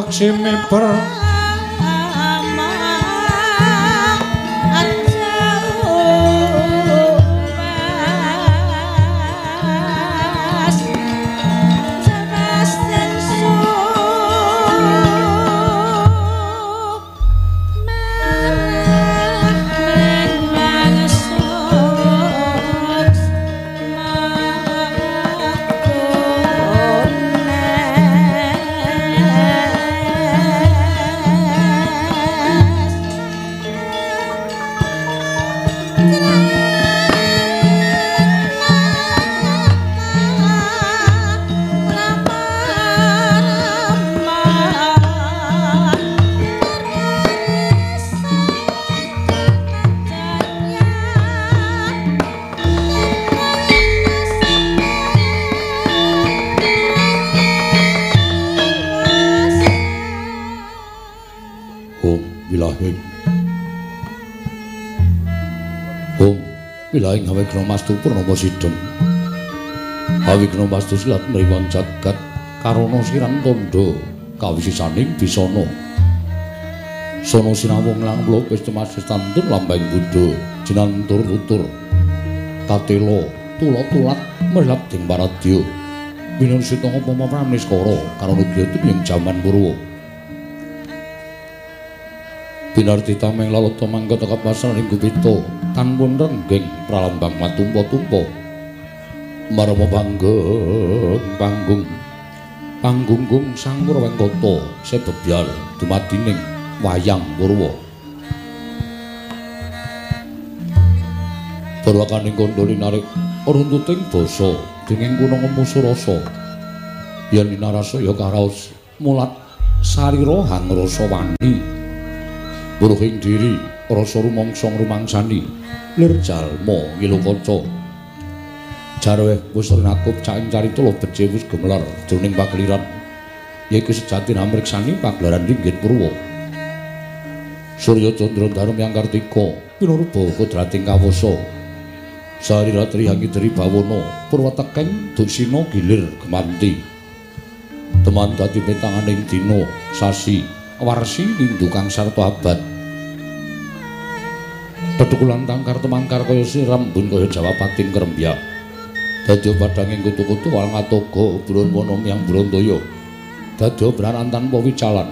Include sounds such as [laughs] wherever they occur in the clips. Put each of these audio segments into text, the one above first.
Bak Wilahing Hawe Kromastu Purnomo Sidem Hawe Kromastu Silat Meriwan Jagat Karono Siran Tondo Kawisisaning Bisono Sono Sinawong Langlo Pistemas Tantun Lambang Buddha Jinantur Tutur Katelo Tulo Tulat Merlap Ding Paradyo Binon Sitongo Pemamramis Koro Karono Gyotum yang jaman Purwo Binarti tameng lalata manggata kapasan ing gupita tanpun renggeng pralambang matumpa-tumpa marama panggeng panggung panggunggung sang Purwengkata sebebyar dumadining wayang Purwa Purwakaning kandha narik runtuting basa denging kuna musurasa yen ninarasaya karaos mulat sarira hangrasa wani Buruhing diri rasa rumongsong rumangsani lir jalma ngilukaca jarwe wis renakup caing carita lo becik wis gemelar jroning pagliran yaiku sejati namriksani pagelaran ringgit purwa. Surya Candra Dharma yang Kartika pinuruba kodrating kawasa Sarira Trihangi Dri Bawana Purwatekeng Dusina gilir gemanti. Teman dadi petanganing dina sasi warsi nindukang sarta abad Tetukulan tangkar temangkar kaya sirambun kaya Jawa pating krembyak Dadya padhanging kutu-kutu walang atoga burun wonong yang Brandaya Dadya branan tanpa wicalan.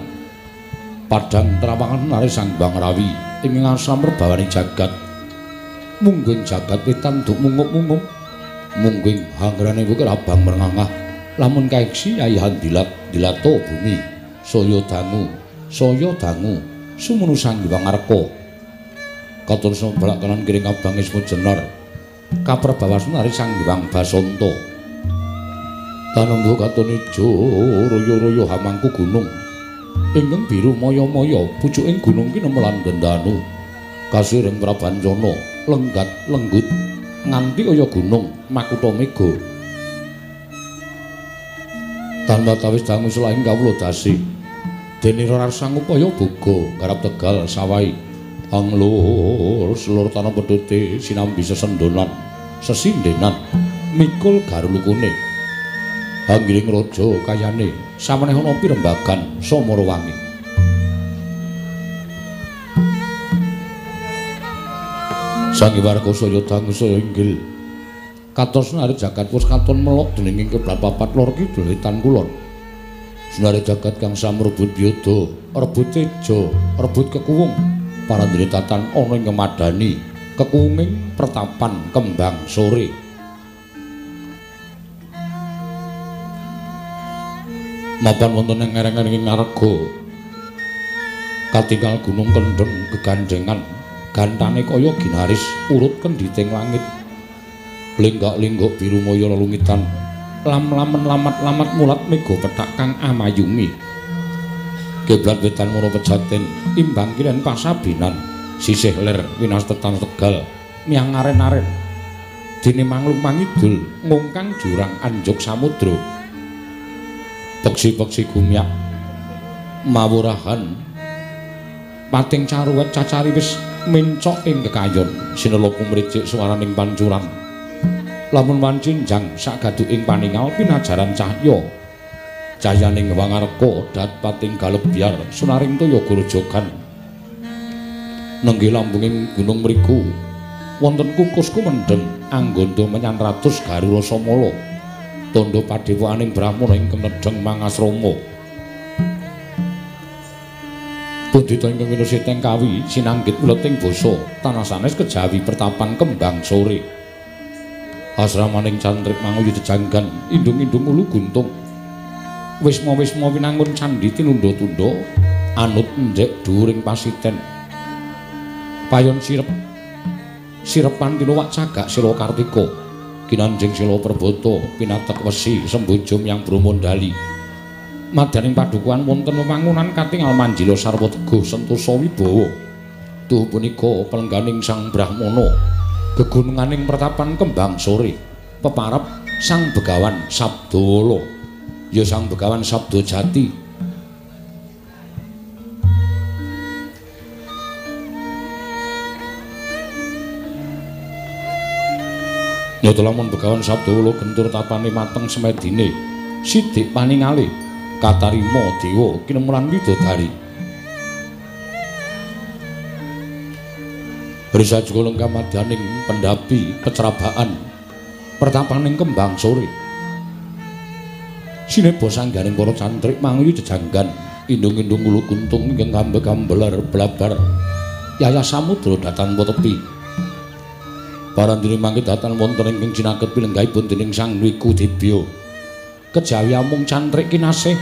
Padhang trawangan nari sang Bang Rawi ing ngasam rerbawani jagat. Mungging jagat wetan duk mungup-mungup Mungging hangrane kuwi abang merengangah lamun kaeksi ayahan dilat dilato bumi saya dangu saya dangu sumunu sang Hyang Arka katon sembalak kanan kiring abang ismu jenar kaperbawasan ari sang Hyang Basanta. Tanunggu katon ijo royo-royo hamangku gunung. Ingkang biru moyo-moyo pucuking gunung ki nemelan gendanu kasiring prabancana lenggat lenggut nganti kaya gunung makutha mega. Tanpa tawis dangu selaing kawula dasi dene ora sang upaya boga garap tegal sawai anglur selur tanah pedute sinambi sesendonan sesindenan. Mikul garulukune anggiring raja kayane saweneh ana pirembagan samara wangi. Sang Iwarko saya inggil. Katos nari jagat wis katon melok dening kiblat papat lor kidul wetan kulon. Sunare jagat kang samrebut biyada, rebut teja, rebut kekuwung, parandene tatan ana ing kemadani, kekuwunging pertapan kembang sore. Mapan wonten ing ngereng-ngereng ngarga. Katingal gunung kendeng gegandengan, gantane kaya ginaris urut kenditing langit. Lenggak-lenggok biru moyo lelungitan, lam-lamen lamat-lamat mulat mega petak kang amayungi. Kiblat wetan mono pejaten, imbang kilen pasabinan, sisih ler winastetan tegal, miang aren-aren. Dene manglung mangidul, ngungkang jurang anjuk samudra. Peksi-peksi gumyak, mawurahan, pating caruwet cacari wis mencok ing kekayon, sinelo kumricik suaraning pancuran. lamun wancinjang sak gaduking paningal pinajaran cahya cahayaning wangarka dat pating galebyar sunaring toya grojogan nenggih lambunging gunung mriku wonten kukus kumendeng anggondo menyang ratus garura samala tondo padewaning brahmana ing kemedheng mangasrama. Budita ingkang winusiteng kawi sinanggit uleting basa tanah sanes kejawi pertapan kembang sore. Asramaning cantrik manguyu jejanggan indung-indung ulu guntung wisma-wisma winangun candhi tinunda-tunda anut ndek dhuwuring pasiten. Payon sirep sirepan tinuwak cagak sila kartika kinanjing sila perboto pinatek wesi sembojom yang bromondali madaning padukuhan wonten wewangunan katingal manjila sarwa teguh sentosa wibawa. Tuh punika pelengganing sang brahmana gegununganing pertapan kembang sore peparep sang begawan sabdolo ya sang begawan sabdo jati. Ya telamun begawan sabdolo gentur tapane mateng semedine. Sidik paningali katarima dewa kinemulan widodari. Risa juga lengkap madaning pendapi kecerabaan pertapaning kembang sore. Sine bosang garing para cantrik manguyu jejanggan indung-indung ulu kuntung yang gambe-gambelar blabar yaya samudra datan po tepi. Parandini mangkit datan wonten ingkang cinaket pilenggaipun dening Sang Wiku Dibya. Kejawi amung cantrik kinasih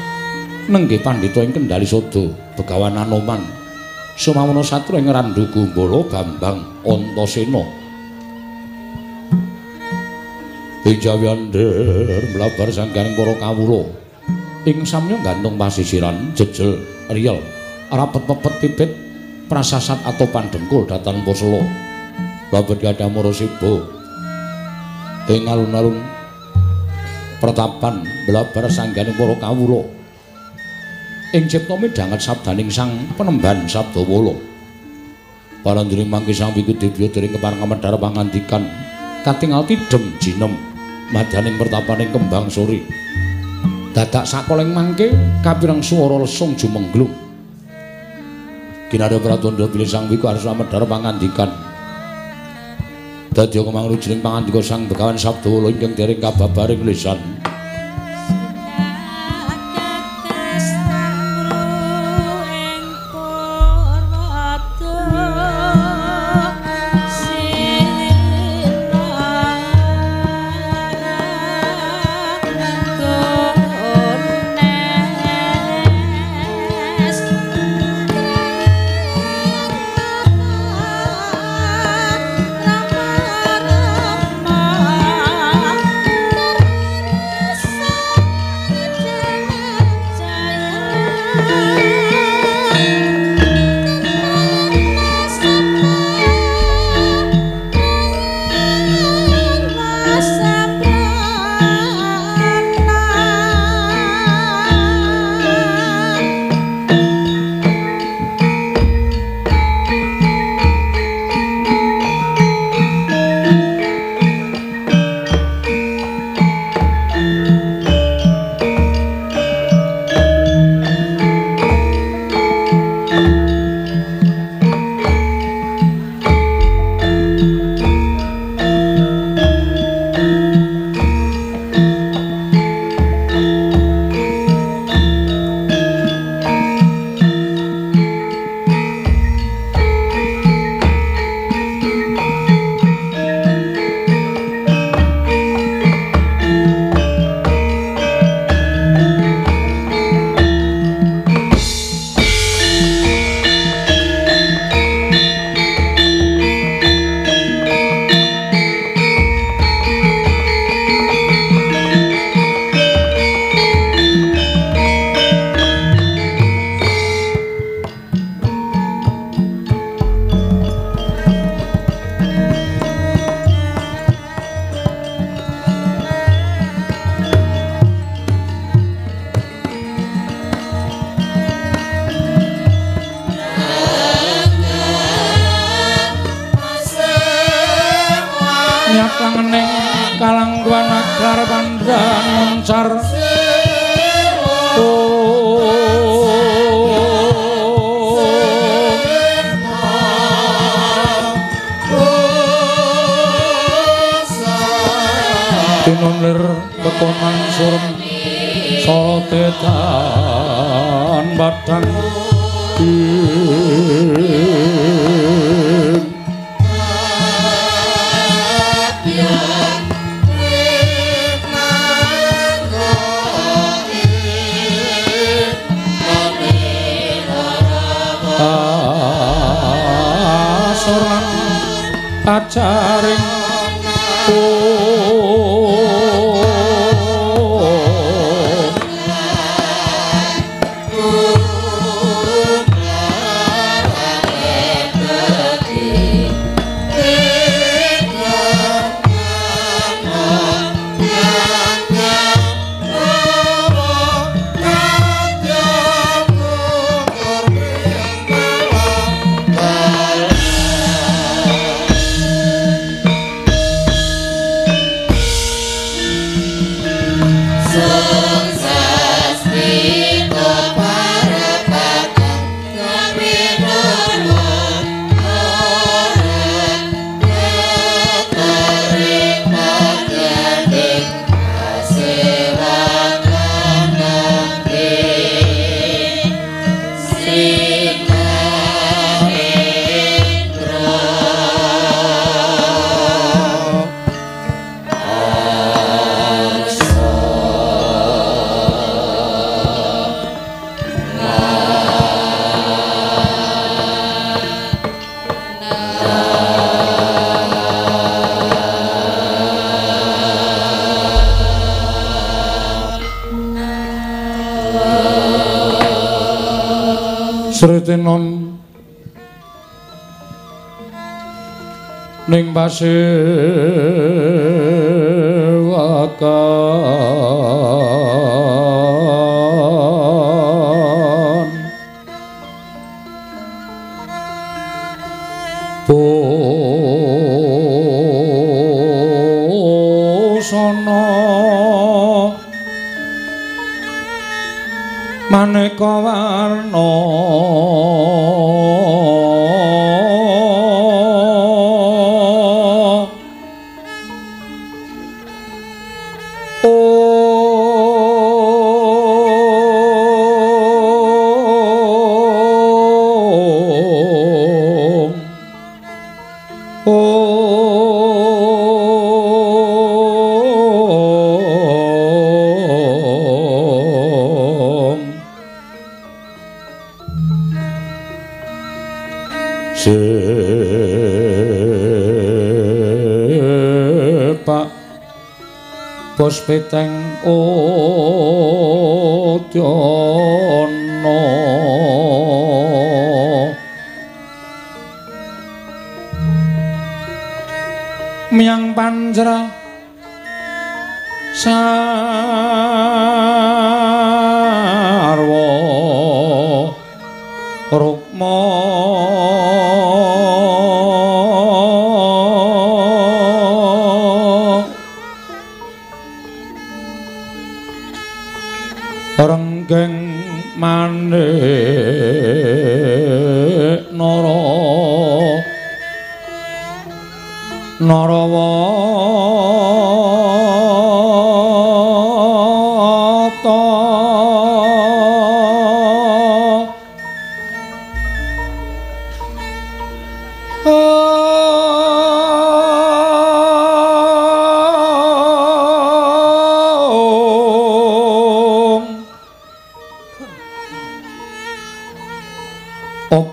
nenggih pandhita ing kendali sodo Begawan Anoman Sumamono satru ing Randu Gumbala Bambang Antasena. Ing Jawyander mlabar sanggaring para kawula. Ing samya gantung pasisiran jejel riyel rapet pepet pipit prasasat atau pandengkul datan poselo. Babet gadah marasiba. Ing alun-alun pertapan mlabar sanggaring para kawula. ing cipta midhanget sabdaning sang penemban Sabdawala. Parandene mangke sang wiku dibya dening kepareng medhar pangandikan katingal tidem jinem madyaning pertapaning kembang sore. Dadak sakoleng mangke kapireng swara lesung jumenglung. Kinarya Pratandha bilih sang wiku arsa medhar pangandikan. Dadi kemangrujuning pangandika sang Begawan Sabdawala ingkang dereng kababaring lisan. Peteng Odyono Miang panjra Sarwo Renggeng manik nara Narawata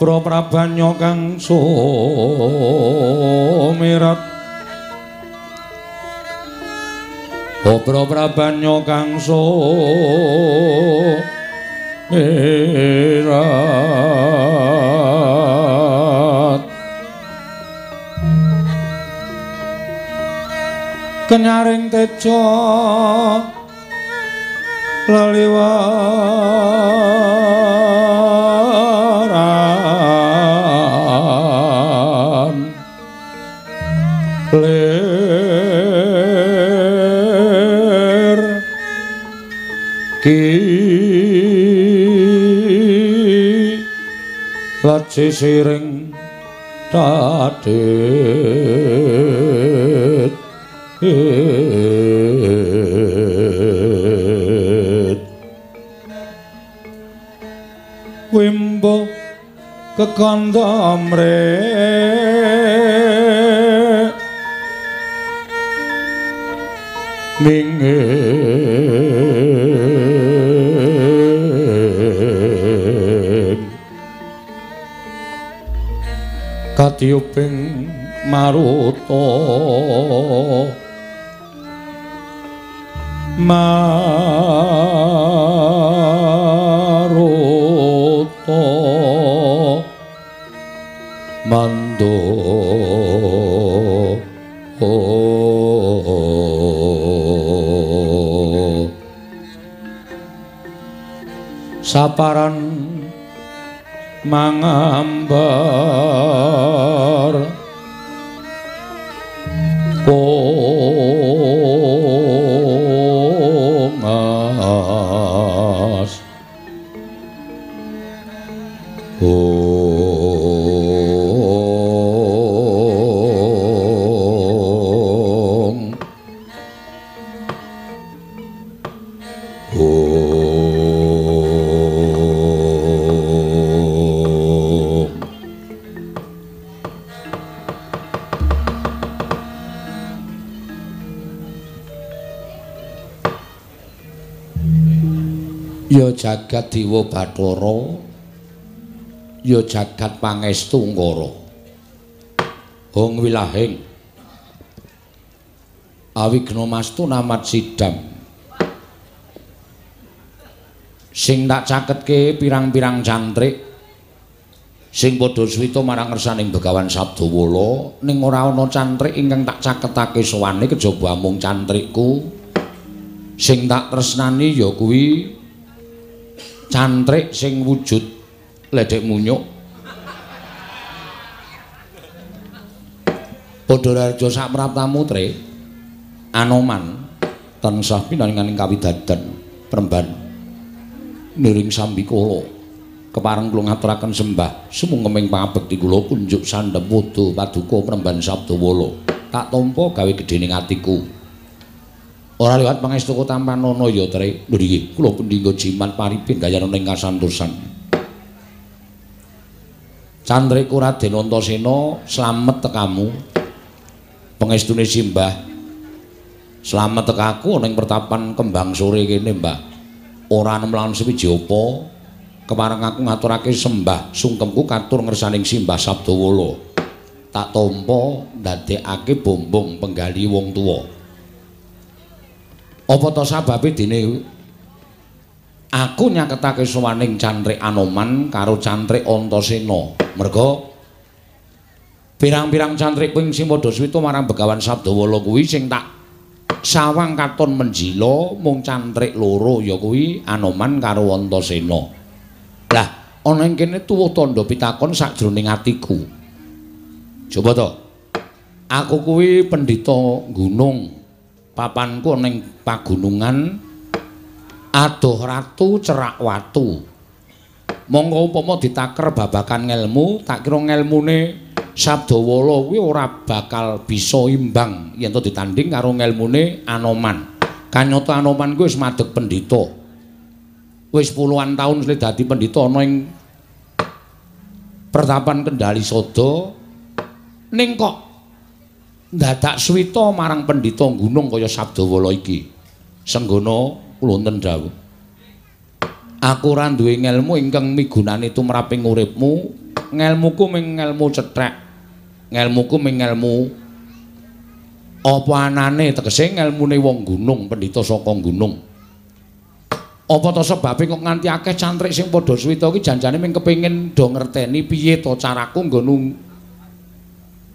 Obro prabanyo kang sumirat. Obro prabanyo kang sumirat. Kenyaring tejo laliwaran lace siring tadet wimbo kekandamre mingin katyuping maruta maruta mando. Saparan mangambar. Kongas Om jagat Dewa Bathara Ya jagat pangestu Ngara Hong wilahing Awigna mastu namat sidam Sing tak caketke pirang-pirang cantrik sing padha swita marang ngersaning Begawan Sabdawala ning ora ana cantrik ingkang tak caketake sowane kejaba mung cantrikku sing tak tresnani ya kuwi cantrik sing wujud ledek munyuk. Padha raja sak praptamu tre. Anoman tansah pinanganing kawidadan peremban. Niring sambikala kepareng kula ngaturaken sembah. Sumungkeming pangabekti kula kunjuk sandhep wudu paduka peremban Sabdawala. Tak tampa gawe gedhening atiku ora liwat pangestu tampanono ya tre lho nggih kula pendhingga jimat paripin gayana ning kasantosan Cantriku Raden Antasena slamet tekamu. Pangestune simbah slamet tekaku ning pertapan kembang sore kene Mbah ora nemlawan sewiji apa kepareng aku ngaturake sembah sungkemku katur ngersaning simbah Sabdawala. Tak tampa ndadekake bombong penggali wong tuwa apa to sababe dene? Aku nyaketake sowaning cantrik Anoman karo cantrik Antasena. Merga pirang-pirang cantrik kuwi sing padha swita marang Begawan Sabdawala kuwi sing tak sawang katon menjila mung cantrik loro ya kuwi Anoman karo Antasena. Lah ana ing kene tuwuh tandha pitakon sakjroning atiku. Coba to. Aku kuwi pendhita gunung papanku ning pagunungan adoh ratu cerak watu. Monggo upama ditaker babakan ngelmu tak kira ngelmune Sabdawala kuwi ora bakal bisa imbang. Yen to ditanding karo ngelmune Anoman. Kanyata Anoman kuwi wis madheg pendhita. Wis puluhan taun wis dadi pendhita ana ing pertapan Kendali Sada ning kok dadak swita marang pendhita gunung kaya Sabdawala iki. Senggana kula wonten dawuh. Aku ora duwe ngelmu ingkang migunani tumraping uripmu. Ngelmuku ming ngelmu cethek ngelmuku ming ngelmu. Apa anane tegese ngelmune wong gunung pendhita saka gunung? Apa to sebabe kok nganti akeh cantrik sing padha swita iki? Janjane ming kepengin do ngerteni piye to caraku nggo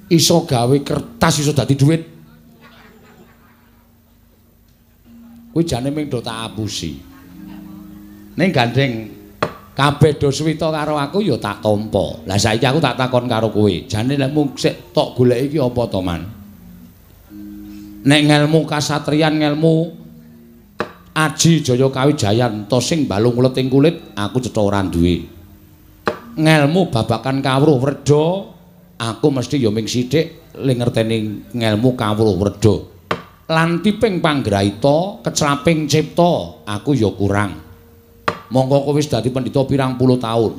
iso gawe kertas iso dadi dhuwit kuwi jane ming do tak apusi ning gandeng kabeh do swita karo aku ya tak tampa lah saiki aku tak takon karo kowe. Jane lek mung sik tok golek iki apa to man? Nek ngelmu kasatriyan ngelmu Aji Jaya Kawijayan to sing balung uleting kulit aku cetha ora duwe. Ngelmu babakan kawruh werda aku mesti ya ming sithik ngerteni ngelmu kawruh werda. Lan tiping panggraita keclaping cipta aku ya kurang. Monggo kowe wis dadi pendhita pirang puluh taun.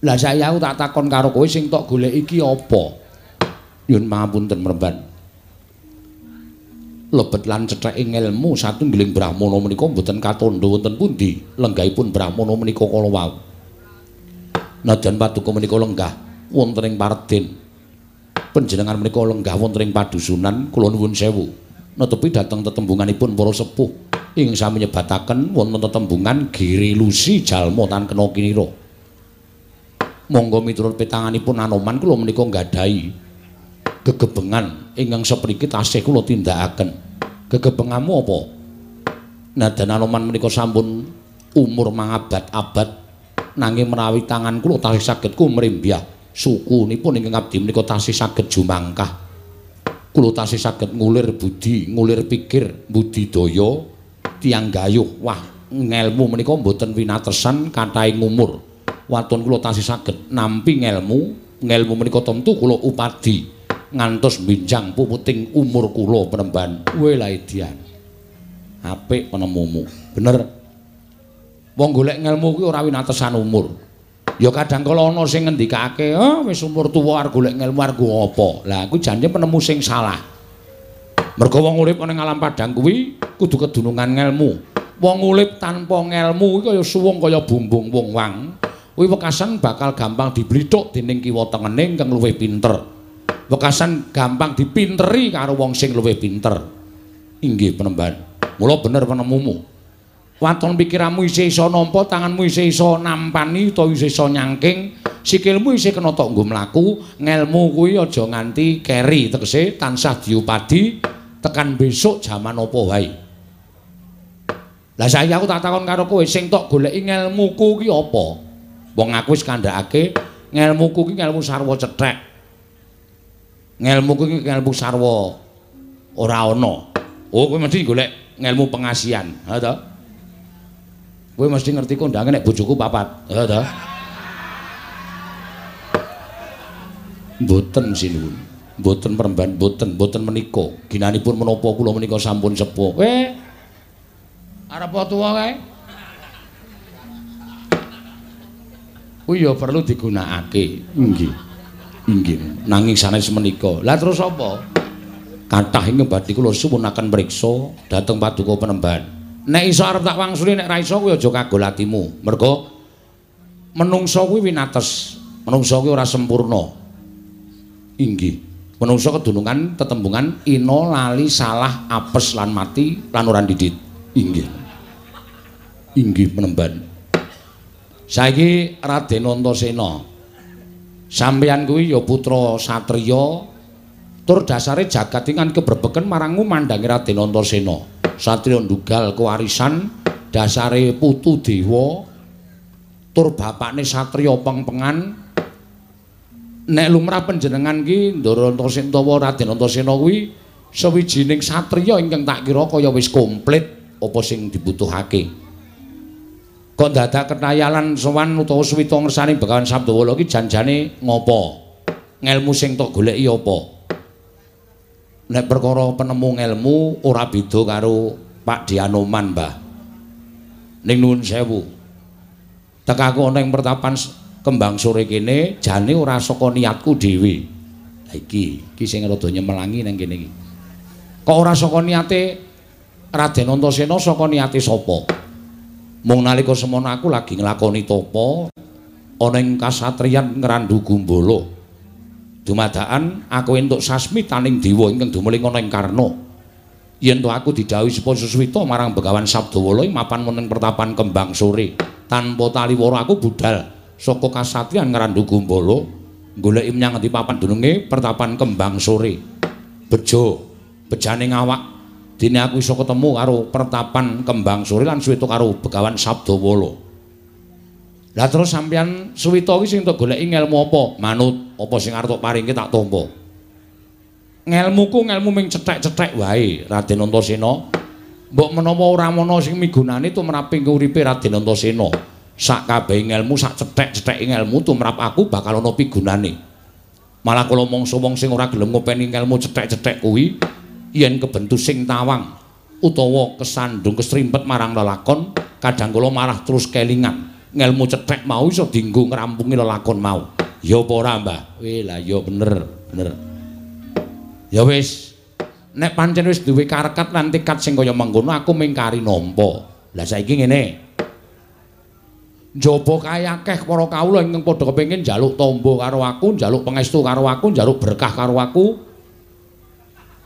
Lah saya aku tak takon karo kowe sing tok golek iki apa? Yun pangapunten merban. lebet lan cetheke ngelmu satunggiling brahmana menika mboten katandha wonten pundi lenggahipun brahmana menika kala wau najan paduka menika lenggah wonten ing Parden panjenengan menika lenggah wonten ing padusunan kula nuwun sewu. Netepi dhateng tetembunganipun para sepuh. Ing sami nyebataken wonten tetembungan giri lusi jalma tan kena kinira. Monggo miturut petanganipun anoman kula menika nggadahi gegebengan ingkang sepriki tasih kula tindakaken. Gegebenganmu apa? Nadan anoman menika sampun umur mangabad-abad nanging menawi tangan kula tasih saged kumrimbyah sukunipun ingkang abdi menika tasih saged jumangkah. Kula tasih saged ngulir budi, ngulir pikir, budidaya tiang gayuh. Wah, ngelmu menika mboten winatesan kathahing umur. Waton kula tasih saged nampi ngelmu, ngelmu menika tentu kula upadi. ngantos binjang puputing umur kula penemban welaidian apik penemumu bener wong golek ngelmu kuwi ora winatesan umur ya kadang kala ana sing ngendikake oh wis umur tuwa arep golek ngelmu arep apa lah kuwi jane penemu sing salah mergo wong urip ning alam padang kuwi kudu kedunungan ngelmu wong urip tanpa ngelmu kuwi kaya suwung kaya bumbung wong wang kuwi wekasan bakal gampang diblithuk dening kiwa tengene kang luwih pinter wekasan gampang dipinteri karo wong sing luwih pinter. Inggih penemban. Mula bener penemumu. Waton pikiranmu isih iso nampa, tanganmu isih iso nampani utawa isih iso nyangking, sikilmu isih kena tok nggo mlaku, ngelmu kuwi aja nganti keri tegese tansah diupadi tekan besok jaman apa wae. Lah saya aku tak takon karo kowe sing tok goleki ngelmuku ki apa? Wong aku wis kandhakake ngelmuku ki ngelmu sarwa cethek. ngelmu kuwi ngelmu sarwa ora ana. Oh, kowe mesti golek ngelmu pengasian, ha to? Kowe mesti ngerti kondange nek bojoku papat, ha to? Mboten sinuwun. Mboten peremban, mboten, mboten menika. Ginanipun menapa kula menika sampun sepuh. Kowe arep tuwa kae? Kuwi ya perlu digunakake. Nggih. Inggih, nanging sanes menika. Lah terus apa? Kathah ing badhe kula suwunaken mriksa dhateng paduka penemban. Nek iso arep tak wangsuli nek ra iso kuwi aja kagol atimu. Mergo menungsa kuwi winates. Menungsa kuwi ora sempurna. Inggih. Menungsa kedunungan tetembungan ina lali salah apes lan mati lan ora didit. Inggih. Inggih penemban. Saiki Raden Antasena Sampeyan kuwi ya putra satriya tur dasare jagat ingkang keberbeken marang mandangi Raden Antasena. Satriya ndugal kewarisan dasare putu dewa tur bapakne satriya pengpengan nek lumrah panjenengan ki Ndara Antasena utawa Raden Antasena kuwi sawijining satriya ingkang tak kira kaya wis komplit apa sing dibutuhake. kok dadak ketayalan sowan utawa suwita ngersani Begawan Sabdawala iki janjane ngopo? Ngelmu sing tok goleki apa? Nek perkara penemu ngelmu ora beda karo Pak Dianoman, Mbah. Ning nuwun sewu. Tekaku ana ing pertapan kembang sore kene jane ora saka niatku dhewe. Ha iki, iki sing rada nyemelangi nang kene iki. Kok ora saka niate Raden Antasena saka niate sapa? Mung nalika semono aku lagi nglakoni tapa ana ing kasatriyan Ngrandu Gumbala. Dumadakan aku entuk sasmitaning dewa ingkang dumuling ana ing Karna. Yen to aku didhawuhi sapa suswita marang Begawan Sabdawala mapan wonten pertapan kembang sore, tanpa taliwara aku budal saka kasatriyan Ngrandu Gumbala goleki menyang ngendi papan dununge pertapan kembang sore. Bejo, bejane ngawak dene aku iso ketemu karo pertapan kembang sore lan suwita karo begawan sabdawala lah terus sampeyan suwita iki sing tak goleki ngelmu apa? Manut. Apa sing arep paringke tak tampa ngelmuku ngelmu ming cethek-cethek wae Raden Antasena. Mbok menawa ora ana sing migunani tumraping uripe Raden Antasena, sak kabeh ngelmu sak cethek-cethek ngelmu tumrap aku bakal ana pigunane. Malah kula mangsa wong sing ora gelem ngopeni ngelmu cethek-cethek kuwi yen kebentu sing tawang utawa kesandung kesrimpet marang lelakon, kadang kula marah terus kelingan. Ngelmu cethek mau iso dienggo ngrampungi lelakon mau. Ya apa ora, Mbah? Weh, lah ya bener, bener. Ya wis, nek pancen wis duwe karekat lan tekad sing kaya mengkono aku mingkari nampa. Lah saiki ngene. Njaba kae akeh para kawula ingkang padha kepengin njaluk tombo karo aku, njaluk pangestu karo aku, njaluk berkah karo aku.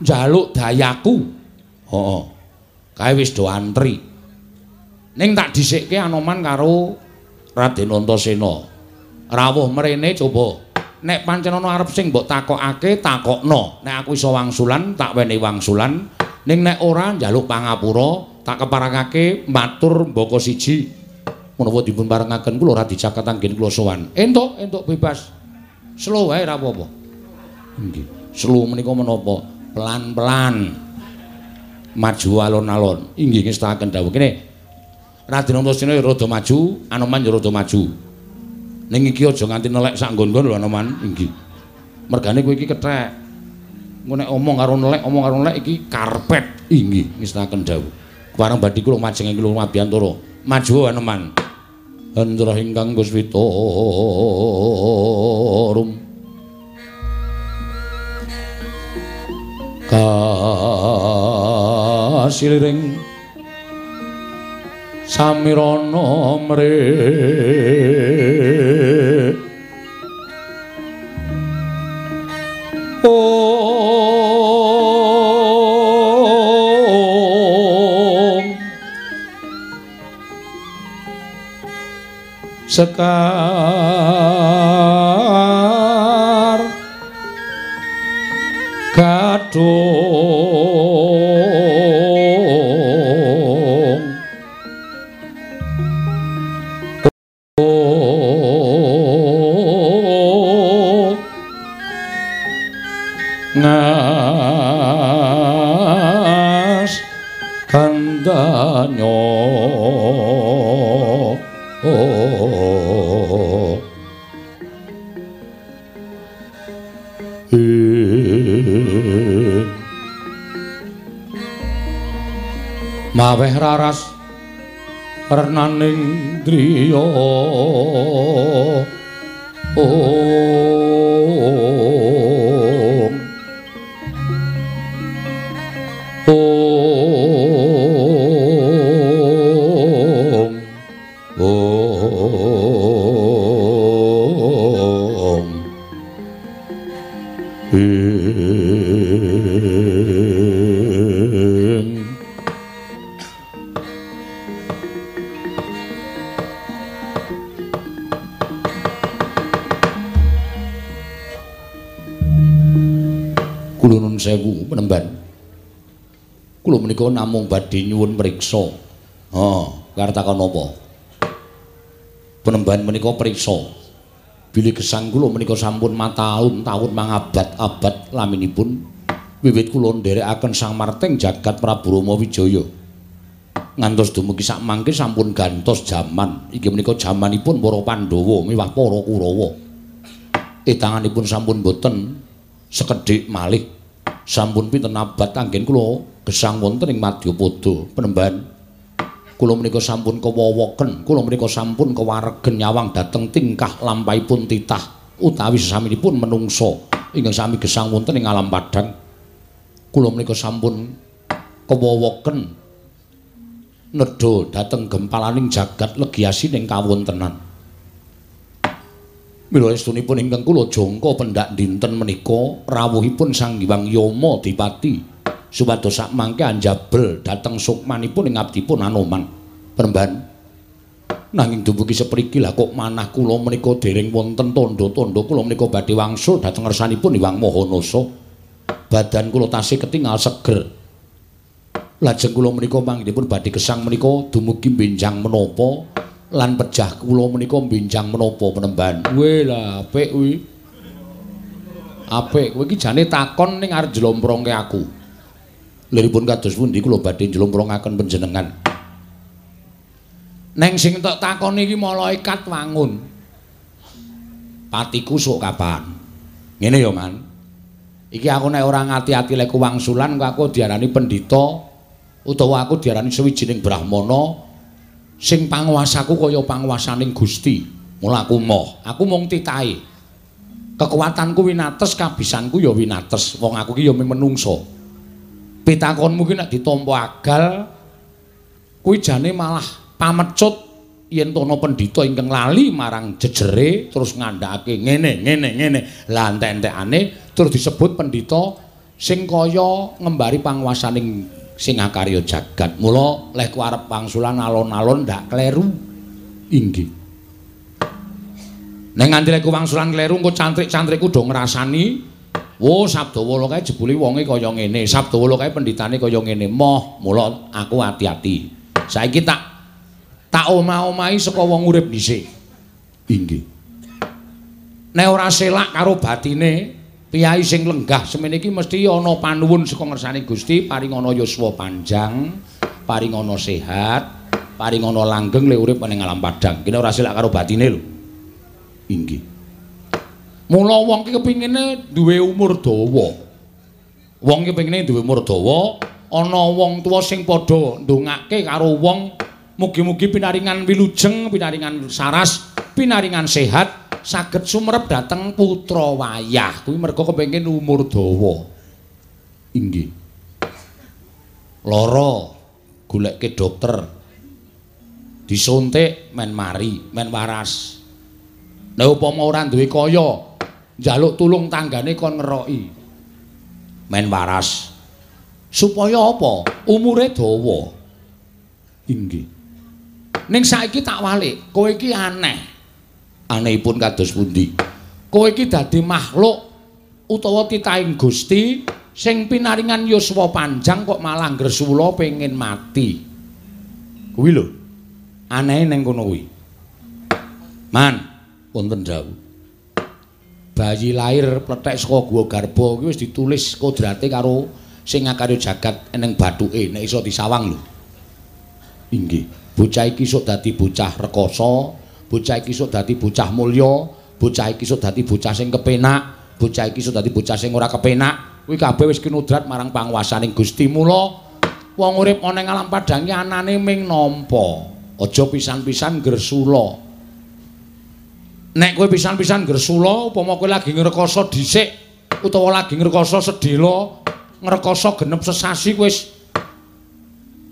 Njaluk dayaku. Heeh. Kae wis do antri. Ning tak dhisikke Anoman karo Raden Antasena. Rawuh mrene coba. Nek pancen ana arep sing mbok takokake takokno. Nek aku iso wangsulan tak wenehi wangsulan. Ning nek ora njaluk pangapura tak keparengake matur mboko siji. Menawa dipun parengaken kula ora dicaket anggen kula sowan. Entuk entuk bebas. Slow wae ora apa-apa. Nggih. Slow menika menapa? Pelan-pelan. Maju alon-alon. Inggih ngestaken dawuh. Kene Raden Antasena rada maju Anoman rada maju Ning iki aja nganti nelek sak nggon-nggon lho Anoman, inggih. Mergane kowe iki kethek. Engko nek omong karo nelek, omong karo nelek iki karpet, inggih, ngestaken dawuh. Kuwareng badhe kula majeng ing kula Mabiyantara. Maju Anoman. Hendra ingkang Guswita rum. Kasiliring samirana mre. Sekar. Gadung Maweh raras renaning driya Om namung badhe nyuwun mriksa. Ha, kartakan napa? Penemban menika priksa. Bilih gesang kula menika sampun mataun-taun mangabad-abad laminipun wiwit kula nderekaken Sang Marteng jagat Prabu Rama Wijaya. Ngantos dumugi sak mangke sampun gantos jaman. Iki menika jamanipun para Pandhawa miwah para Kurawa. Etanganipun sampun boten sekedhik malih. Sampun pinten abad anggen kula gesang wonten ing Madyapada, Penemban. Kula menika sampun kewowoken, kula menika sampun kewaregen nyawang dhateng tingkah lampahipun titah utawi sesaminipun menungso ingkang sami gesang wonten ing alam padhang. Kula menika sampun kewowoken nedha dhateng gempalaning jagat legiasining kawontenan. Mila estunipun ingkang kula jangka pendak dinten menika rawuhipun Sang Hyang Yama Dipati supados sak mangke anjabel dhateng sukmanipun ing abdipun Anoman Peremban nanging dumugi sepriki lah kok manah kula menika dereng wonten tandha-tandha kula menika badhe wangsul dhateng ngersanipun Hyang Mahanasa badan kula tasih ketingal seger lajeng kula menika manggenipun badhe gesang menika dumugi benjang menapa lan pejah kula menika benjang menapa penemban. Weh lah apik kuwi. Apik kowe iki jane takon ning arep jlomprongke aku. Liripun kados pundi kula badhe njlumprungaken panjenengan. Neng sing tak takoni iki malaikat wangun. Patiku sok kapan? Ngene ya, Man. Iki aku nek ora ngati-ati lek wangsulan kok aku diarani pendhita utawa aku diarani sewijining brahmana sing panguasaku kaya panguasaning Gusti. Mula aku moh, aku mung titahe. Kekuatanku winates, kabisanku ya winates. Wong aku iki ya menungso. Pitakonmu ki nek ditampa agal kuwi jane malah pamecut. Yen tono pendhita ingkang lali marang jejere terus ngandhakake ngene ngene ngene. Lah entek-entekane terus disebut pendhita sing kaya ngembari panguwasaning sing akarya jagat. Mula lek ku arep pangsulan alon-alon ndak kleru. Inggih. Ning nganti lek wangsulan kleru engko cantrik-cantrikku do ngrasani wo sabdawa kae jebule wonge kaya ngene sabdawa kae pendhitane kaya ngene moh mula aku ati-ati saiki tak tak omah-omahi saka wong urip dhisik. Inggih. Nek ora selak karo batine, piyai sing lenggah semene iki mesti ana panuwun saka ngersane Gusti paring ana yuswa panjang, paring ana sehat, paring ana langgeng lek urip ning alam padang. Kene ora selak karo batine lho. Inggih. Mula wong ki kepingine duwe umur dawa. Wong ki kepingine duwe umur dawa, ana wong tuwa sing padha ndongake karo wong Mugi-mugi pinaringan wilujeng, pinaringan saras, pinaringan sehat saged sumerep dhateng putra wayah. Kuwi mergo kepengin umur dawa. Inggih. Lara goleke dokter. Disuntik men mari, men waras. Nek upama ora duwe kaya, njaluk tulung tanggane kon ngeroki. Men waras. Supaya apa? Umure dawa. Inggih. Ning saiki tak walik, kowe iki aneh. Anehipun kados pundi? Kowe iki dadi makhluk utawa titahing Gusti sing pinaringan yuswa panjang kok malah gresula pengin mati. Kuwi lho. Aneh ning kono kuwi. Man, wonten dawuh. Bayi lahir plethek saka guwa garba kuwi wis ditulis kodrate karo sing ngakarya jagat ning bathuke nek iso disawang lho. Inggih. bocah iki sok dadi bocah rekoso, bocah iki sok dadi bocah mulya, bocah iki sok dadi bocah sing kepenak, bocah iki sok dadi bocah sing ora kepenak. Kuwi kabeh wis kinudrat marang panguwasaning Gusti mula wong urip ana ing alam padang anane ming nampa. Aja pisan-pisan gresula. Nek kowe pisan-pisan gresula upama kowe lagi ngrekoso dhisik utawa lagi ngrekoso sedhela, ngrekoso genep sesasi wis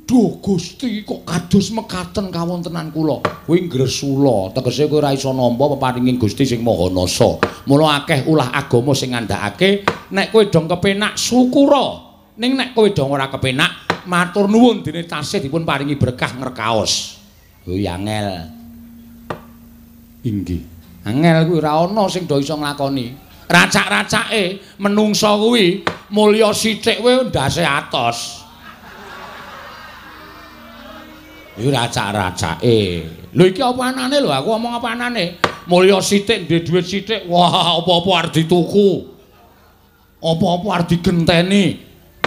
Duh Gusti kok kados mekaten kawontenan kula. Kuwi gresula, tegese kowe ora iso nampa peparinging Gusti sing Maha Nasa. Mula akeh ulah agama sing ngandhakake nek kowe dong kepenak syukura. Ning nek kowe dong ora kepenak, matur nuwun dene tasih dipun paringi berkah ngrekaos. Kuwi angel. Inggih. Angel kuwi ora ana sing do iso nglakoni. Racak-racake menungsa kuwi mulya sithik kowe ndase atos. Iki racak-racake. Lho iki apa anane lho? Aku ngomong apa anane? Mulya sithik, duwe dhuwit sithik. Wah, apa-apa arep dituku. Apa-apa arep digenteni.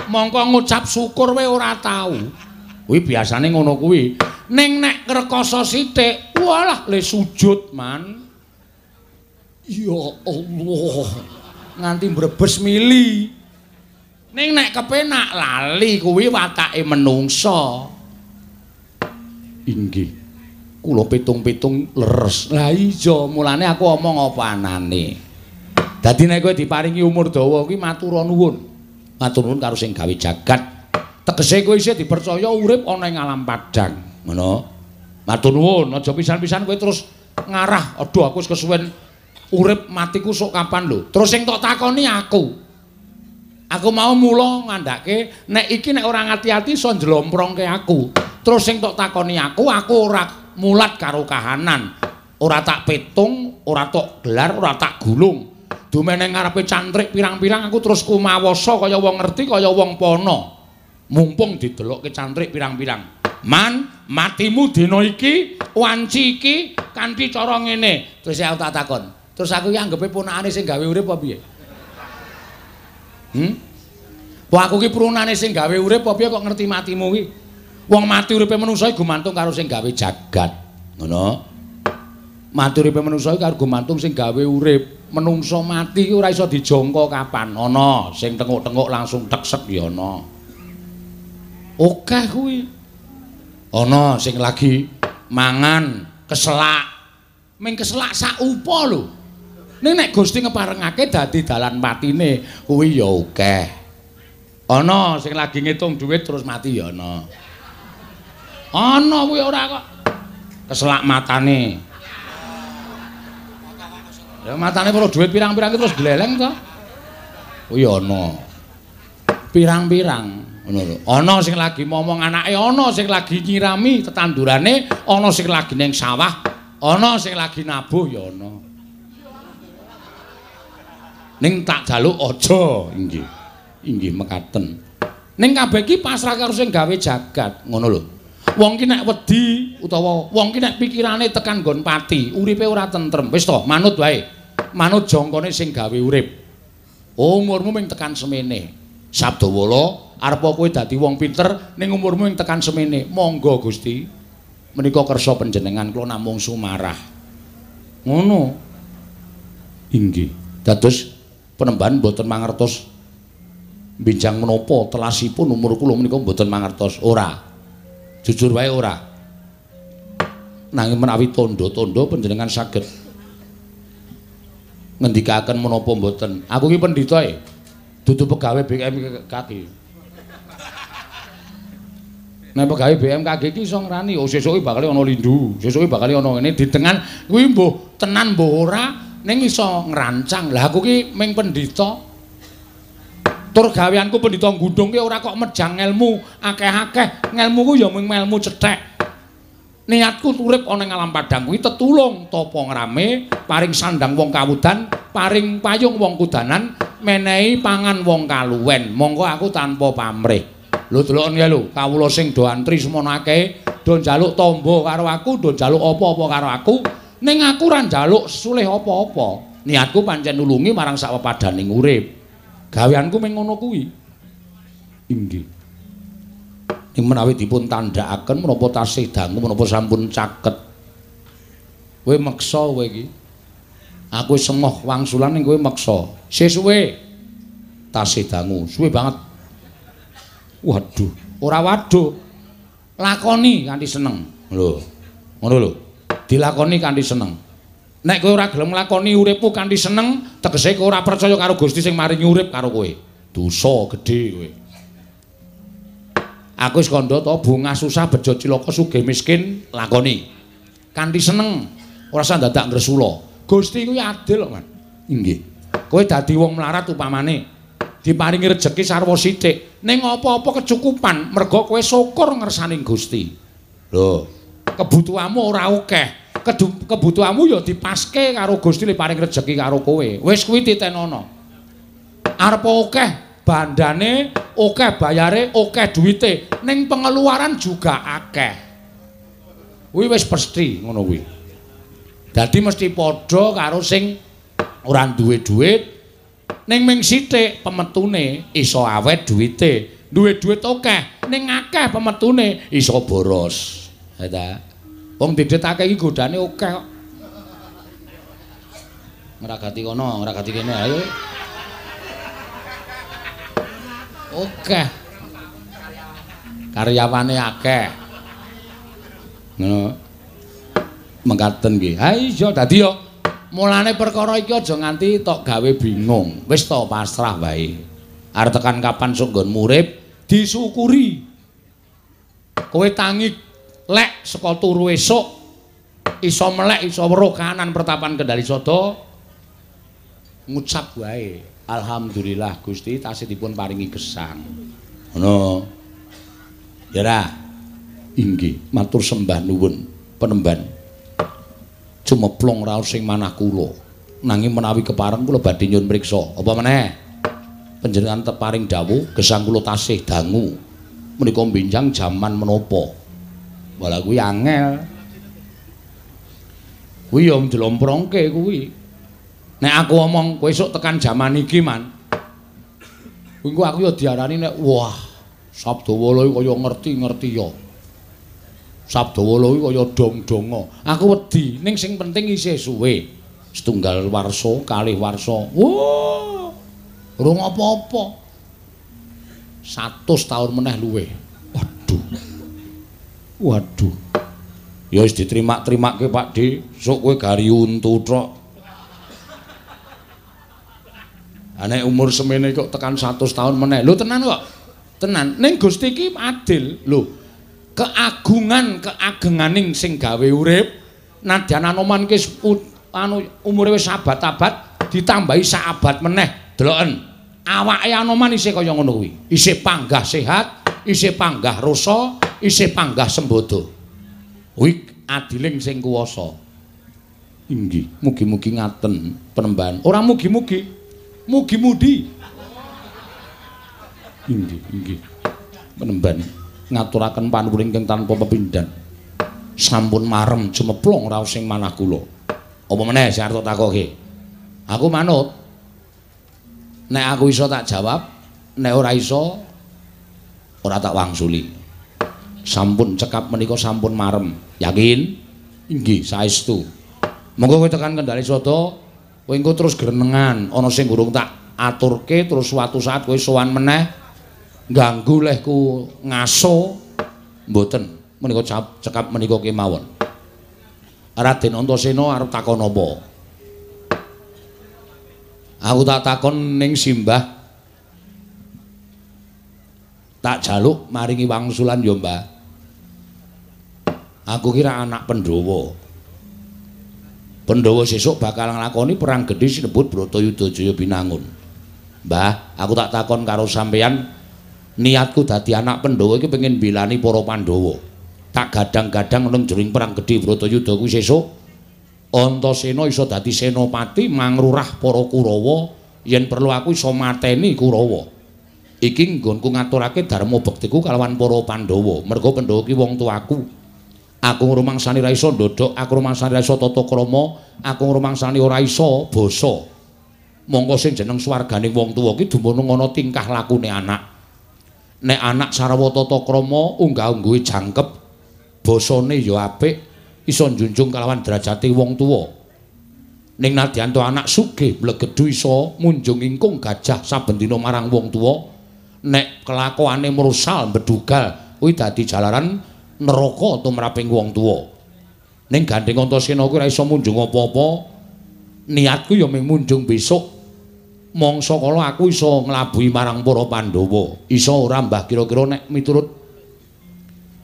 Mongko ngucap syukur wae ora tau. Kuwi biasane ngono kuwi. Ning nek rekoso sithik, walah le sujud, man. Ya Allah. Nganti mbrebes mili. Ning nek kepenak lali kuwi watake menungsa. inggih. Kula pitung-pitung leres. Lah iya mulane aku omong apa anane? Dadi nek kowe diparingi umur dawa kuwi matur nuwun. Matur nuwun karo sing gawe jagat. Tegese kowe isih dipercaya urip ana ing alam padang. Ngono. Matur nuwun aja pisan-pisan kowe terus ngarah. Aduh aku wis kesuwen urip matiku sok kapan lho terus sing tok takoni aku aku mau mulo ngandake nek iki nek ora ngati-ati iso njlomprongke aku Terus sing tok takoni aku, aku ora mulat karo kahanan. Ora tak petung, ora tok gelar, ora tak gulung. Dumene ngarepe cantrik pirang-pirang aku terus kumawasa kaya wong ngerti kaya wong pono. Mumpung didelokke cantrik pirang-pirang. Man, matimu dina iki, wanci iki kanthi cara ngene. Terus aku tak takon. Terus aku ki anggepe punakane sing gawe urip apa piye? Hmm? Wah aku ki prunane sing gawe urip apa piye kok ngerti matimu ki? Wong mati uripe manungsa gumantung karo sing gawe jagat. Ngono. Mati uripe manungsa karo gumantung sing gawe urip. Menungsa mati ora iso dijangka kapan. Ana sing tenguk-tenguk langsung teksek ya ana. Oke kuwi. Ana sing lagi mangan keselak. Ming keselak sak upa lho. Ning nek Gusti ngeparengake dadi dalan patine kuwi ya akeh. Ana sing lagi ngitung dhuwit terus mati ya ana. Ana kuwi ora kok. Keselak matane. Ya matane perlu dhuwit pirang-pirang terus gleleng to. Kuwi ana. Pirang-pirang ngono lho. Ana sing lagi momong anake, ana sing lagi nyirami tetandurane, ana sing lagi ning sawah, ana sing lagi nabuh ya ana. Ning tak jaluk aja. Inggih. Inggih mekaten. Ning kabeh iki pasrah karo sing gawe jagat ngono lho. Wong ki nek wedi utawa wong ki nek pikirane tekan nggon pati uripe ora tentrem. Wis to manut wae. Manut jongkone sing gawe urip. Umurmu ming tekan semene. Sabdawala arep kowe dadi wong pinter ning umurmu ming tekan semene. Monggo Gusti. Menika kersa panjenengan kula namung sumarah. Ngono. Inggih. Dados penemban mboten mangertos. Binjang menapa telasipun umur kula menika mboten mangertos. Ora. Jujur wae ora. Nanging menawi tondo-tondo panjenengan saged ngendikaken menapa mboten. Aku ki pendhita e. Dudu pegawe BMKG Nek pegawe BMKG iki iso ngrani, oh sesuke bakal ana lindu, sesuke bakal ana ngene. Ditengan kuwi mbuh tenan mbuh ora ning iso ngrancang. Lah aku ki ming pendhita. Tur gaweanku pendhita gundung ki ora kok mejang ilmu akeh-akeh. Ngelmuku ya mung ilmu cethek. Niatku urip ana ing alam padang kuwi tetulung topo ngrame, paring sandang wong kawudan, paring payung wong kudanan, menehi pangan wong kaluwen. Monggo aku tanpa pamrih. Lho deloken ya lho, kawula sing do antri semono akeh, do njaluk tombo karo aku, do njaluk apa-apa karo aku. Ning aku ora njaluk sulih apa-apa. Niatku pancen nulungi marang sawepadaning urip. Gaweanku mung ngono kuwi. Inggih. Ing menawi dipun tandhakaken menapa tasih dangu menapa sampun caket. Kowe meksa kowe iki. Aku semoh wangsulan ning kowe meksa. Sesuwe tasih dangu, suwe banget. Waduh, ora waduh. Lakoni kanthi seneng. Lho. Ngono lho. Dilakoni kanthi seneng. Nek kowe ora gelem nglakoni uripmu kanthi seneng, tegese kowe ora percaya karo Gusti sing maringi urip karo kowe. Dosa gedhe kowe. Aku wis kandha to bungah susah bejo cilaka sugih miskin lakoni. Kanthi seneng, ora usah dadak ngresula. Gusti kuwi adil Man. Inggih. Kowe dadi wong melarat upamane diparingi rejeki sarwa sithik, ning apa-apa kecukupan mergo kowe syukur ngersaning Gusti. Lho, kebutuhanmu ora akeh. Kebutuhanmu ya dipaske karo Gusti le paring rejeki karo kowe. Wis kuwi titenono. Arep akeh bandane, akeh bayare, akeh duwite, ning pengeluaran juga akeh. Kuwi wis pasti ngono kuwi. Dadi mesti padha karo sing ora duwe dhuwit ning ming sithik pemetune iso awet duwite. Duwe dhuwit akeh, ning akeh pemetune iso boros. Ha ta? Wong didhetake iki godane akeh kok. Ngragati kono, ngragati kene ayo. Oke. Karyawane akeh. Ngono. Mengkaten nggih. Ha iya dadi yo mulane perkara iki aja nganti tok gawe bingung. Wis to pasrah wae. Arep tekan kapan sok nggon murip disyukuri. Kowe tangi lek saka turu esuk iso melek iso weruh kanan pertapan Kendali Sada ngucap wae alhamdulillah Gusti tasih dipun paringi gesang. Ngono. Ya ra inggih matur sembah nuwun penemban. Cumeplong raos sing manah kula. Nanging menawi kepareng kula badhe nyuwun mriksa. Apa meneh? Panjenengan teparing dawuh gesang kula tasih dangu. Menika benjang jaman menapa Malah kuwi angel. Kuwi yo njlomprongke kuwi. Nek aku omong kowe esuk tekan jaman iki, Man. Engko aku ya diarani nek wah Sabdawala kaya ngerti-ngerti ya. Sabdawala iki kaya dong-donga. Aku wedi ning sing penting isih suwe. Setunggal warsa, kalih warsa. Wah. Rung apa-apa. 100 tahun meneh luwe. Waduh. Waduh. Ya wis diterima-terimake Pak D. Sok kowe gari untu tok. Anek umur semene kok tekan 100 tahun meneh. Lho tenan kok. Tenan. Ning Gusti iki adil. Lho. Keagungan keagenganing sing gawe urip nadyan anoman ki anu umure wis abad-abad ditambahi sak abad meneh. Deloken. Awake anoman isih kaya ngono kuwi. Isih panggah sehat, isih panggah rasa, isih panggah sembodo. Kuwi adiling sing kuwasa. Inggih, mugi-mugi ngaten penembahan. Ora mugi-mugi, mugi-mudi. Inggih, inggih. Penemban ngaturaken panuwun ingkang tanpa pepindhan. Sampun marem jemeplong raos sing manah kula. Apa meneh sing arep takoke? Aku manut. Nek aku iso tak jawab, nek ora iso ora tak wangsuli. Sampun cekap menika sampun marem. Yakin? Inggih, saestu. Monggo kowe tekan kendali soto, kowe engko terus grenengan, ana sing gurung tak aturke terus suatu saat kowe sowan meneh ganggu lehku ngaso mboten menika cekap menika kemawon Raden Antasena arep takon apa Aku tak takon ning Simbah tak jaluk maringi wangsulan ya Mbah Aku kira anak Pandhawa. Pandhawa sesuk bakal nglakoni perang gedhe sinebut Bratayuda Jaya Binangun. Mbah aku tak takon karo sampeyan. Niatku dadi anak Pandhawa iki pengen bilani para Pandhawa. Tak gadang-gadang nang jroning perang gedhe Bratayuda kuwi sesuk. Antasena iso dadi senopati mangrurah para Kurawa. Yen perlu aku iso mateni Kurawa. Iki nggonku ngaturake dharma bektiku kalawan para Pandhawa. Mergo Pandhawa ki wong tuaku. Aku ngrumangsani ra iso ndodhok, aku ngrumangsani ra iso tata krama, aku ngrumangsani ora iso basa. Monggo sing jeneng swarganing wong tuwa ki dumunung ana tingkah lakune anak. nek anak sarwa tata krama unggah-ungguhe jangkep basane ya apik iso njunjung kalawan derajate wong tuwa ning nadyan anak sugih mlegedhu iso munjung ingkung gajah saben dina marang wong tuwa nek kelakuane mersal bedugal kuwi dadi jalaran neraka tumraping wong tuwa ning gandeng antasena kuwi ora iso munjung apa-apa niatku ya mung munjung besok mongso kala aku iso nglabuhi marang para Pandhawa. Iso ora Mbah kira-kira nek miturut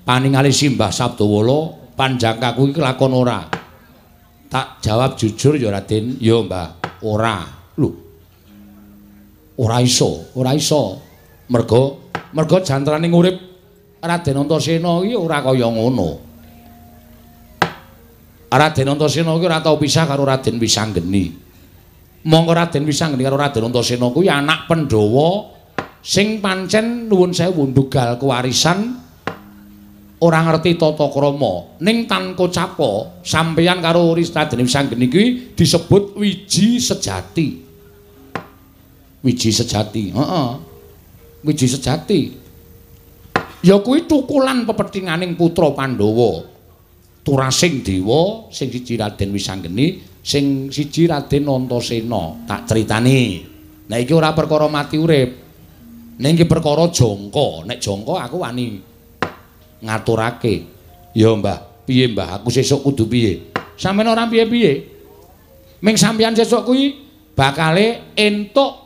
paningali Simbah Sabdawala panjangkaku iki lakon ora. Tak jawab jujur ya Raden, ya Mbah, ora. Lho. Ora iso, ora iso. Mergo mergo jantraning urip Raden Antasena iki ora kaya ngono. Raden Antasena iki ora tau pisah karo Raden Wisanggeni. mongko Raden Wisanggeni karo Raden Antasena kuwi anak Pandhawa sing pancen nuwun sewu ndugal kewarisan ora ngerti tata krama ning tan kocapa sampeyan karo Raden Wisanggeni kuwi disebut wiji sejati wiji sejati heeh wiji sejati. Ya kuwi tukulan pepetinganing putra Pandhawa. Turasing Dewa sing siji Raden Wisanggeni sing siji Raden Antasena. Tak critani. Nek iki ora perkara mati urip. Nek iki perkara jangka nek jangka aku wani ngaturake. Ya Mbah piye Mbah? Aku sesuk kudu piye? Sampeyan ora piye-piye? Ming sampeyan sesuk kuwi bakale entuk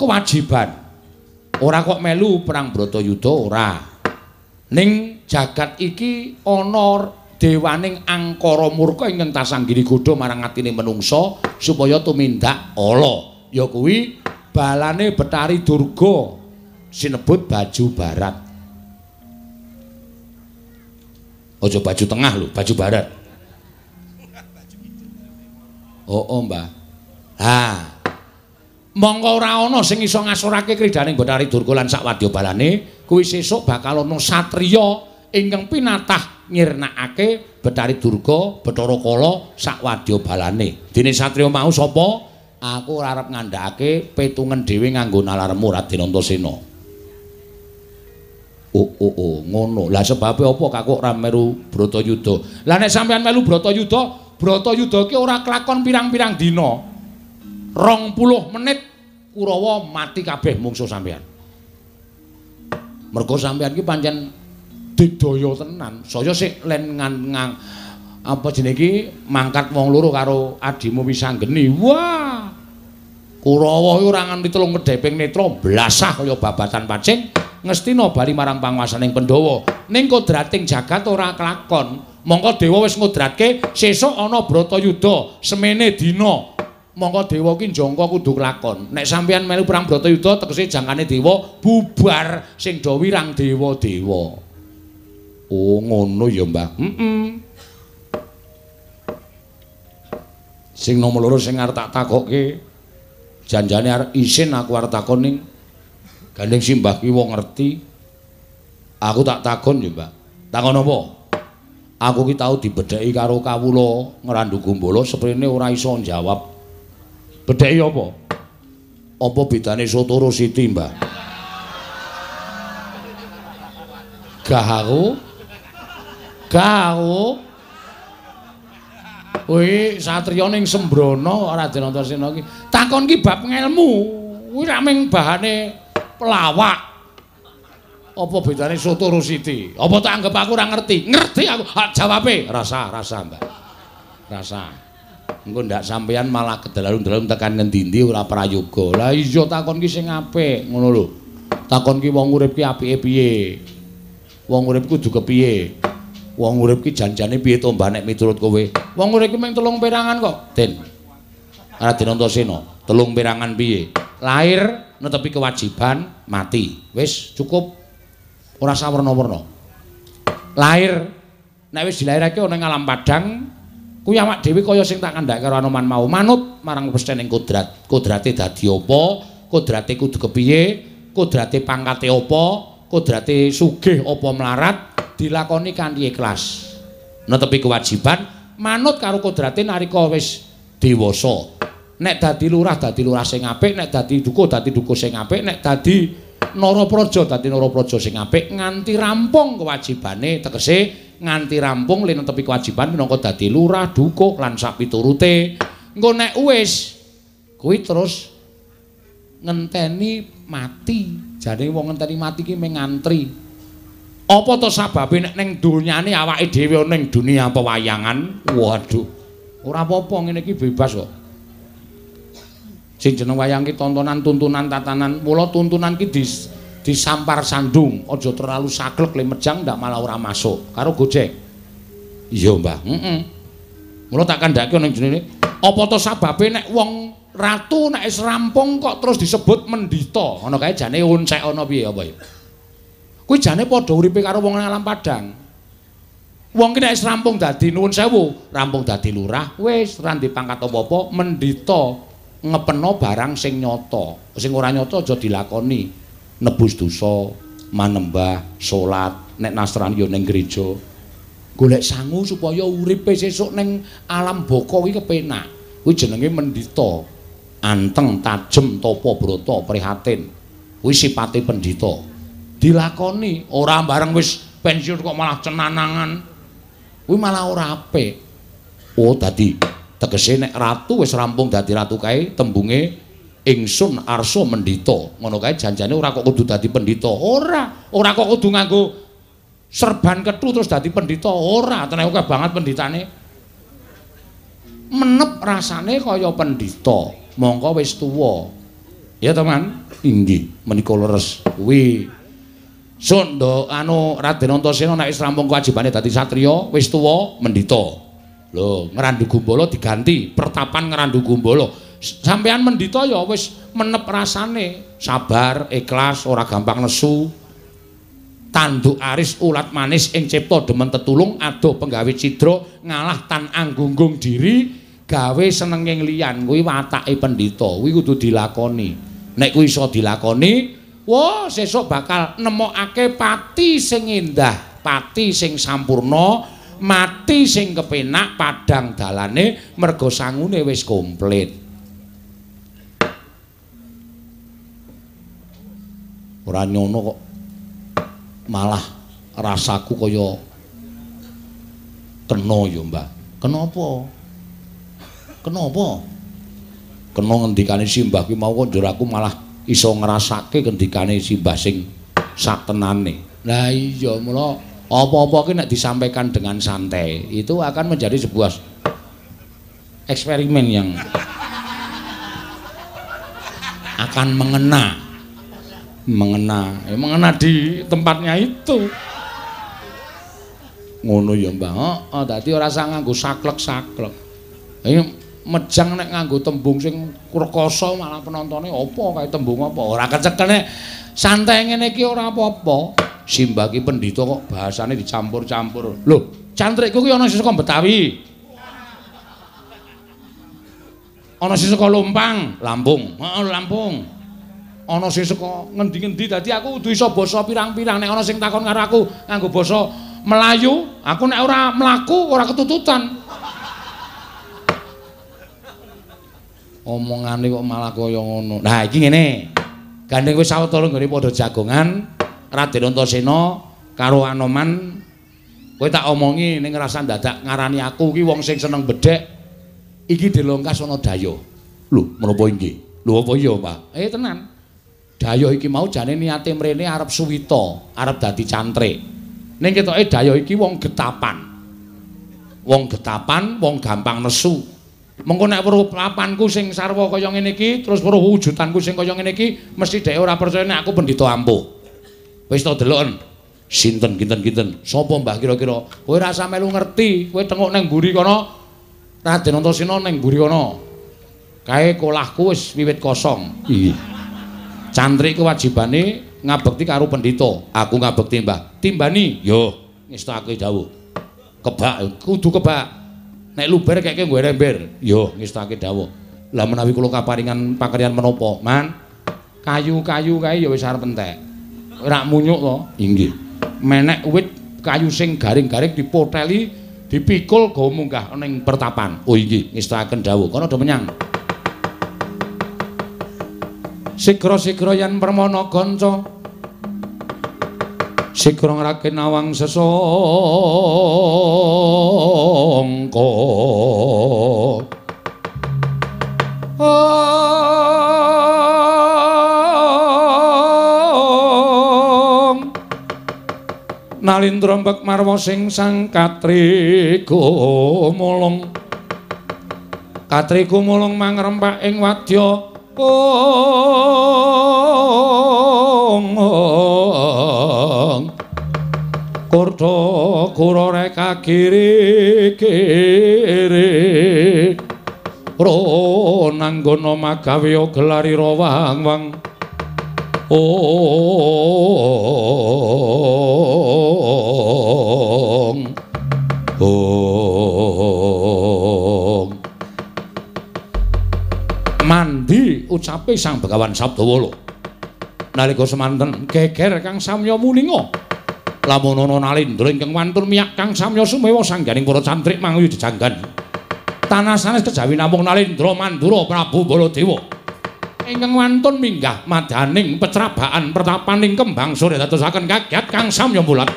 kewajiban ora kok melu perang Bratayuda ora. Ning jagat iki ana dewaning angkara murka ingkang tasanggiri godha marang atine menungsa supaya tumindak ala. Ya kuwi balane Betari Durga sinebut baju barat. Aja baju tengah lho baju barat. Oh oh mbah ha mongko ora ana sing iso ngasurake kridaning Betari Durga lan sak wadya balane kuwi sesuk bakal ana satriya ingkang pinatah nyirnakake Betari Durga, Bathara Kala sak wadya balane. Dene satriya mau sapa? aku ora arep ngandhakake petungen dhewe nganggo nalarmu Raden Antasena. Oh oh oh ngono. Lah sebabe apa kakuk ora meru Bratayuda? Lah nek sampean melu Bratayuda, Bratayuda ki ora kelakon pirang-pirang dina. 20 menit Kurawa mati kabeh mungsu sampean. Mergo sampean ki pancen didaya tenan. Saya sik len ngang apa jenenge iki mangkat wong loro karo adimu Wisanggeni. Wah. Kurawa ora nganti telung kedheping netra blasah kaya babatan pacing ngestina bali marang panguwasaning Pandhawa. Ning kodrating jagat ora kelakon. Mongko dewa wis ngudratke sesuk ana Bratayuda semene dina. Mongko dewa ki jangka kudu kelakon. Nek sampeyan melu perang Bratayuda tegese jangkane dewa bubar sing do wirang dewa-dewa. Oh ngono ya, Mbah. Heeh. Sing nomor loro sing arep tak takokke janjane arep isin aku arep takon ning gandeng simbah ki wong ngerti aku tak takon ya mbak takon apa aku ki tau dibedheki karo kawula ngrandu gumbala seprene ora iso jawab bedheki apa apa bedane soto siti mbak gah aku gah aku Kuwi satriya ning Sembrono Raden Antasena iki. Takon ki bab ngelmu. Kuwi ra mung bahane pelawak. Apa bedane soto rusiti? Apa tak anggap aku ora ngerti? Ngerti aku. Ha jawabe. Rasa, rasa, Mbak. Rasa. Engko ndak sampeyan malah kedalalun-dalalun tekan ngendi-endi ora prayoga. Lah iya takon ki sing apik, ngono lho. Takon ki wong urip ki apike piye? Wong urip kudu kepiye? Wong urip ki janjane piye to Mbah nek miturut kowe? Wong urip ki mung telung perangan kok, Den. Raden Antasena, telung perangan piye? Lahir netepi kewajiban, mati. Wis cukup. Ora sawerna-werna. Lahir nek wis dilahirake ana ing alam padang, kuwi awak dhewe kaya sing tak kandhake karo Anoman mau. Manut marang pestening kodrat. Kodrate dadi apa? Kodrate kudu kepiye? Kodrate pangkate apa? Kodrate sugih apa melarat? dilakoni kanthi ikhlas. Netepi kewajiban manut karo kodrate nalika wis dewasa. Nek dadi lurah dadi lurah sing apik, nek dadi dukuh dadi dukuh sing apik, nek dadi narapraja dadi narapraja sing apik nganti rampung kewajibane tegese nganti rampung len netepi kewajiban minangka dadi lurah, dukuh lan sapiturute. Engko nek wis kuwi terus ngenteni mati. Jane wong ngenteni mati ki mung ngantri. Apa to sababe nek ning donyane awake dhewe ning dunia pewayangan? Waduh. Ora apa-apa ngene iki bebas kok. Sing jeneng wayang ki tontonan tuntunan tatanan. Mula tuntunan ki dis, disampar sandung, aja terlalu saklek le mejang ndak malah ora masuk karo gojek. Iya, Mbah. Heeh. Mula tak kandhake ning jenenge apa to sababe nek wong ratu nek wis rampung kok terus disebut mendita. Ana kae jane unsek ana piye apa ya? kuwi jane padha uripe karo wong alam padang. Wong ki nek wis rampung dadi nuwun sewu, rampung dadi lurah, wis ndek pangkat apa-apa, mendita ngepeno barang sing nyata. Sing ora nyata aja dilakoni. Nebus dosa, manembah, salat, nek Nasrani yo ning gereja. Golek sangu supaya uripe sesuk ning alam baka kuwi kepenak. Kuwi jenenge mendita. Anteng, tajem, topo, brata, prihatin. Kuwi sipate pendhita. dilakoni ora bareng wis pensiun kok malah cenanangan kuwi malah ora apik oh dadi tegese nek ratu wis rampung dadi ratu kae tembunge ingsun arsa mendita ngono kae janjane ora kok kudu dadi pendhita. Ora ora kok kudu nganggo serban kethu terus dadi pendhita. Ora tenan akeh banget pendhitane. Menep rasane kaya pendhita. Mongko wis tuwa. Ya teman inggih menika leres. Kuwi. Sondo anu Raden Antasena nek wis rampung kewajibane dadi satriya, wis tuwa mendita. Lho, ngrandu gumbala diganti, pertapan ngrandu gumbala. Sampeyan mendita ya wis menep rasane, sabar, ikhlas, ora gampang nesu. Tanduk aris ulat manis ing cipta demen tetulung, adoh penggawe cidra, ngalah tan anggunggung diri, gawe senenging liyan. Kuwi watake pendhita, kuwi kudu dilakoni. Nek kuwi iso dilakoni, Wah, sesuk bakal nemokake pati sing indah, pati sing sampurna, mati sing kepenak padang dalane mergo sangune wis komplit. Ora nyono kok. Malah rasaku kaya kena ya mbah kenapa? Kenapa? Kena ngendikane simbah ki mau kok aku malah iso ngrasake ngendikane simbah sing satenane. Lah iya mula apa-apa ki nek disampaikan dengan santai itu akan menjadi sebuah eksperimen yang akan mengena mengena. Ya, mengena di tempatnya itu. Ngono ya mbah heeh dadi ora usah saklek-saklek. Ini mejang nek nganggo tembung sing rekoso malah penontone apa kae tembung apa? Ora kecekel nek santai ngene iki ora apa-apa. Simbaki pendhita kok bahasane dicampur-campur. Lho cantrikku ki ana saka Betawi? Ana sing Lumpang, Lampung. Heeh, Lampung. Ana sing saka ngendi-ngendi dadi aku kudu iso basa pirang-pirang nek ana sing takon karo aku nganggo basa Melayu, aku nek ora mlaku ora ketututan. Omongane kok malah kaya ngono. Nah, iki ngene. Gandeng wis sawetara nggone padha jagongan Raden Antasena karo Anoman. Kowe tak omongi ning ngrasa dadak ngarani aku ki wong sing seneng bedhek iki dilongkas ana daya. Lho, menapa iki? Lho apa iya, Pak? Eh tenan. Daya iki mau jane niate mrene arep suwita, arep dadi cantrik. Ning ketoke daya iki wong getapan. Wong getapan, wong gampang nesu. Mengko nek weruh papanku sing sarwa kaya ngene iki, terus weruh wujudanku sing kaya ngene iki, mesti dhek ora percaya nek aku pendhita ampuh. Wis to deloken. Sinten kinten-kinten? Sapa Mbah kira-kira? Kowe rasa melu ngerti, kowe tengok nang mburi kono Raden Antasena ning mburi kono. Kae kolahku wis wiwit kosong. Iya. Cantrik kewajibane ngabekti karo pendhita. Aku ngabekti Mbah. Timbani, yo ngestake dawuh. Kebak, kudu kebak. Nek luber keke nggo ember, yo ngestake dawuh. Lah menawi kula kaparingan pakaryan menapa, Man? Kayu-kayu kae ya wis arep entek. Ora munyuk to? Inggih. Menek wit kayu sing garing-garing dipoteli dipikul go munggah ning pertapan. Oh iki ngestaken dawuh. Kono do menyang. Sigra-sigra yen permana kanca. Sigra ngraken awang sesongko. Nalindra mbek marwa sing sang katriku mulung katriku mulung mangrempak ing wadya kurta kurore kagiri kiri ro nanggono magawe gelari rawang wang ong ong mandi ucape sang begawan sabdawala nalika semanten geger kang samya muninga. Lamun ana nalindra ingkang wantun miyak kang samya sumewa sangganing para cantrik manguyu jejanggan tanah sanes kejawi namung nalindra mandura prabu baladewa. Ingkang wantun minggah madaning pecrabaan pertapaning kembang sore dadosaken kagiat kang samya mulat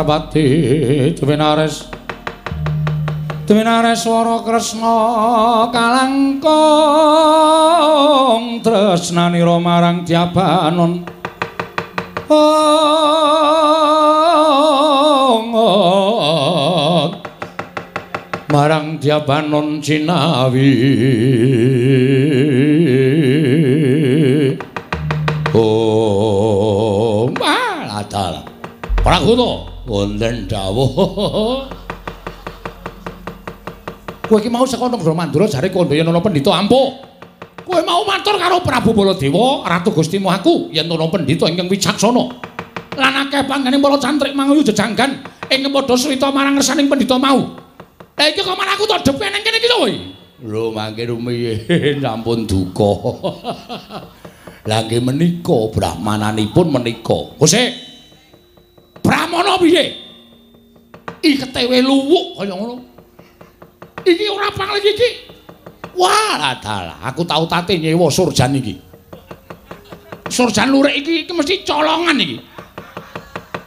Narpati Dwinares Dwinares Swara Kresna kalangkong tresnanira marang Diabanon. Marang Diabanon Cinawi wonten dawuh. Kowe iki mau saka Negara Mandura jare kandhaya ana pendhita ampuh. Kowe mau matur karo Prabu Baladewa, Ratu Gustimu aku yen ana pendhita ingkang wicaksana. Lan akeh panggene para cantrik manguyu jejanggan ing padha srita marang ngersaning pendhita mau. Lah iki kok malah aku to depe ning kene iki to kowe. Lho mangke rumiyin [laughs] sampun duka. [laughs] Lah nggih menika brahmananipun menika. Gusik. Brahmana piye? Iketewe luwuk kaya ngono. Iki ora panglih iki. Wah, dalah, aku tau tate nyewa surjan iki. Surjan lurik iki iki mesti colongan iki.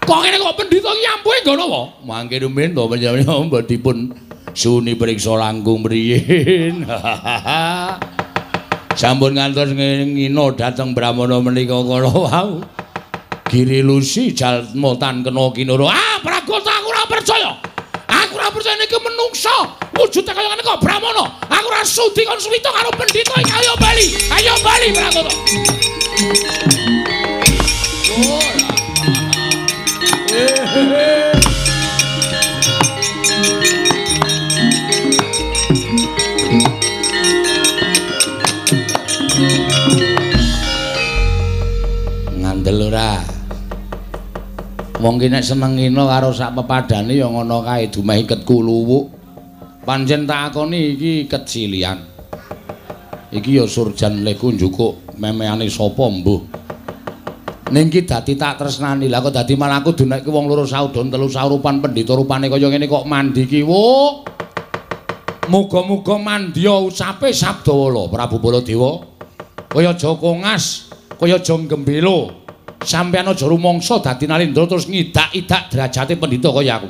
Kok ngene kok pendhita iki ampuhe ngono apa? Mangke rumen to panjenengan dipun suni periksa langkung mriyin. [laughs] Sampun ngantos ngino dhateng Brahmana menika kala wau. Giri lusi jalmotan kena kinoro. Ah, Pragota aku ora percaya. Aku ora percaya niki menungsa. Wujude kaya ngene kok Brahmana. Aku ora sudi kon suwita karo pendhita iki. Ayo bali. Ayo bali Pragota. Oh. Ngandel ora. Wong ki nek seneng ngino karo sak pepadane ya ngono kae dumeh iket kuluwuk. Pancen tak akoni iki kecilian. Iki ya surjan leku njukuk memeane sapa mbuh. Ning ki dadi tak tresnani. Lah kok dadi malah aku dunekke wong loro saudon telu saurupan pendhita rupane kaya ngene kok mandi ki, Wuk. Muga-muga mandya ucape Sabdawala Prabu Baladewa. Kaya aja kongas, kaya aja gembelo. Sampeyan aja rumangsa dadi nalindra terus ngidak-idak derajate pendhita kaya aku.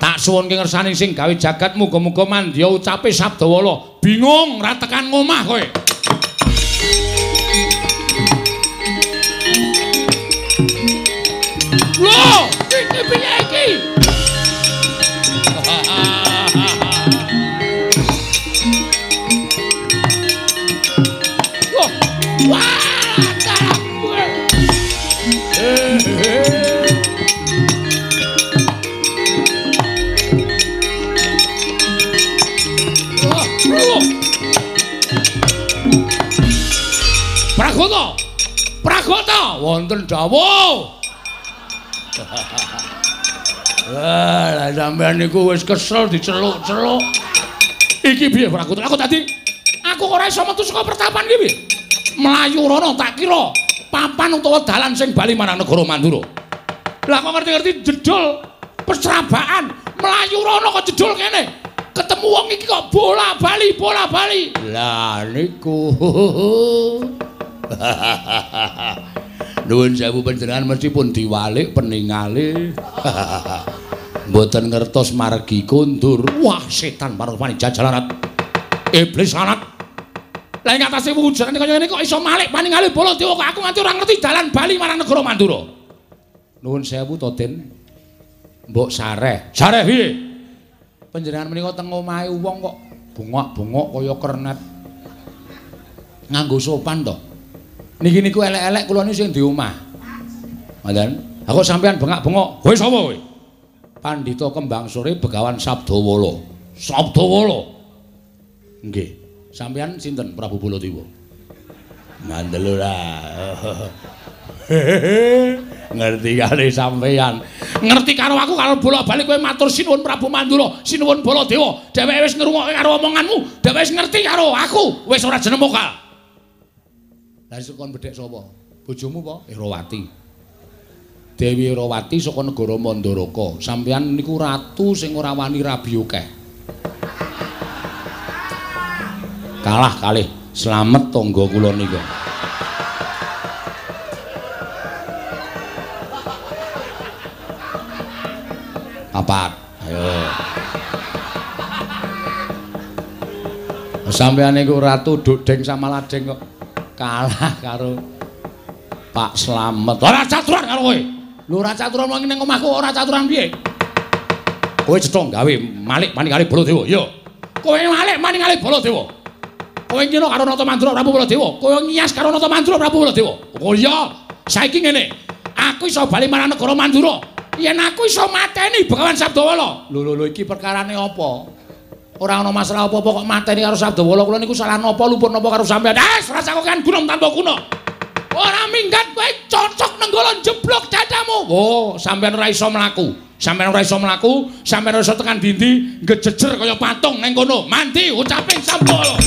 Tak suwunke ngersani sing gawe jagat muga-muga mandya ucape Sabdawala. Bingung ra tekan ngomah kowe. Wonten dawuh. Lah sampean niku wis kesel diceluk-celuk. Iki piye Prakuta? Aku tadi aku ora iso metu saka pertapan iki piye? Melayu rono tak kira papan utawa dalan sing bali marang negara Mandura. Lah kok ngerti-ngerti jedul pesrabaan melayu rono kok jedul kene. Ketemu wong iki kok bola bali, bola bali. Lah niku. [laughs] Nuwun sewu panjenengan meskipun diwalik peningale. [laughs] Mboten ngertos margi kundur. Wah, setan parupane jajalanat. Iblis lanat. Lah ing atase wujudan kaya ngene kok iso malik paningale Baladewa kok aku nganti ora ngerti dalan bali marang negara Mandura. Nuwun sewu to, Den. Mbok sareh. Sareh piye? Panjenengan menika teng omahe wong kok bungok-bungok kaya kernet. Nganggo sopan to. Niki niku elek-elek kula niku sing di omah. Ngoten. Aku sampean bengak-bengok. Kowe sapa kowe? Pandhita Kembang Sore Begawan Sabdawala. Sabdawala. Nggih. Sampean sinten Prabu Baladewa? Ngandel ora. [laughs] Ngerti kali sampean. Ngerti karo aku karo bolak-balik kowe matur sinuwun Prabu Mandura, sinuwun Baladewa. Dheweke wis ngrungokke karo omonganmu, dheweke wis ngerti karo aku, wis ora jeneng mokal. Iso kon bedhek sapa? Bojomu apa? Erawati. Dewi Erawati saka negara Mandaraka. Sampeyan niku ratu sing ora wani rabi akeh. Kalah kalih. Slamet tangga kula nika. papat. Ayo. Sampeyan iku ratu Dudeng sama Ladeng kok kalah karo Pak Slamet. Ora caturan karo kowe. Lho ora caturan wong ning omahku ora caturan piye? Kowe cetha gawe Malik maning kali Baladewa. Yo. Kowe Malik maning kali Baladewa. Kowe ngino karo Nata Mandura Prabu Baladewa. Kowe ngias karo Nata Mandura Prabu Baladewa. Oh iya. Saiki ngene. Aku iso bali marang negara Mandura. Yen aku iso mateni Begawan Sabdawala. Lho lho iki perkarane apa? Ora ana masalah apa-apa kok mateni karo Sabdawala kula niku salah napa luput napa karo sampean. Eh, rasa kok kan gunung tanpa kuno. Ora minggat kowe cocok nenggala jeblok dadamu. Oh, sampean ora iso mlaku. Sampean ora iso mlaku, sampean ora iso tekan dindi, ngejejer kaya patung ning kono. Mandi ucapin Sabdawala.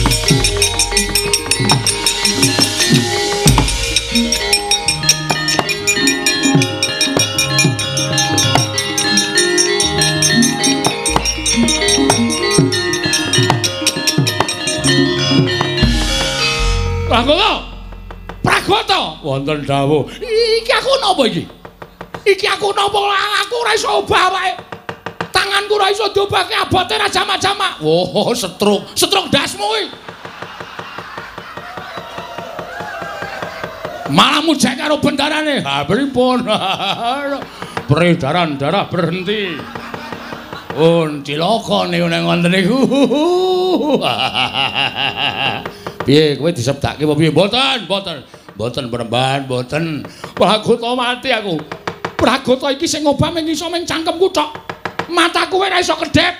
Pragoto. Pragoto. Wonten dawuh. Iki aku napa iki? Iki aku napa aku ora iso obah wae. Tanganku ora iso diobahke abote ra jamak-jamak. Oh, setruk. Setruk dasmu iki. Malah mujek karo bendarane. Ha pripun? [laughs] Peredaran darah berhenti. Un cilaka niku ning wonten niku. [laughs] Piye kowe disebdake apa piye? Mboten, mboten. Mboten penemban, mboten. Pragoto mati aku. Pragoto iki sing ngobah ming iso ming cangkemku tok. Mataku ora iso kedhep.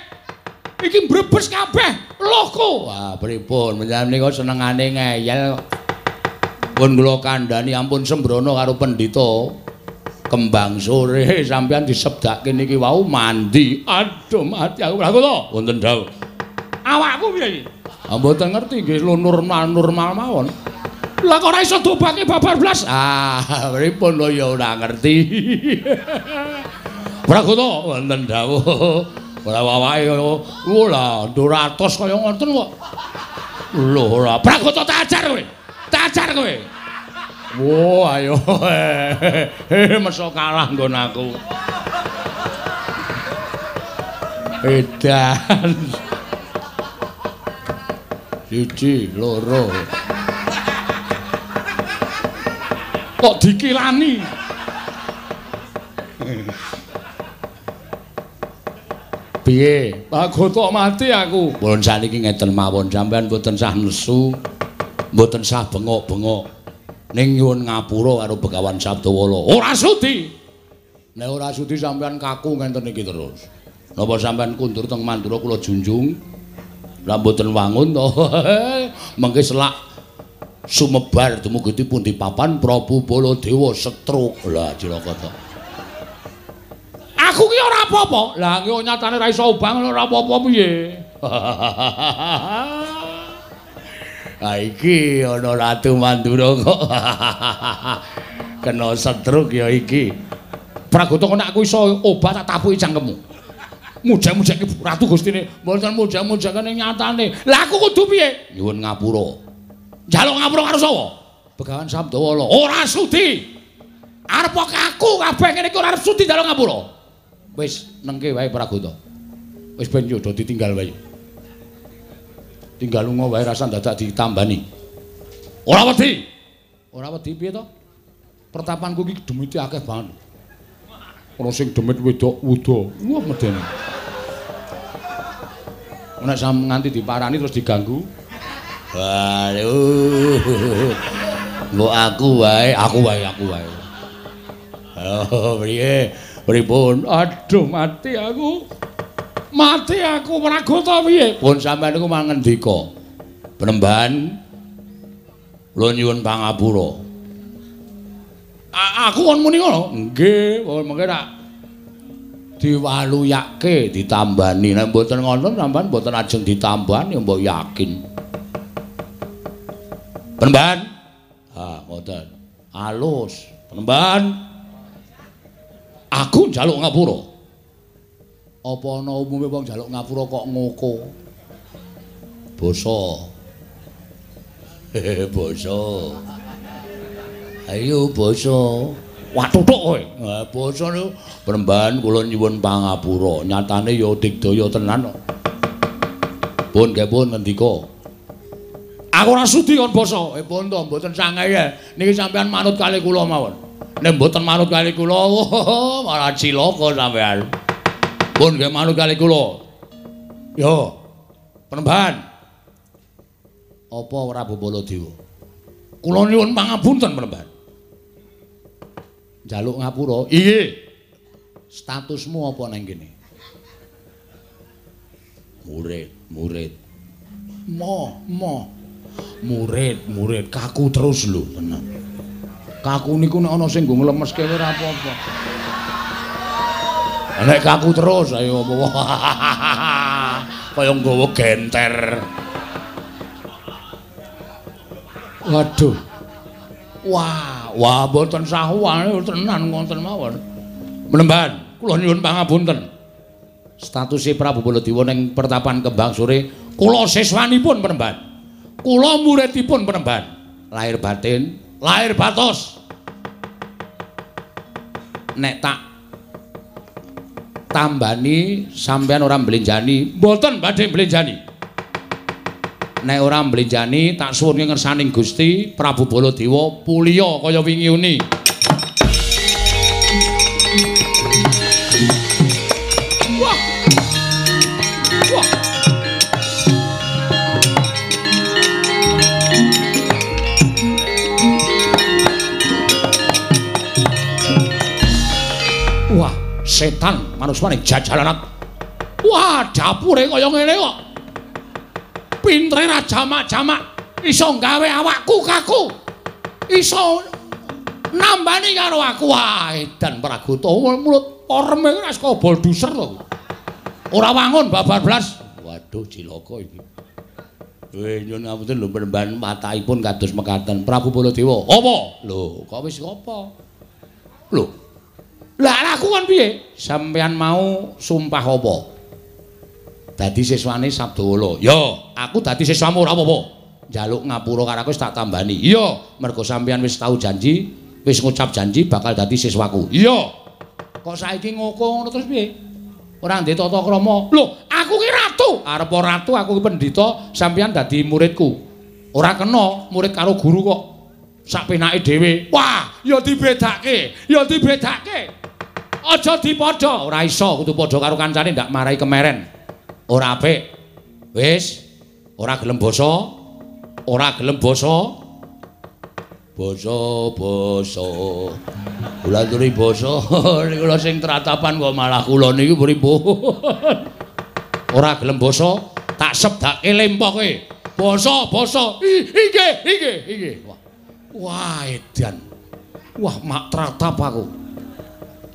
Iki mbrebes kabeh lohku. Wah, pripun? Menjan nika senengane ngeyel. Pun kula kandhani ampun sembrono karo pendhita. Kembang sore [laughs] sampean disebdake niki wau mandi. Aduh, mati aku Pragoto. Wonten dawuh. Awakku piye iki? Ah mboten ngerti nggih normal normal mawon. Lah kok ora iso dobake babar blas? Ah, pripun lho ya ora ngerti. Pragoto wonten dawuh. Ora wawahe ora 200 kaya ngoten kok. Lho ora Pragoto tak ajar kowe. Tak ajar kowe. Wo ayo. [laughs] Meso kalah nggon aku. Edan. Siji loro. Kok dikilani? Piye? Pagoto mati aku. Pun saniki ngeten mawon sampean mboten sah nesu mboten sah bengok-bengok. Ning nyuwun ngapura karo Begawan Sabdawala. Ora sudi. Nek ora sudi sampean kaku ngenten iki terus. Napa sampean kundur teng Mandura kula junjung rambutan wangun to. Mengke selak sumebar dumugi dipun dipapan Prabu Baladewa setruk. Lah cilaka to. Aku ki ora apa-apa. Lah ki nyatane ra iso ubang ora apa-apa piye? [laughs] Ha iki ana Ratu Mandura kok. [laughs] Kena setruk ya iki. Pragoto nek aku iso obat tak tapuki cangkemmu mujak-mujake ratu gustine. Mboten mujak-mujakane nyatane. Lah aku kudu piye? Nyuwun ngapura. Njaluk ngapura karo sapa begawan sabdawala ora sudi. Arep aku kabeh ngene iki ora arep sudi njaluk ngapura? Wis nengke wae pragoto. Wis ben yo ditinggal wae. Tinggal lunga wae rasa dadak ditambani. Ora wedi. Ora wedi piye to? Pertapanku iki demite akeh banget ana sing demit wedok wuda wah medene nek sam nganti diparani terus diganggu. Waduh. Mbok aku wae aku wae aku wae. Oh piye pripun? Aduh mati aku. Mati aku pragota piye? Pun sampean niku mangendika penemban kula nyuwun pangapura aku kon muni ngono? Nggih mengke tak diwaluyake ditambani. Nek mboten ngono sampean mboten ajeng ditambani mbok yakin. Penemban ha ngoten. Alus. Penemban aku njaluk ngapura. Apa ana umume wong njaluk ngapura kok ngoko? Basa. [laughs] Basa ayo basa Wah tutuk kowe. Lah basa niku Premban kula nyuwun pangapura. Nyatane ya digdaya tenan kok. Pun pun ngendika. Aku ora sudi kon basa. Eh pun to mboten sangae ya. Niki sampean manut kali kula mawon. Nek mboten manut kali kula, [laughs] oh, malah cilaka sampean. Pun nggih manut kali kula. Yo. Premban. Apa Prabu Baladewa? Kula nyuwun pangapunten, Premban. Jaluk ngapura. Iye. Statusmu apa nang kene? Murid, murid. Mo, mo. Murid, murid. Kaku terus lho, tenan. Kaku niku nek ana sing nggo nglemeske ora apa-apa. Nek kaku terus ayo apa? [laughs] Kaya nggawa genter. Waduh. Wah, wah mboten sahuan tenan wonten mawon. Menemban, kula nyuwun pangapunten. Statuse Prabu Baladewa ning Pertapan Kembang Sore, kula siswanipun Menemban. Kula muridipun Menemban. Lahir batin, lahir batos. Nek tak tambani sampean ora mblenjani, mboten badhe mblenjani. Nek ora mblenjani tak suwun ngersaning Gusti Prabu Baladewa puliya kaya wingi uni. Wah. Wah. Wah, setan manusane jajalanat. Wah, dapure kaya ngene kok. Pintre ra jamak-jamak iso gawe awakku kaku iso nambani karo aku wah edan pragoto mulut orme ora saka bolduser to ora wangun babar blas waduh cilaka iki Weh nyun ngapunten lho penemban matahipun kados mekaten Prabu Baladewa. Apa? Lho, kok wis apa? Lho. Lah aku kon piye? Sampeyan mau sumpah apa? Dadi siswane Sabdawala. Ya, aku dadi siswamu ora apa-apa. Njaluk ngapura karo aku tak tambani. Iya, mergo sampeyan wis tau janji, wis ngucap janji bakal dadi siswaku. Iya. Kok saiki ngoko ngono terus piye? Ora ndek tata krama. Lho, aku ki ratu. Arep ratu aku ki pendhita, sampeyan dadi muridku. Ora kena murid karo guru kok. Sak penake dhewe. Wah, ya dibedake. Ya dibedake. Aja dipadha. Ora iso kudu padha karo kancane ndak marai kemeren. Ora apik. Wis, ora gelem basa, ora gelem basa. Basa-basa. Kula turi basa, [laughs] niku sing tratapan kok malah kula niki pripun. [laughs] Ora gelem basa, tak sebdake lempoke. Basa, basa. Inggih, inggih, inggih. Wah. Wah, edan. Wah, mak tratap aku.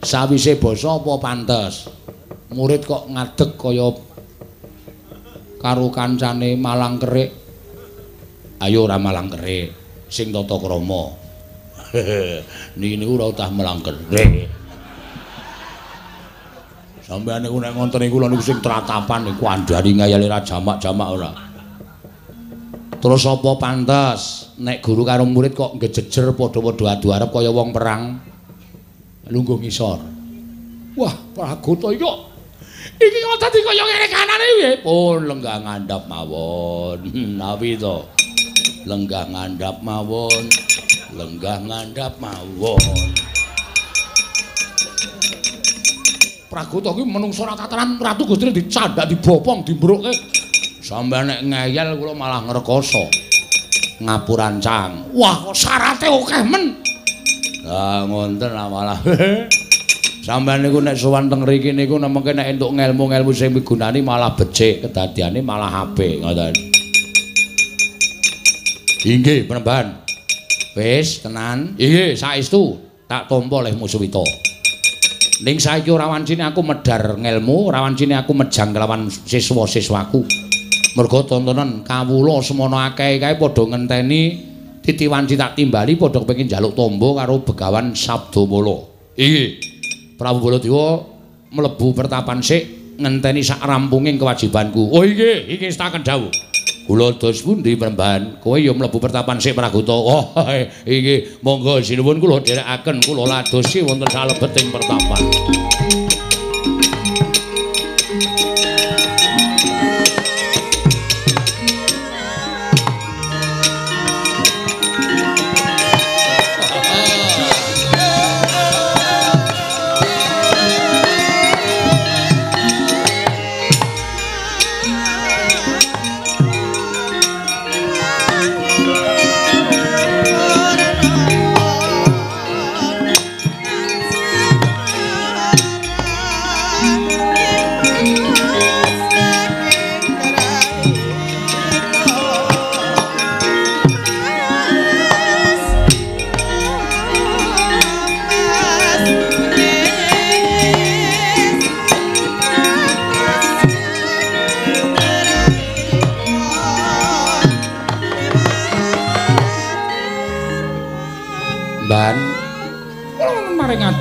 Sawise basa apa pantes? Murid kok ngadeg kaya karo kancane malang kerik. Ayo ora malang kerik sing tata krama. [laughs] Niki ora utah malang kerik. Sampeyan niku nek ngonten niku niku sing tratapan niku andari ngayali ra jamak-jamak ora. Terus apa pantes? Nek guru karo murid kok ngejejer padha-padha adu arep kaya wong perang. Lungguh ngisor. Wah pragoto iki kok iki kok dadi kaya ngene kanane piye? Pun lenggah ngandhap mawon. [laughs] Nawi to. Lenggah ngandhap mawon. Lenggah ngandhap mawon. Pragoto kuwi menungso ra tataran Ratu Gusti dicandak dibopong dimbrukke. Sampe nek ngeyel kula malah ngrekoso. Ngapurancang. Wah, kok syarate akeh men. Lah ngonten malah. [laughs] Sampeyan niku nek sowan teng mriki niku nemeke nek entuk ngelmu-ngelmu sing migunani malah becik, kedadiane malah apik ngoten. Inggih, penemban. Wis, tenan. Inggih, saestu tak tampa oleh Muswita. Ning saiki ora wancine aku medhar ngelmu, ora wancine aku mejang kelawan siswa-siswaku. Mergo tontonan kawula semono akeh kae padha ngenteni titiwanci tak timbali padha kepengin njaluk tombo karo begawan Sabdamala. Inggih. Prabu Baladewa mlebu pertapan sik ngenteni sak rampunging kewajibanku. Oh iki, iki staken dawuh. Kula dos pundi Pramban? Kowe ya mlebu pertapan sik Praguta. Oh, iki monggo sinuwun kula dherekaken kula ladosi wonten salebeting pertapan.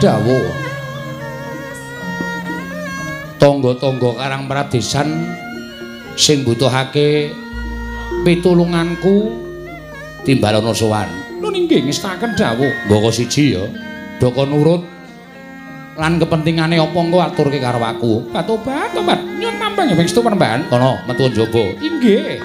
Dawuh. Tangga-tangga karang pradesan sing butuhake pitulunganku timbalana sowan. Lho nggih ngestaken dawuh. Mboko siji ya doko nurut. Lan kepentingane apa engko aturke karo aku? Batobat tobat nyun nambang ya wis tumen mbak kono metu njaba. Inggih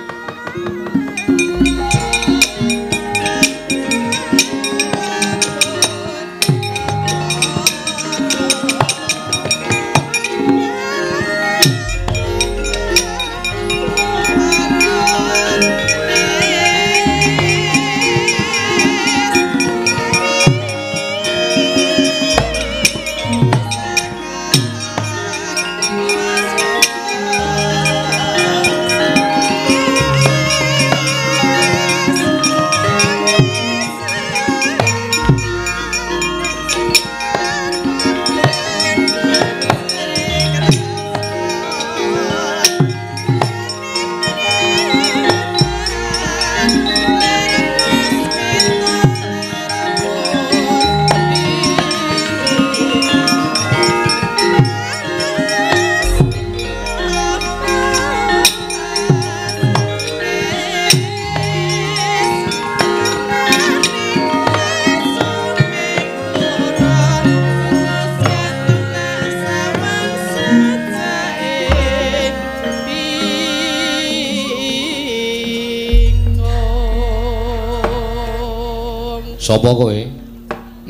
Sopo kowe?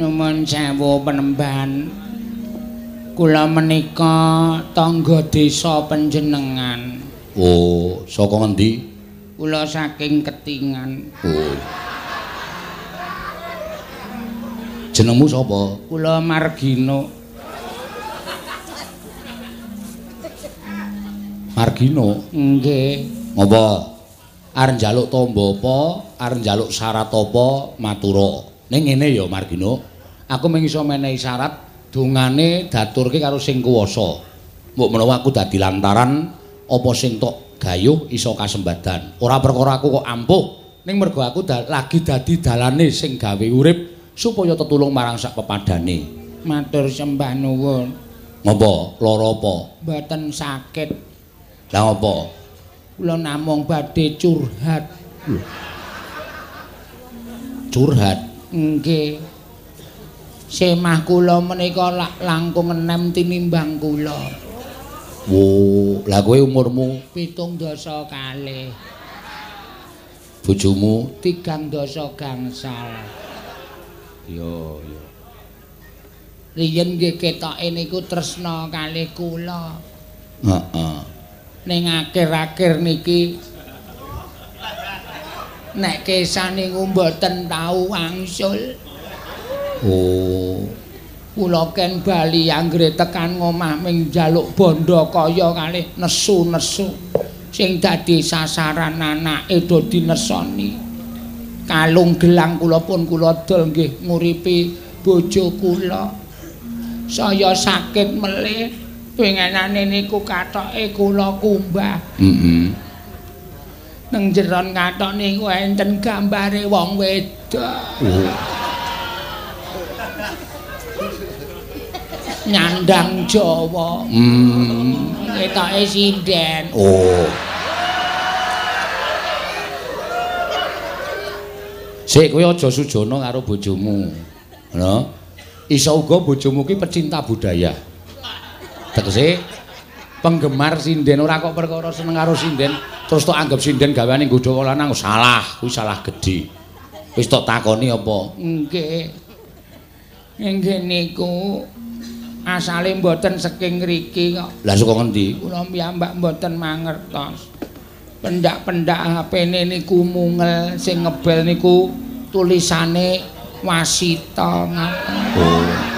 Numun sewu penemban. Kula menika tangga desa panjenengan. Oh, saka ngendi? Kula saking Ketingan. Oh. Jenengmu sapa? Kula Margino. Margino? Nggih. Ngopo? Arep njaluk tamba apa? Arep njaluk syarat apa? Matura. Ning ngene ya Margino, aku mung iso menehi syarat dungane daturke karo sing kuwasa. Mbok menawa aku dadi lantaran apa sing tok gayuh iso kasembadan. Ora perkara aku kok ampuh, ning mergo aku da lagi dadi dalane sing gawe urip supaya tetulung marang sak pepadane. Matur sembah nuwun. Ngopo? Lara apa? Mboten sakit. Lah apa? Kula namung badhe curhat. Curhat. Nggih. Semah kula menika langkung enem tinimbang kula. Wo, lah kowe umurmu pitung dasa kalih. Bojomu tigang dasa gangsal. Yo, yo. Riyen nggih ketoke niku tresna kalih kula. Heeh. Ning akhir-akhir niki nek kesane mboten tau wangsul. Oh. Kula ken bali anggere tekan ngomah ming njaluk bondo kaya kalih nesu-nesu sing dadi sasaran anake do dinesoni. Kalung gelang kula pun kula dol nggih nguripi bojo kula. Saya sakit melih pengenane niku katoke kula kumbah. Heeh. Mm nang jeron ngatok niku enten gambare wong wedok. Oh. Nyandang Jawa. Hmm. Ketoke sinden. Oh. Sik kowe aja sujono karo bojomu. Ngono. Iso uga bojomu ki pecinta budaya. Tegese penggemar sinden ora kok perkara seneng karo sinden terus tok anggap sinden gaweane nggodho lanang salah, kuwi salah gedhe. Wis tok takoni apa? Nggih. Nggih niku asale mboten saking ngriki kok. Lah saka ngendi? Kula piyambak mboten mangertos. Pendak-pendak HP-ne niku mungel sing ngebel niku tulisane wasita ngaten. Oh.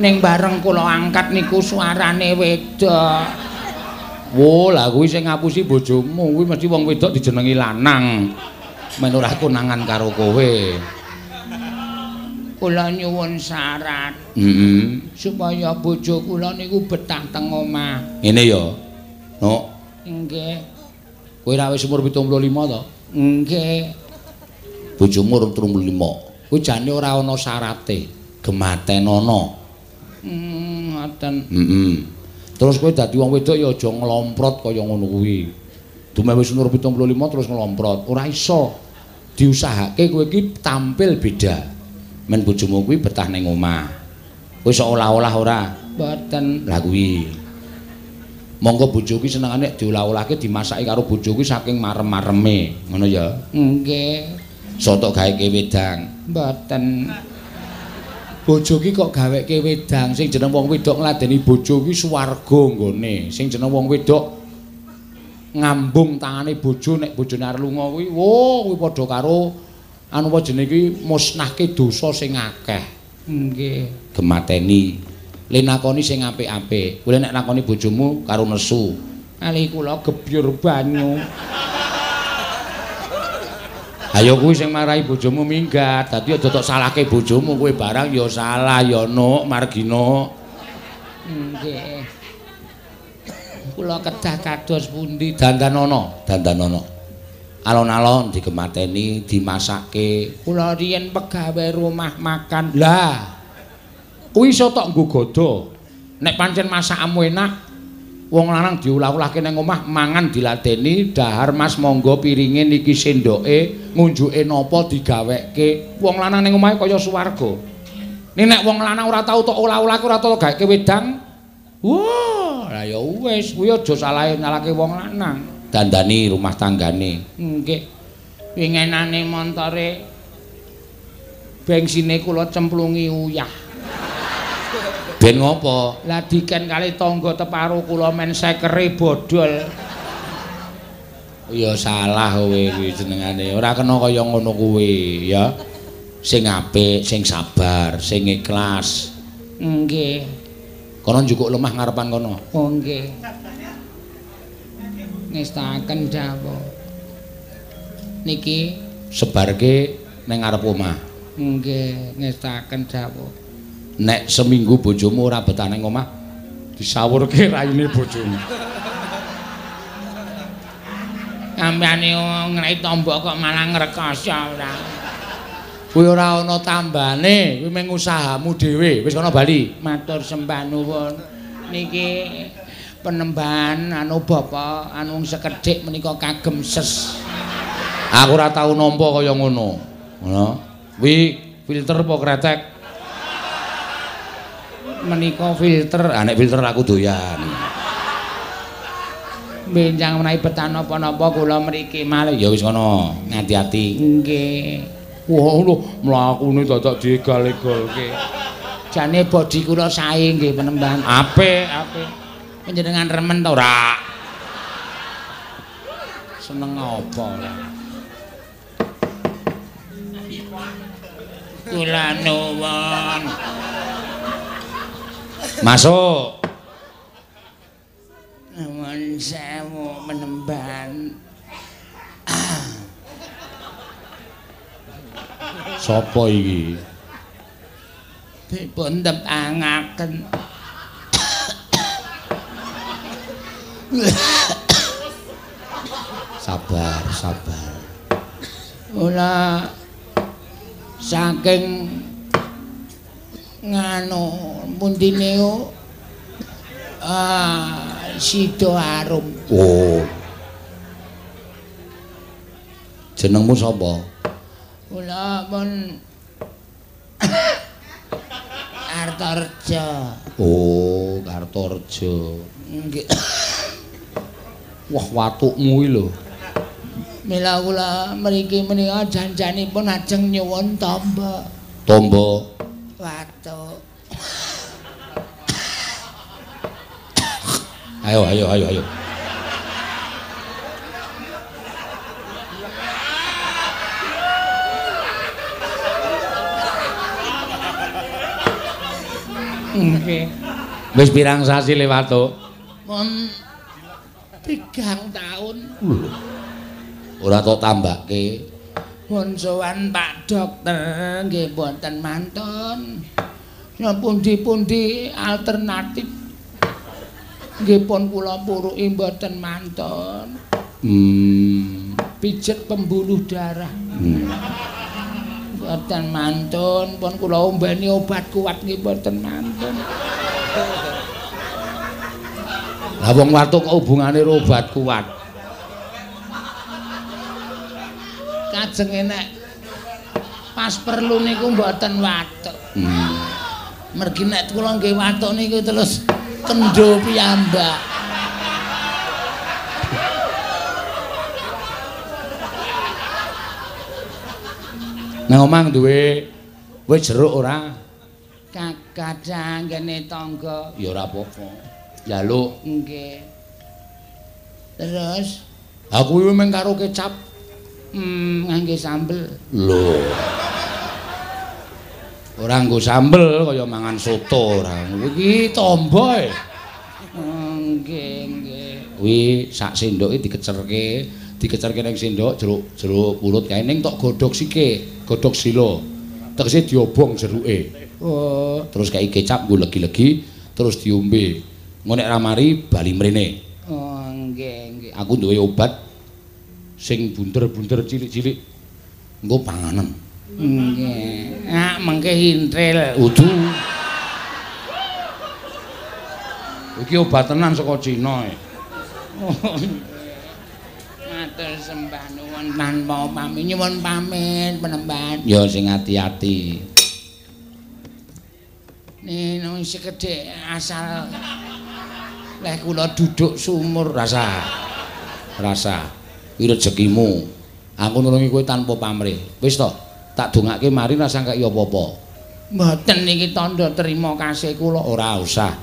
Ning bareng kula angkat niku suarane wedok. Wo, lah kuwi sing ngapusi bojomu, kuwi mesti wong wedok dijenengi lanang. Men ora konangan karo kowe. Kula nyuwun syarat Heeh. supaya bojo kula niku betah teng omah. Ngene ya. No, Nggih. kowe ra wis umur 75 to? Nggih. Bojomu urung 35. Kuwi jane ora ana syarate. Gematen ana. Hmm, ngoten. Heeh. Terus kowe dadi wong wedok ya aja nglomprot kaya ngono kuwi. Dume wis umur 75 terus nglomprot. Ora iso. Diusahake kowe iki tampil beda. Men bojomu kuwi betah ning omah. Kowe iso olah-olah ora? Mboten. Lah kuwi. Monggo bojo kuwi senengane diolah-olahke dimasaki karo bojo kuwi saking marem-mareme, ngono ya. Nggih. Soto gaweke wedang. Mboten. Bojo ki kok gaweke wedang, sing jeneng wong wedok ngladeni bojo kuwi swarga nggone. Sing jeneng wong wedok ngambung tangane bojo nek bojone arep lunga kuwi, wo kuwi padha karo anu apa jenenge kuwi musnahke dosa sing akeh. Nggih. Gemateni. Le nakoni sing apik-apik. Kowe nek nakoni bojomu karo nesu. Ali kula gebyur banyu. Ayo kuwi sing marahi bojomu minggat. Dadi aja tok salahke bojomu kowe barang ya salah ya nuk Margina. Nggih. Kula kedah kados pundi? Dandanana, dandanana. Alon-alon digemateni, dimasakke. Kula riyen pegawe rumah makan. Lah. Kuwi iso tok nggo. Nek pancen masakmu enak, wong lanang diulah-ulahke ning omah mangan diladeni, dahar Mas monggo piringe niki sendoke, ngunjuke napa digaweke. Wong lanang ning omahe kaya swarga. Nek nek wong lanang ora tau tok olah-olahke ora tau gaweke wedang, wah, lah ya wis, kuwi aja salahe nyalahke wong lanang. Dandani rumah tanggane. Nggih. Wingenane montore bengsine kula cemplungi uyah. Ben ngopo? Lah diken kali tangga teparo kula men sekere bodol. Ya salah kowe kuwi jenengane. Ora kena kaya ngono kuwi, ya. Sing apik, sing sabar, sing ikhlas. Nggih. Kono njukuk lemah ngarepan kono. Oh nggih. Ngestaken dawuh. Niki Sebarke ning ngarep omah. nggih ngestaken dawuh. Nek seminggu bojomu ora betah omah, disawurke raine bojomu. Sampeyan ngrei tombok kok malah ngrekoso ora. Kuwi ora ana tambane, kuwi mung usahamu dhewe. Wis kono bali. Matur sembah nuwun. Niki penembahan anu Bapak anu sekedhik menika kagem ses. Aku ora tau nampa kaya ngono. Ngono. Kuwi filter apa kretek? Menika filter Ah nek filter aku doyan. benjang menawi betan napa-napa kula mriki malih. Ya wis kono, ngati-ati. Nggih. Wah, lho, mlakune dadak diegal-egalke. Jane bodi kula sae nggih penembahan. Apik, apik. Panjenengan remen ta ora? Seneng apa? Kula nuwun. Masuk. Nuwun sewu penembahan. Sopo iki? Dipun tepangaken. Sabar, sabar. Kula saking niku ah Sido Arum. Oh. Jenengmu sapa? Kula pun [coughs] Artorjo. Oh, Kartorejo. Nggih. [coughs] Wah, watukmu iki lho. Mila kula mriki menika janjanipun ajeng nyuwun tamba. Tombo. Watuk. Ayo, ayo, ayo, ayo. Nggih. Wis pirang sasi lewat to? Pun tigang taun Ora tok tambake. Pun sowan Pak Dokter nggih boten mantun. Ya pundi-pundi alternatif nggih pun kula puruki boten mantun. Hmm. Pijet pembuluh darah. hmm. Boten mantun, pun kula ombeni obat kuat nggih boten mantun. Lah wong watuk kok hubungane obat kuat. Kajeng enek pas perlu niku mboten watuk. Hmm. Mergi nek kula nggih watuk niku terus kendho piyambak. Nang omah duwe wis jeruk ora? Kadang ngene tangga Ya ora apa-apa. Jaluk. nggih. Terus Aku iki mung karo kecap. Hmm ngangge sambel. Lho. Ora nggo sambel kaya mangan soto ora. Iki tombo e. Oh, Nggih, nggih. Kuwi sak sendoke dikecerke, dikecerke ning sendok jeruk jeruk purut kae ning tok godhog sike, godhog silo. Tegese diobong jeruke. Oh, Terus kae kecap nggo legi-legi, terus diombe. Ngono nek ra mari bali mrene. oh nggih, nggih. Aku duwe obat sing bunder-bunder cilik-cilik. Engko panganan. Nggih. Ah, mengke hintril. Udu. Iki obat tenan saka Cina e. [laughs] Matur sembah nuwun tanpa pamit nyuwun pamit penemban. Ya sing ati-ati. Nang sekedhik asal leh kula duduk sumur Rasa. Rasa. Rezekimu. Aku nulungi kowe tanpa pamrih. Wis to, tak dongake mari rasa kaya apa-apa. mboten niki tandha terima kasih kula Ora usah.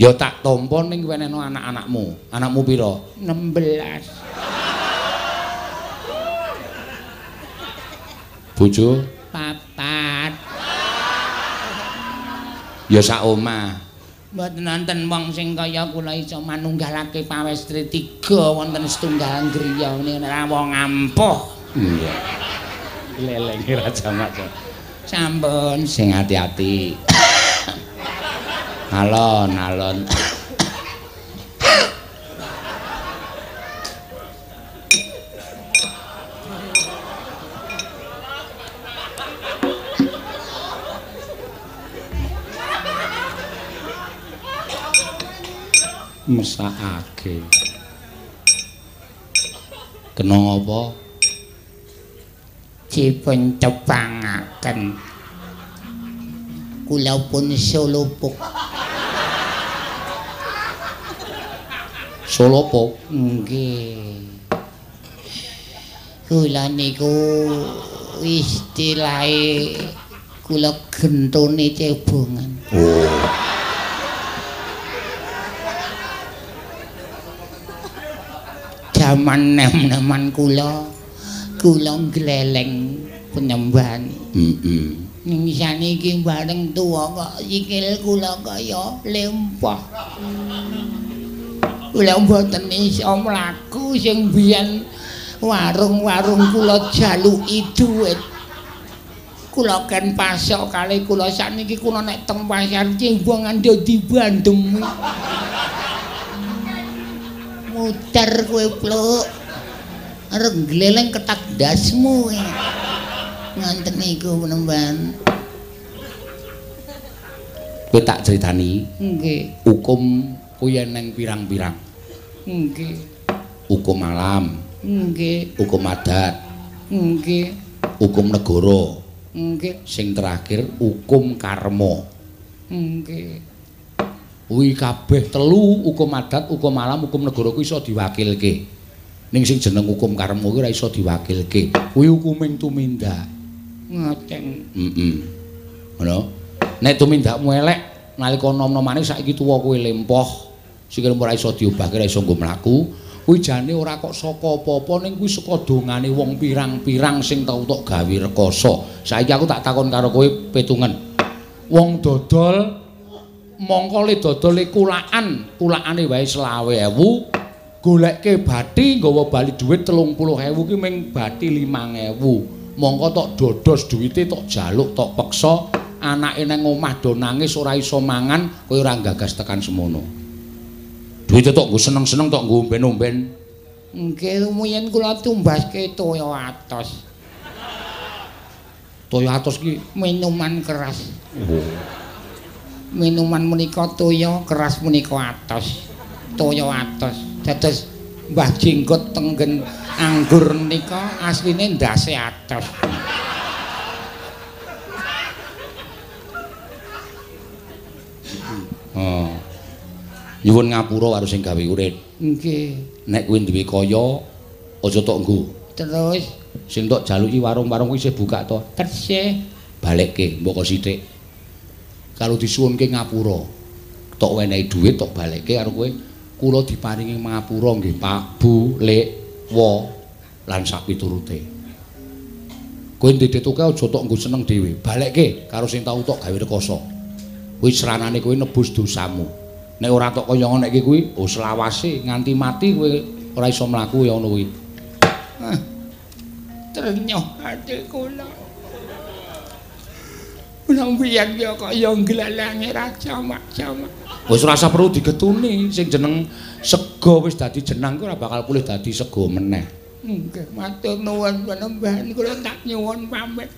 Ya tak tampa ning wenehno anak-anakmu. Anakmu pira? 16. Bojo? papat. Ya sak omah. Mboten wonten wong sing kaya kula iso manunggalake pawestri tiga wonten setunggal griya niku ora wong ampuh. Iya. Lelenge ra jamak. Sampun Sing ati-ati. [coughs] Alon, Mesakake. Kena apa? dipun cepangaken. Kula pun solopuk. Solopo. Nggih. Kula niku istilahe kula gentone cebongan. Oh. Jaman nem-neman kula kula gleleng penyembahan. Heeh. Ning saniki bareng tuwa kok sikil kula kaya lempah. Kula mboten iso mlaku sing biyen warung-warung kula jaluki dhuwit. Kula ken pasok kali kula sakniki kula nek teng pasar cimbongan dadi bandem. Muter kowe pluk. Arep gleleng ketak dasmu. kowe. Nganten niku penemban. Kowe tak critani Nggih, hukum kuwi neng pirang-pirang. nggih, Hukum alam, nggih, hukum adat, nggih. hukum negara. Nggih. Sing terakhir hukum karma. Nggih. Kuwi kabeh telu hukum adat, hukum alam, hukum negara kuwi iso diwakilke. Ning sing jeneng hukum karma kuwi ora iso diwakilke. Kuwi hukuming tumindak. Ngoten. Heeh. Ngono. Nek tumindakmu elek nalika nom-nomane saiki tuwa kowe lempoh, sikil ora iso diobahke, ora iso nggo mlaku, kuwi jane ora kok saka apa-apa ning kuwi saka dongane wong pirang-pirang sing tau tok gawe rekoso. Saiki aku tak takon karo kowe petungen. Wong dodol mongko le dodole kulaan, kulaane wae 20.000, golekke bathi nggawa bali dhuwit 30.000 ki ming bathi 5.000. Mongko tok dodos duwite tok jaluk tok peksa, anake nang omah do nangis ora iso mangan, kowe ora gagas tekan semono. Duwite tok nggo seneng-seneng tok nggo omben-omben. Nggih, rumiyin kula tumbaske toya atos. Toya atos ki Minuman keras. oh. Minuman menika toya, keras menika atos. Toya atos. Dados Mbah Jenggot tenggen anggur nika asline ndase atos. Oh. Nyuwun ngapura karo sing gawe urip. Nggih. Nek kuwi duwe kaya aja tok nggo. Terus Sing tok jaluki warung-warung kuwi isih buka to. tersih Balekke mboko sithik. Kalau disuwunke ngapura. Tok wenehi dhuwit tok balekke karo kowe. Kula diparingi ngapura nggih Pak, Bu, Lek, Wo lan sak piturute. Kowe ndedhetuke aja tok nggo seneng dhewe. Balekke karo sing tau tok gawe rekoso. Kuwi seranane kowe nebus dosamu. Nek ora tok kaya ngono iki kuwi, oh selawase nganti mati kowe ora iso mlaku ya ngono kuwi. ternyoh ati kula. Kula mbiyen ya kaya nglalange raja mak-jamak. Wis ora usah perlu digetuni, sing jeneng sego wis dadi jenang kuwi ora bakal pulih dadi sego meneh. Nggih, matur nuwun panembahan kula tak nyuwun pamit.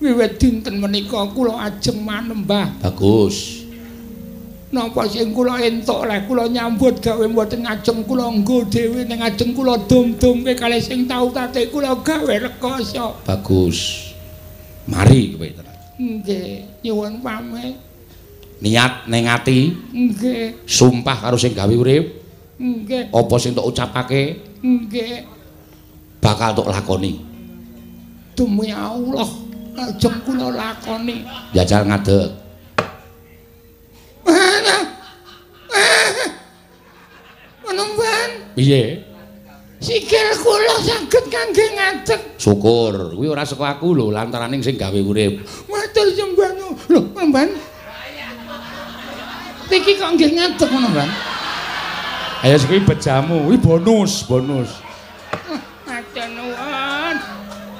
Wiwit dinten menika kula ajeng manembah. Bagus. Napa sing kula entuk leh kula nyambut gawe mboten ngajeng kula nggo dhewe ning ajeng kula dum-dumke kalih sing tau tate kula gawe rekoso. Bagus. Mari kowe tenan. Nggih, nyuwun pamit. Niat ning ati, Nggih, sumpah karo sing gawe urip, nggih, apa sing tok ucapake nggih. bakal tok lakoni. Demi Allah, ajeng kula lakoni. Jajal ngadeg. Panembahan, Piye? Sikil kula saged kangge ngadeg. Syukur. Kuwi ora saka aku lho, lantaraning sing gawe urip. Matur sembah nu. Lho, Panembahan. Iki kok nggih ngadeg Panembahan? Ayo kuwi bejamu, kuwi bonus, bonus. Matur nuwun.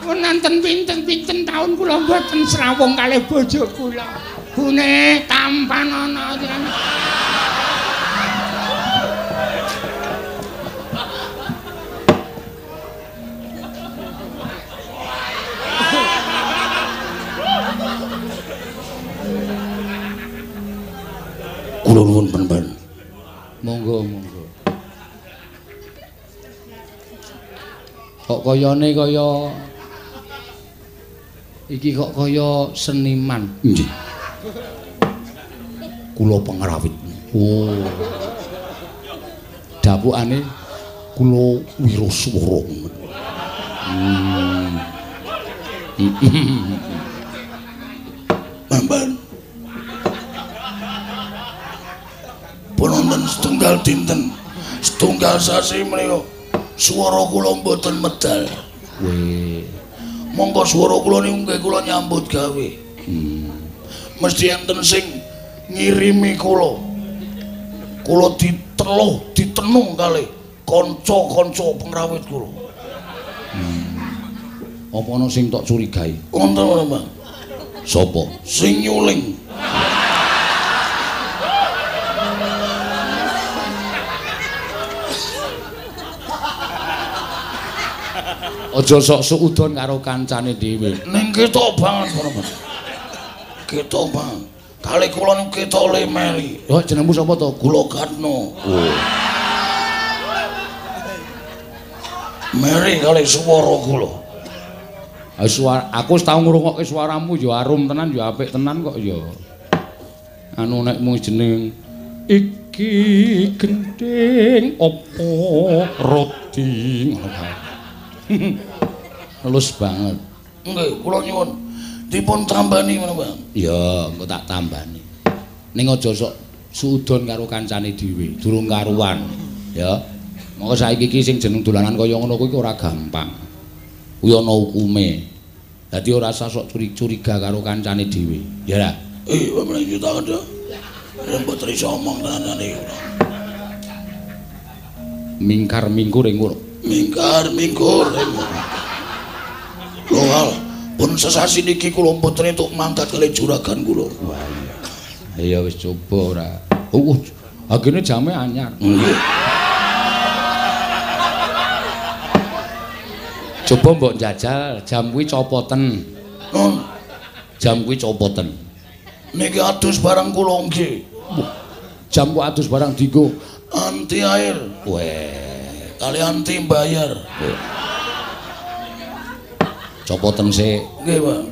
Pun nanten pinten-pinten taun kula mboten srawung kalih bojo kula. Bune tampan ana Kula nuwun penben. Monggo, monggo. Kok kayane kaya iki kok kaya seniman. Nggih. Kula pengrawit. Oh. Dapukane kula wiraswara. Hmm. Bamban. Penonton setunggal dinten. Setunggal sasi menika swara kula mboten medal. We monggo swara kula niku nggih kula nyambut gawe. Hmm. mesti enten sing ngirimi kula. Kula diteluh ditenung kali kanca-kanca pengrawit kula. Hmm. apa ana sing tok curigai? Wonten Bang? Sapa sing nyuling Aja sok suudon karo kancane dhewe. Ning ketok banget ngono, Mas. Ketok banget. Kali kula niku ketok lemeli. Lho jenengmu sapa to? Kula Katno. Oh. Meri kali swara kula. Suara aku wis tau ngrungokke suaramu ya arum tenan ya apik tenan kok ya. Anu nek mung jeneng iki gending opo roti ngono [laughs] Halus banget. Nggih, kula nyuwun dipun tambani ngono, Bang. Ya, engko tak tambani. Ning aja sok sudon karo kancane dhewe, durung karuan. Ya. Moko saiki iki sing jeneng dolanan kaya ngono kuwi ora gampang. Kuwi ana hukume. Dadi ora usah sok curiga karo kancane dhewe. Ya ra? Eh, pamane kita ada. Rembut iso omong tenane. Mingkar mingkur ing ngono. Mingkar mingkur. Loal, pun sesasi niki kula mboten entuk mangkat kali juragan kula. Wah iya. Ya wis coba ora. Uh, agene jame anyar. Nggih. Coba mbok jajal jam kuwi copoten. Jam kuwi copoten. niki adus barang kula nggih. Jam ku adus barang dienggo. Anti air, Weh, kali anti bayar. copoten sik. Nggih, Bang.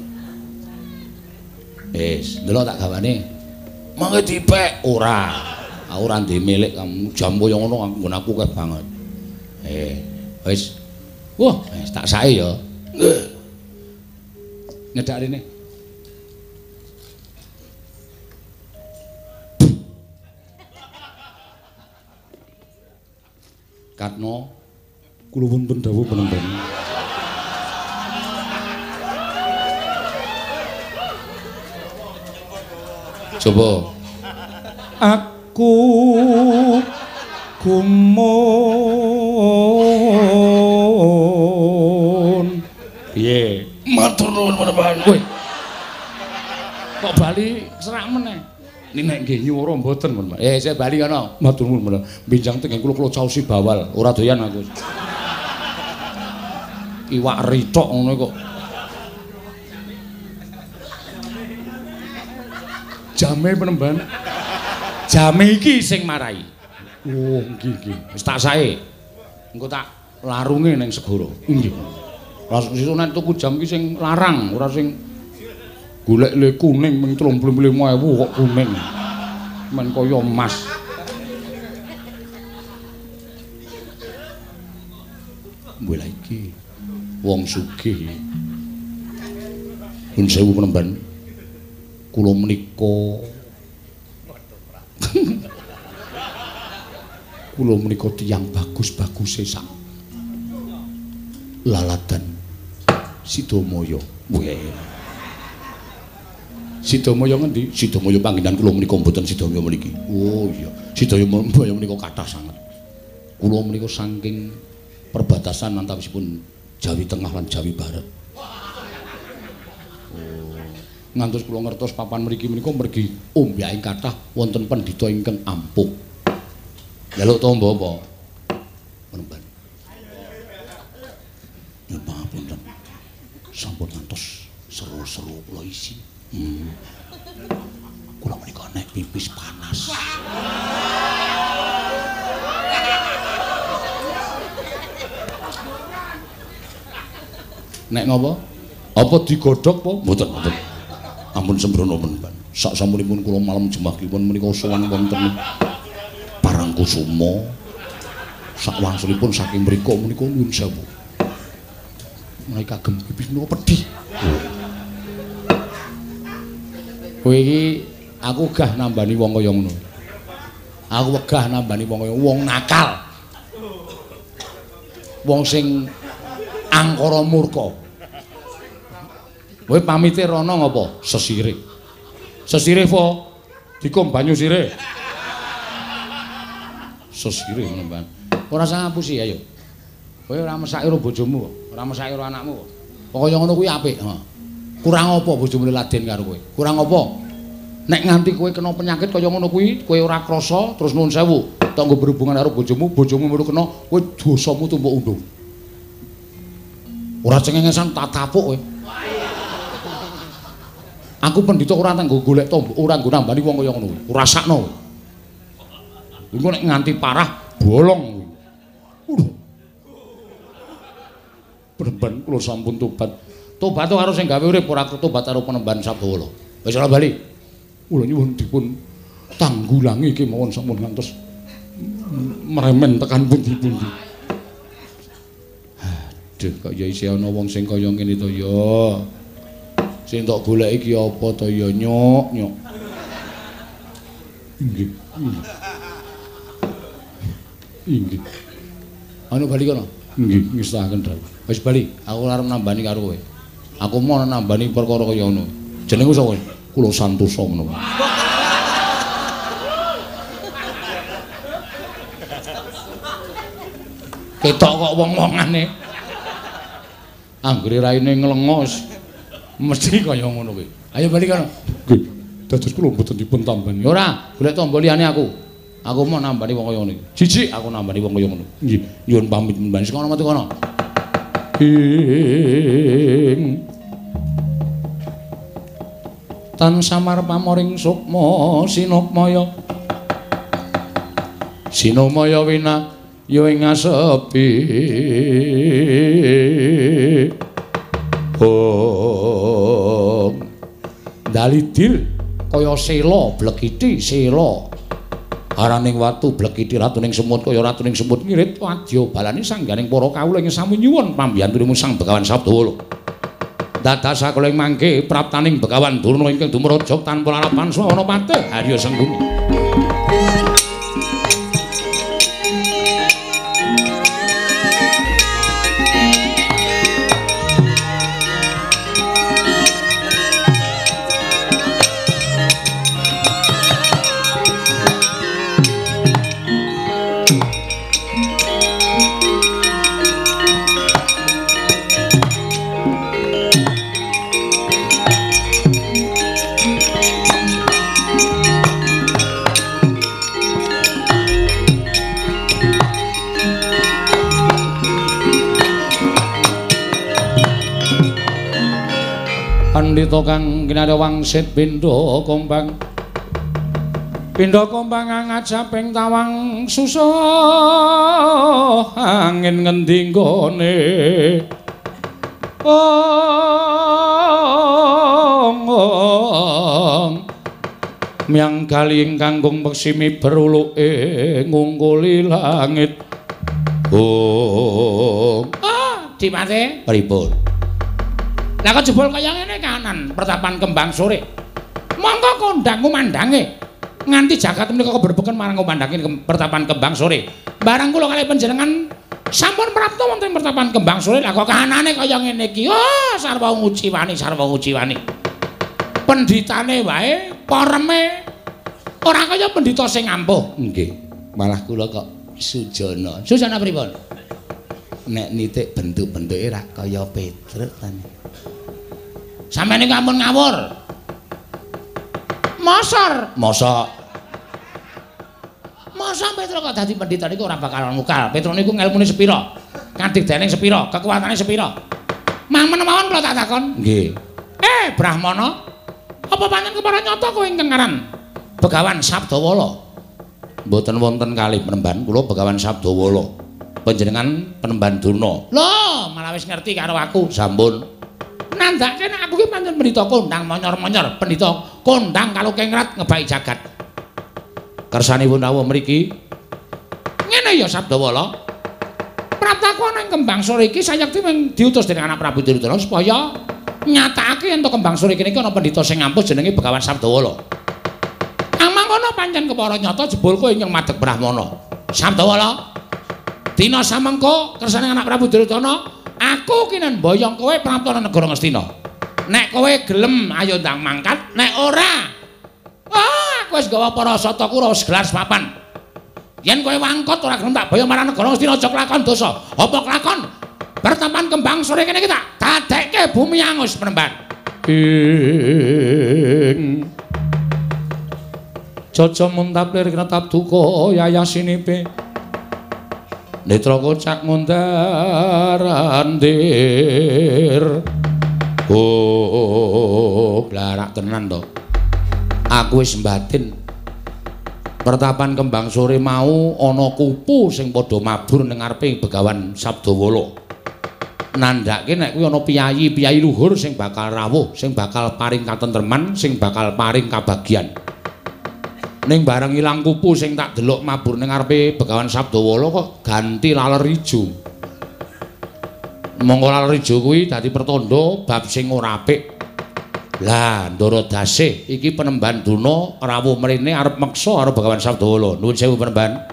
Wis, ndelok tak gawane. Mangke dipek. Ora. Aku ora ndek milik kamu. Jam kaya ngono nggon aku keh banget. Eh, wis. Wah, wis tak sae ya. Nggih. Nyedak rene. Katno kula wonten dawuh penembang. Coba aku gumun. Piye? Matur nuwun Panjenengan. Woi. Kok bali serak meneh? Nek nggih nyuwara mboten, Mas. Eh, saya bali kana. Matur nuwun, Mas. Binjang teng kula kula caosi bawal. Ora doyan aku. Iwak ritok ngono kok. Jame penemban. Jame iki sing marai. Oh, nggih nggih. Wis tak sae. Engko tak larunge ning segara. Nggih. Langsung situ nek tuku jam iki sing larang, ora sing golek le kuning ming 35.000 kok kuning. Men kaya emas. Mbok iki wong sugih. Pun sewu penemban. Kula menika Kula menika tiyang bagus-bagus sak laladan Sidomaya. Weh. Sidomaya ngendi? Sidomaya panggenan kula menika mboten Sidomaya mriki. Oh iya. Sidomaya menika kathah sanget. Kula menika saking perbatasan antawisipun Jawi Tengah lan Jawi Barat. Oh. Ngantos kula ngertos papan mriki menika mergi ombyaking kathah wonten pendhita ingkang ampuh. Jaluk tombo apa? Penemban. Nyuwun pangapunten. Sampun ngantos seru-seru kula isi. Hmm. Kula menika nek pipis panas. Nek ngopo? Apa digodhog apa? Mboten, mboten. Ampun sembrono penemban. Sak sampunipun kula malam jemah kliwon menika sowan wonten Parangkusuma. Sak wangsulipun saking mriku menika nuwun sewu. mulai kagem pipis menika pedih. Kowe iki aku gah nambani wong kaya ngono. Aku wegah nambani wong kaya wong nakal. Wong sing angkara murka. Kowe pamite rono ngapa? Sesire. Sesire po dikum banyu sire. Sesire menemban. Ora usah ngapusi ayo. Kowe ora mesake karo bojomu, ora mesake karo anakmu. Pokoke ngono kuwi apik, ha. Kurang apa bojomu laden karo kowe? Kurang apa? Nek nganti kowe kena penyakit kaya ngono kuwi, kowe ora krasa terus nuwun sewu, tanggo berhubungan karo bojomu, bojomu baru kena, kowe dosamu tumpuk undung. Ora cengengesan tak tapuk kowe. Aku pendhita ora tanggo golek tombok, ora nggo nambani wong kaya ngono kuwi. Ora sakno. Engko nek nganti parah bolong. Uduh. Bener kula sampun tobat. Tobat karo sing gawe urip ora tobat karo penemban Sabdawala. Wis ora bali. Kula nyuwun dipun tanggulangi kemawon sampun ngantos meremen tekan pundi-pundi. Aduh, kok ya isih ana wong sing kaya ngene to ya. Sing tok golek iki apa to ya, Nyok? Nyok. Inggih. Inggih. Anu bali kono. Nggih, ngestahaken dawuh. Wis bali, aku arep nambani karo kowe. Aku mau nambani perkara kaya ngono. Jenengku sapa? Kula Santosa menawa. Ketok kok wong-wongane. Anggere raine nglengos. Mesti kaya ngono kuwi. Ayo bali kono. Nggih. Dados kula mboten dipun tambani. Ora, golek tamba liyane aku. Aku mau nambani wong kaya ngono. Jijik aku nambani wong kaya ngono. Nggih, nyuwun pamit mbani sing ana metu kono. Ing Tan samar pamoring sukma sinukmaya. Sinumaya wina ya ing asepi. Oh. Dalidir kaya sela blekiti sela. Araning watu blekiti ratuning semut kaya ratuning semut. Ngirit wadya balane sangganing para kawula ing sami nyuwun. Pambiyantune sang Begawan Sabdawala dadas sakuling mangke praptaning Begawan Durna ingkang dumraja tanpa lalapan swawana patih Harya Sengguni pandita kang kinarya wangsit pindha kombang. Pindha kombang ngajaping tawang susah angin ngendi nggone. Ong ong. Miang kali ingkang kung peksimi beruluke ngungkuli langit. Ong. Ah, Dimate. pripun Lah kok jebul kaya ngene kanan pertapan kembang sore. Monggo kondang kumandange. Nganti jagat menika keberbeken marang kumandange pertapan kembang sore. Barang kula kalih panjenengan sampun prapta wonten pertapan kembang sore. Lah kok kahanane kaya ngene iki. Oh, sarwa nguciwani, sarwa nguciwani. Penditane wae pareme ora kaya pendita sing ampuh. nggih malah kula kok sujana Susana pripun? Nek nitik bentuk-bentuke ra kaya Petruk ta. Sampeyan iki ampun ngawur. Mosor, Mosok masa Petruk kok dadi pendhita niku ora bakal mukal. Petruk niku ngelmune sepira? Kadigdaning sepira? Kekuatane sepira? Mamen mawon kula tak takon. nggih. Eh, Brahmana, apa panen kepara nyata kowe ingkang ngaran Begawan Sabdawala? Mboten wonten kalih penemban kula Begawan Sabdawala. Panjenengan penemban Durna. Loh, malah wis ngerti karo aku. Sampun. Nandake nek aku ki pancen pendhita kondang monyor-monyor, pendhita kondang kalau kengrat ngebai jagat. Kersanipun rawuh mriki Ngene ya Sabdawala. Prataku ana ing kembang sore iki sayekti mung diutus dening anak Prabu Duryudana supaya nyatakake yen to kembang sore kene iki ana pendhita sing ngampus jenenge Begawan Sabdawala. Amangkono pancen kepara nyata jebul kowe ing madeg Brahmana. Sabdawala. Dina samengko kersane anak Prabu Duryudana, aku kinen boyong kowe praptana negara Ngastina. Nek kowe gelem ayo ndang mangkat, nek ora Ah, aku wis gawa para sataku ora gelas papan. Yen kowe wangkot ora gelem tak boyong marang negara Ngastina aja kelakon dosa. Apa kelakon? Pertapan kembang sore kene iki tak dadekke bumi angus penemban. ing Jaja muntaplir kretap duka yayasinipe Netra kocak mundarandir Oh, blarak tenan to. Aku wis mbatin. Pertapan kembang sore mau ana kupu sing padha mabur ning ngarepe Begawan Sabdawala. nandhake nek kuwi ana piyayi-piyayi luhur sing bakal rawuh, sing bakal paring katentreman, sing bakal paring kabagyan. Ning bareng ilang kupu sing tak delok mabur ning ngarepe Begawan Sabdawala kok ganti laler ijo. Monggo laler ijo kuwi dadi pertanda bab sing ora apik. Lah, Ndara Dasih iki penemban duna rawuh mrene arep meksa karo Begawan Sabdawala. Nuwun sewu penemban.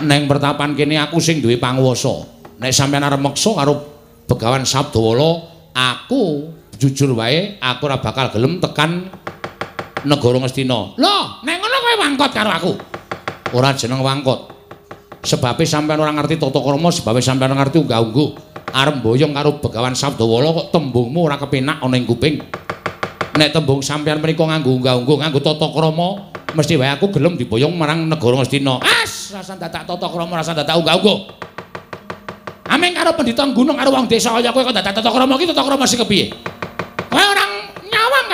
Neng pertapan kene aku sing duwe panguwasa. Nek sampeyan arep meksa karo Begawan Sabdawala, aku jujur wae aku ora bakal gelem tekan negara Ngastina. Loh, nek ngono kowe wangkot karo aku. Ora jeneng wangkot. Sebabe sampeyan ora ngerti tata krama, sebabe sampeyan ora ngerti unggah-ungguh. Arep mboyong karo Begawan Sabdawala kok tembungmu ora kepenak ana ing kuping. Nek tembung sampeyan menika nganggo unggah-ungguh, nganggo tata krama, mesti wae aku gelem diboyong marang negara Ngastina. As, rasa dadak tata krama, rasa dadak unggah-ungguh. Ameng karo pendhita gunung karo wong desa kaya kowe kok dadak tata krama iki tata krama sing kepiye? Kowe nyawang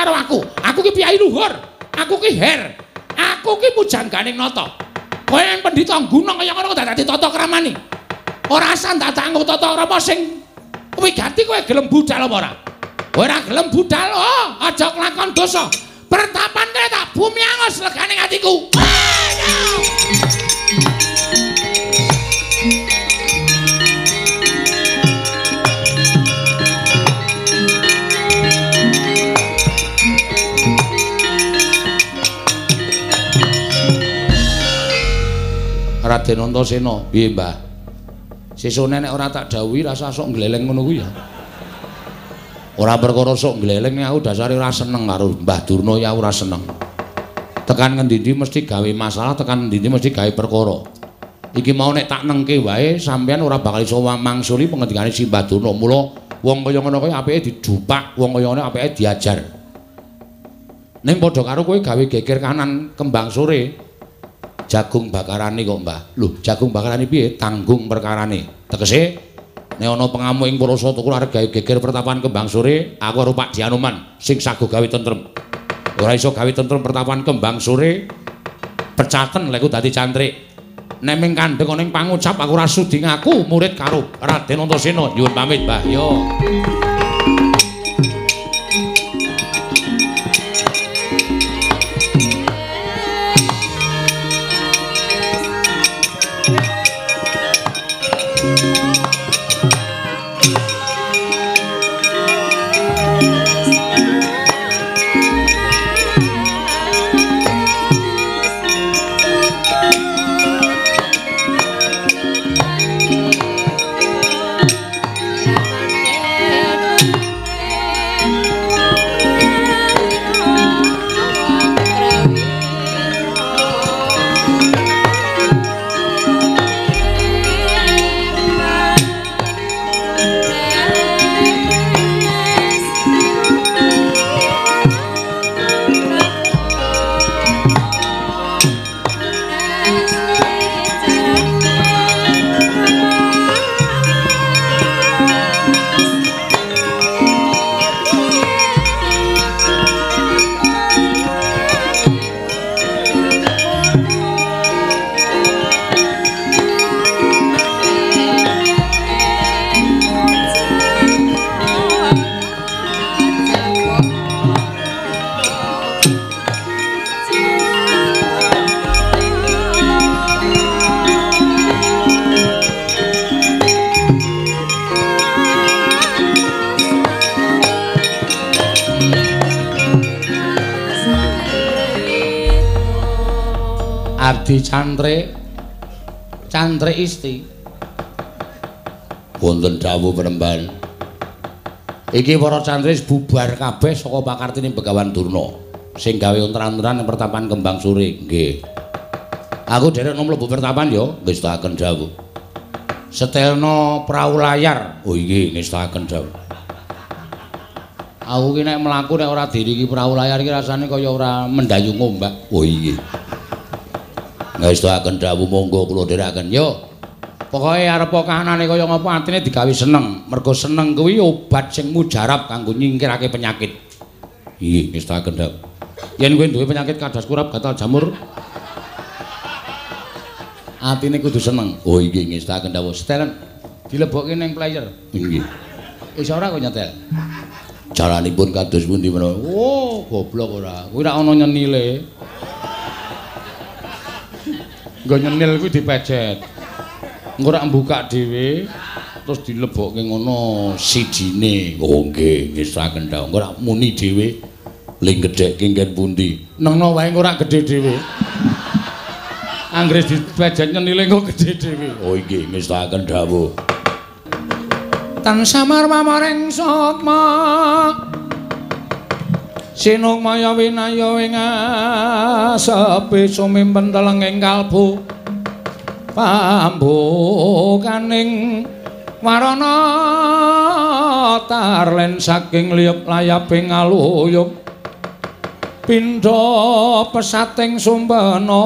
karo aku. Aku ki piyai luhur. Aku ki her. Aku ki pujangganing nata. Kowe yang pendhita gunung kaya ngono dadak tata kramane. Ora asal dadak nggo tata krama sing kuwi ganti kowe gelem budal apa ora? Kowe ora gelem budal, oh, aja kelakon dosa. Pertapan kowe tak bumi angus legane atiku. Ayo! Raden Antasena, piye Mbah? Sesone nek ora tak dawuhi rasa sok gleleng ngono kuwi ya. Ora perkara sok gleleng aku dasare ora seneng karo Mbah Durna ya ora seneng. Tekan ngendi-endi mesti gawe masalah, tekan ngendi-endi mesti gawe perkara. Iki mau nek tak nengke wae sampean ora bakal iso mangsuli pengendikane si Mbah Durna. Mula wong kaya ngono kuwi apike didupak, wong kaya ngono apike diajar. Ning padha karo kowe gawe geger kanan kembang sore. Jagung bakarane kok Mbah. Lho, jagung bakarane piye? Tanggung perkarane. Tegese nek ana pengamuk ing Parasa tuku arep gawe geger pertapan kembang sore, aku karo Pak Dianuman sing sago gawe tentrem. Ora iso gawe tentrem pertapan kembang sore. Pecaten lek dadi cantrik. Nek ming kandheng ana ing pangucap aku ora sudi ngaku murid karo Raden Antasena. Nyuwun pamit, Mbah. Yo. Cantrik Isti wonten dawuh penemban iki para cantris bubar kabeh saka pakartine Begawan Durna. Sing gawe ontran-ontran ing pertapan Kembang Sore nggih. Aku derek nom mlebu pertapan ya ngestaken dawuh. Setelno prau layar. Oh iki ngestaken dawuh. Aku ki nek mlaku nek ora diri iki prau layar iki rasane kaya ora mendayung ombak oh iya ngestaken dawuh monggo kula dherekaken yo pokoke arep kahanane kaya ngapa atine digawe seneng mergo seneng kuwi obat sing mujarab kanggo nyingkirake penyakit iya ngestaken dawuh yen kowe duwe penyakit kadas kurap gatal jamur atine kudu seneng oh iya ngestaken dawuh setelan Dilebokke ning player. Nggih. Iso ora kok nyetel? Jalanipun kados pundi menawa? Oh, goblok ora. Kuwi ora ana nyenile. Nggo nyenil kuwi dipecet. Engko ora mbukak dhewe terus dilebokke ngono sijine. Oh nggih, ngesaken ta. Engko ora muni dhewe ling gedhek kengken pundi. Nengno wae engko ora gedhe dhewe. Anggere dipecet nyenile engko gedhe dhewe. Oh nggih, ngesaken dawuh. tan samar mamaring sukma sinung maya winaya ing asepe sumimpen telenging kalbu pambukaning warana tarlen saking liyep layaping aluyup pindha pesating sumbana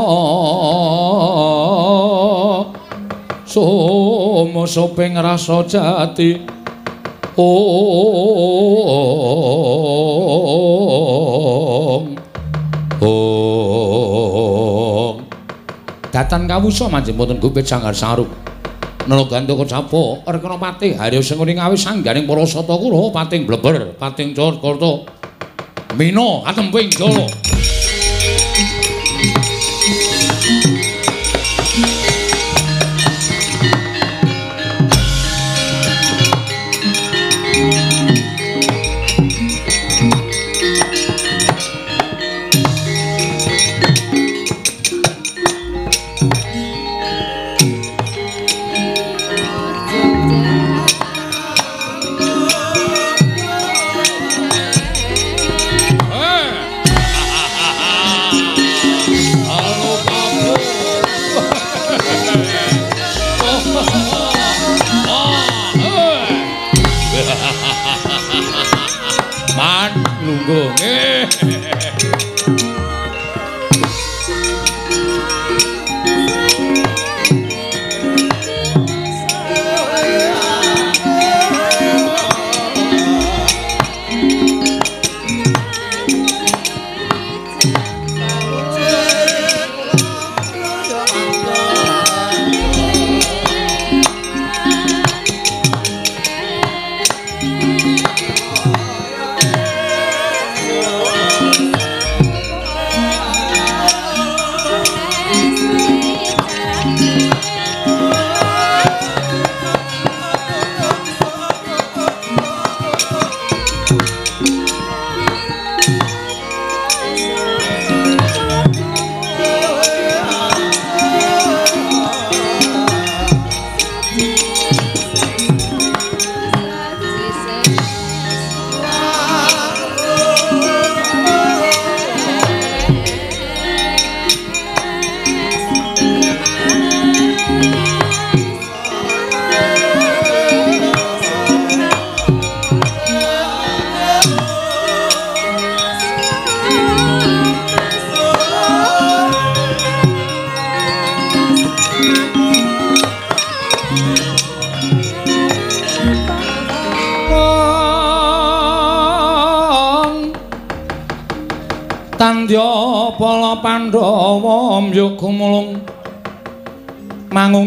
Somo sopeng rasa jati. Om Datan kawusa manjing mboten gupit sanggar saruk. Nolo gandoko capo rekana pati hari sing ning awis sanggaring para sata kula pating bleber pating cor korto Mino jolo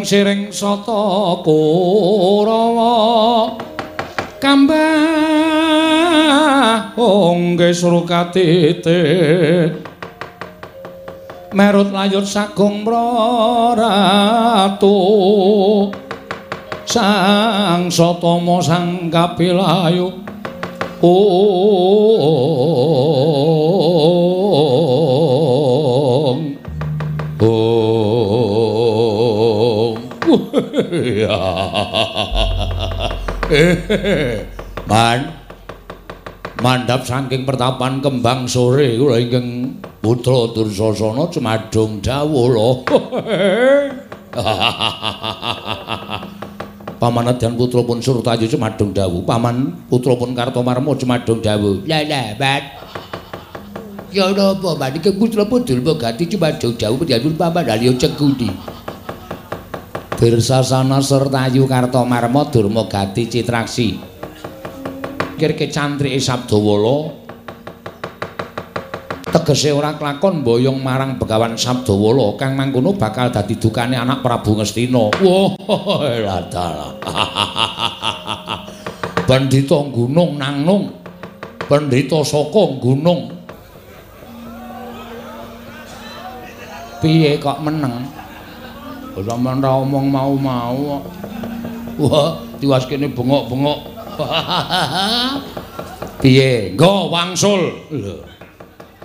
siring sata Kurawa kambah ongge surukatite merut layut sagung praratu. Sang satama sang kapilayu. Om [laughs] Man mandhap saking pertapan kembang sore kula ingkang putra Dursasana cemadung dawuh. [laughs] Pamanadyan putra pun Surtayu cemadung dawuh, paman putra pun Kartomarma cemadung dawuh. Lah lah, Bat. Ya napa, Bat? Iki putra pun Durmagati cemadung dawuh pendhawuh paman Dalya Cengkudi. Dirsasana Surtayu Kartomarma Durmagati Citraksi. Kirke cantrike Sabdawala tegese ora kelakon mboyong marang Begawan Sabdawala kang mangkono bakal dadi dukane anak Prabu Ngastina. Wah. [laughs] Bandita [laughs] gunung nangnung. Bandita saka gunung. Piye kok meneng? Ora men omong mau-mau. Wah, tiwas kene bengok-bengok. [laughs] Piye? Nggo wangsul. Lho.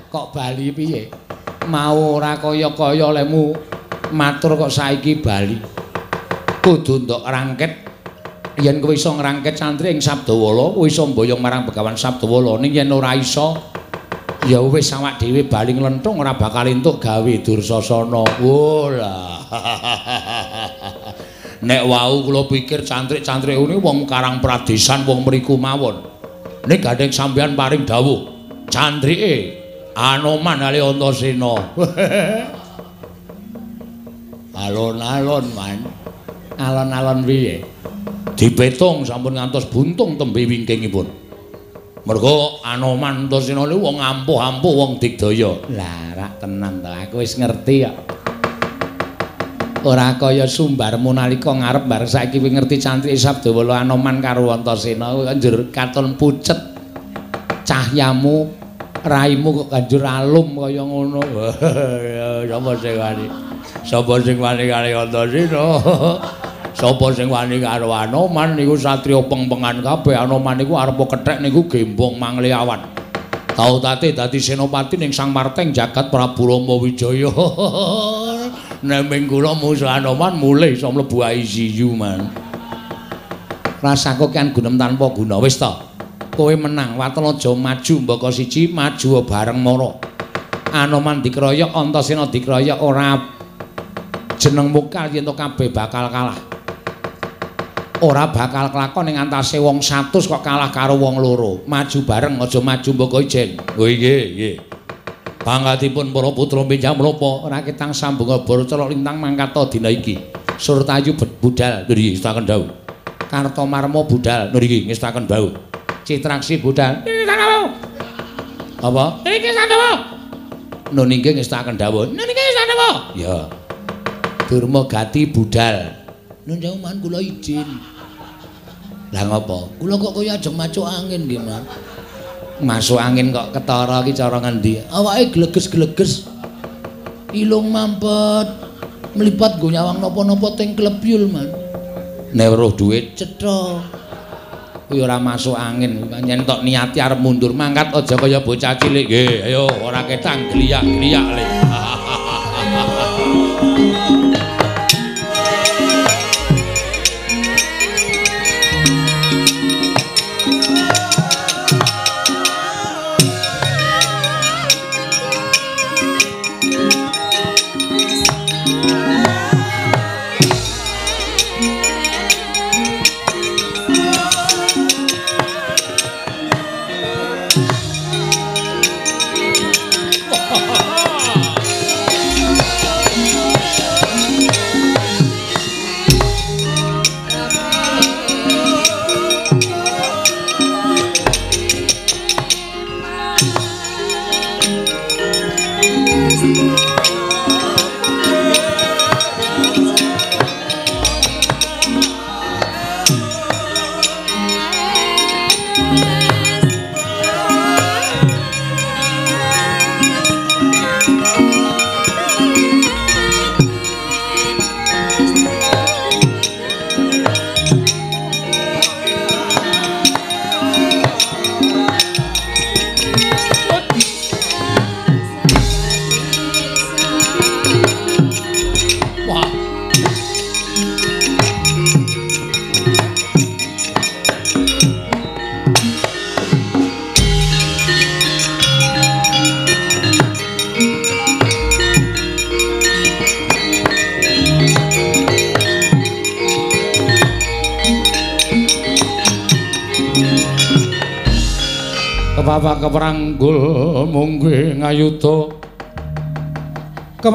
kok bali piye? Mau ora kaya-kaya lemu matur kok saiki bali. Kudu ndok rangket. Yen kowe iso ngrangket santri ing Sabdawala, kowe iso mboyong marang Begawan Sabdawala. Ning yen ora iso, ya wis awak dhewe bali nglenthung ora bakal entuk gawe Dursasana. Wola. [laughs] Nek wau kula pikir cantrik-cantrik ini wong Karang Pradesan wong mriku mawon. Nek gandeng sampeyan paring dawuh, cantrike Anoman ali Antasena. [laughs] Alon-alon, Man. Alon-alon piye? Dipetung sampun ngantos buntung tembe wingkingipun. Mergo Anoman Antasena niku wong ampuh-ampuh wong digdaya. Lah, rak tenan to, aku wis ngerti kok. Ora kaya sumbarmu nalika ngarep bar saiki wis ngerti cantrik Sabdawala Anoman karo Antasena njur katon pucet cahyamu raimu kok ganjur alum kaya ngono. [laughs] Sapa sing wani? Sapa sing wani karo Antasena? [laughs] Sapa sing wani karo Anoman niku satriya pengpengan kabeh. Anoman niku arep kethek niku gembong mangliawan. Tau tate dadi senopati ning Sang Marteng jagat Prabu Rama Wijaya. [laughs] Neming kula musuh Anoman mulih iso mlebu ICU man. Rasaku kan gunem tanpa guna wis to. kowe menang waton aja maju mbaka siji maju bareng mara anoman dikroyok antasena dikroyok ora jeneng mukal yen kabeh bakal kalah ora bakal kelakon ning antase wong 100 kok kalah karo wong loro maju bareng aja maju mbaka ijen oh nggih nggih panggatipun para putra pinjang menapa ora ketang sambung boro celok lintang mangkata dina iki surtayu budal nggih ngestaken dawuh Kartomarmo budal nggih ngestaken dawuh Citraksi budal. Apa? Iki sandawa. Nun inggih ngestaken dawuh. Nun inggih sandawa. Ya. Durma gati budal. Nun jauman kula izin. Lah ngopo? Kula kok kaya ajeng macuk angin nggih, Mas. Masuk angin kok ketara iki cara ngendi? Awake gleges-gleges. Ilung mampet. Mlipat go nyawang napa-napa teng klebyul, Man. Nek weruh dhuwit cetha. kuwi ora masuk angin yen tok niati arep mundur mangkat aja kaya bocah cilik nggih ayo ora ketang gliyak-gliyak le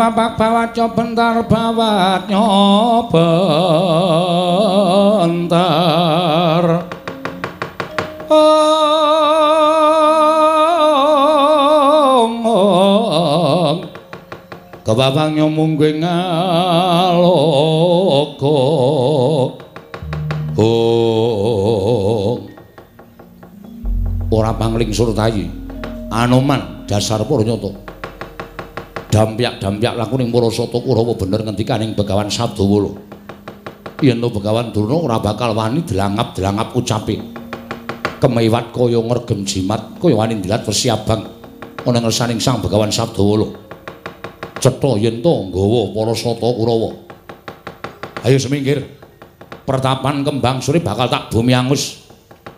kepapak bawaca bentar bawat oh, kebabang nyomung gue ngaloko? Oh ora pangling surtayi anoman dasar para nyoto dampyak-dampyak laku ning para sata kurawa bener ngendikaning begawan sabdawala yen to begawan durna ora bakal wani delangap-delangap ucape kemewat kaya ngregem jimat kaya wani ndilat wesi abang ana ngersaning sang begawan sabdawala cetha yen to nggawa para sata Kurawa. Ayo semingkir. Pertapan Kembang Suri bakal tak bumi angus.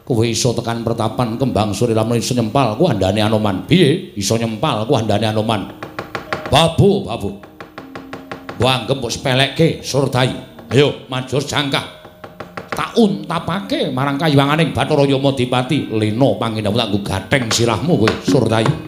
Kowe iso tekan pertapan Kembang Suri lamun iso nyempal ku andane Anoman. Piye? Iso nyempal ku andane Anoman. Babu, babu. Mbok anggap mbok sepelekke Surtai. Ayo majur jangkah. Tak untapake marang kayuwanganing Bathara Yamadipati. Lena panginamu tak nggo gatheng sirahmu kowe Surtai.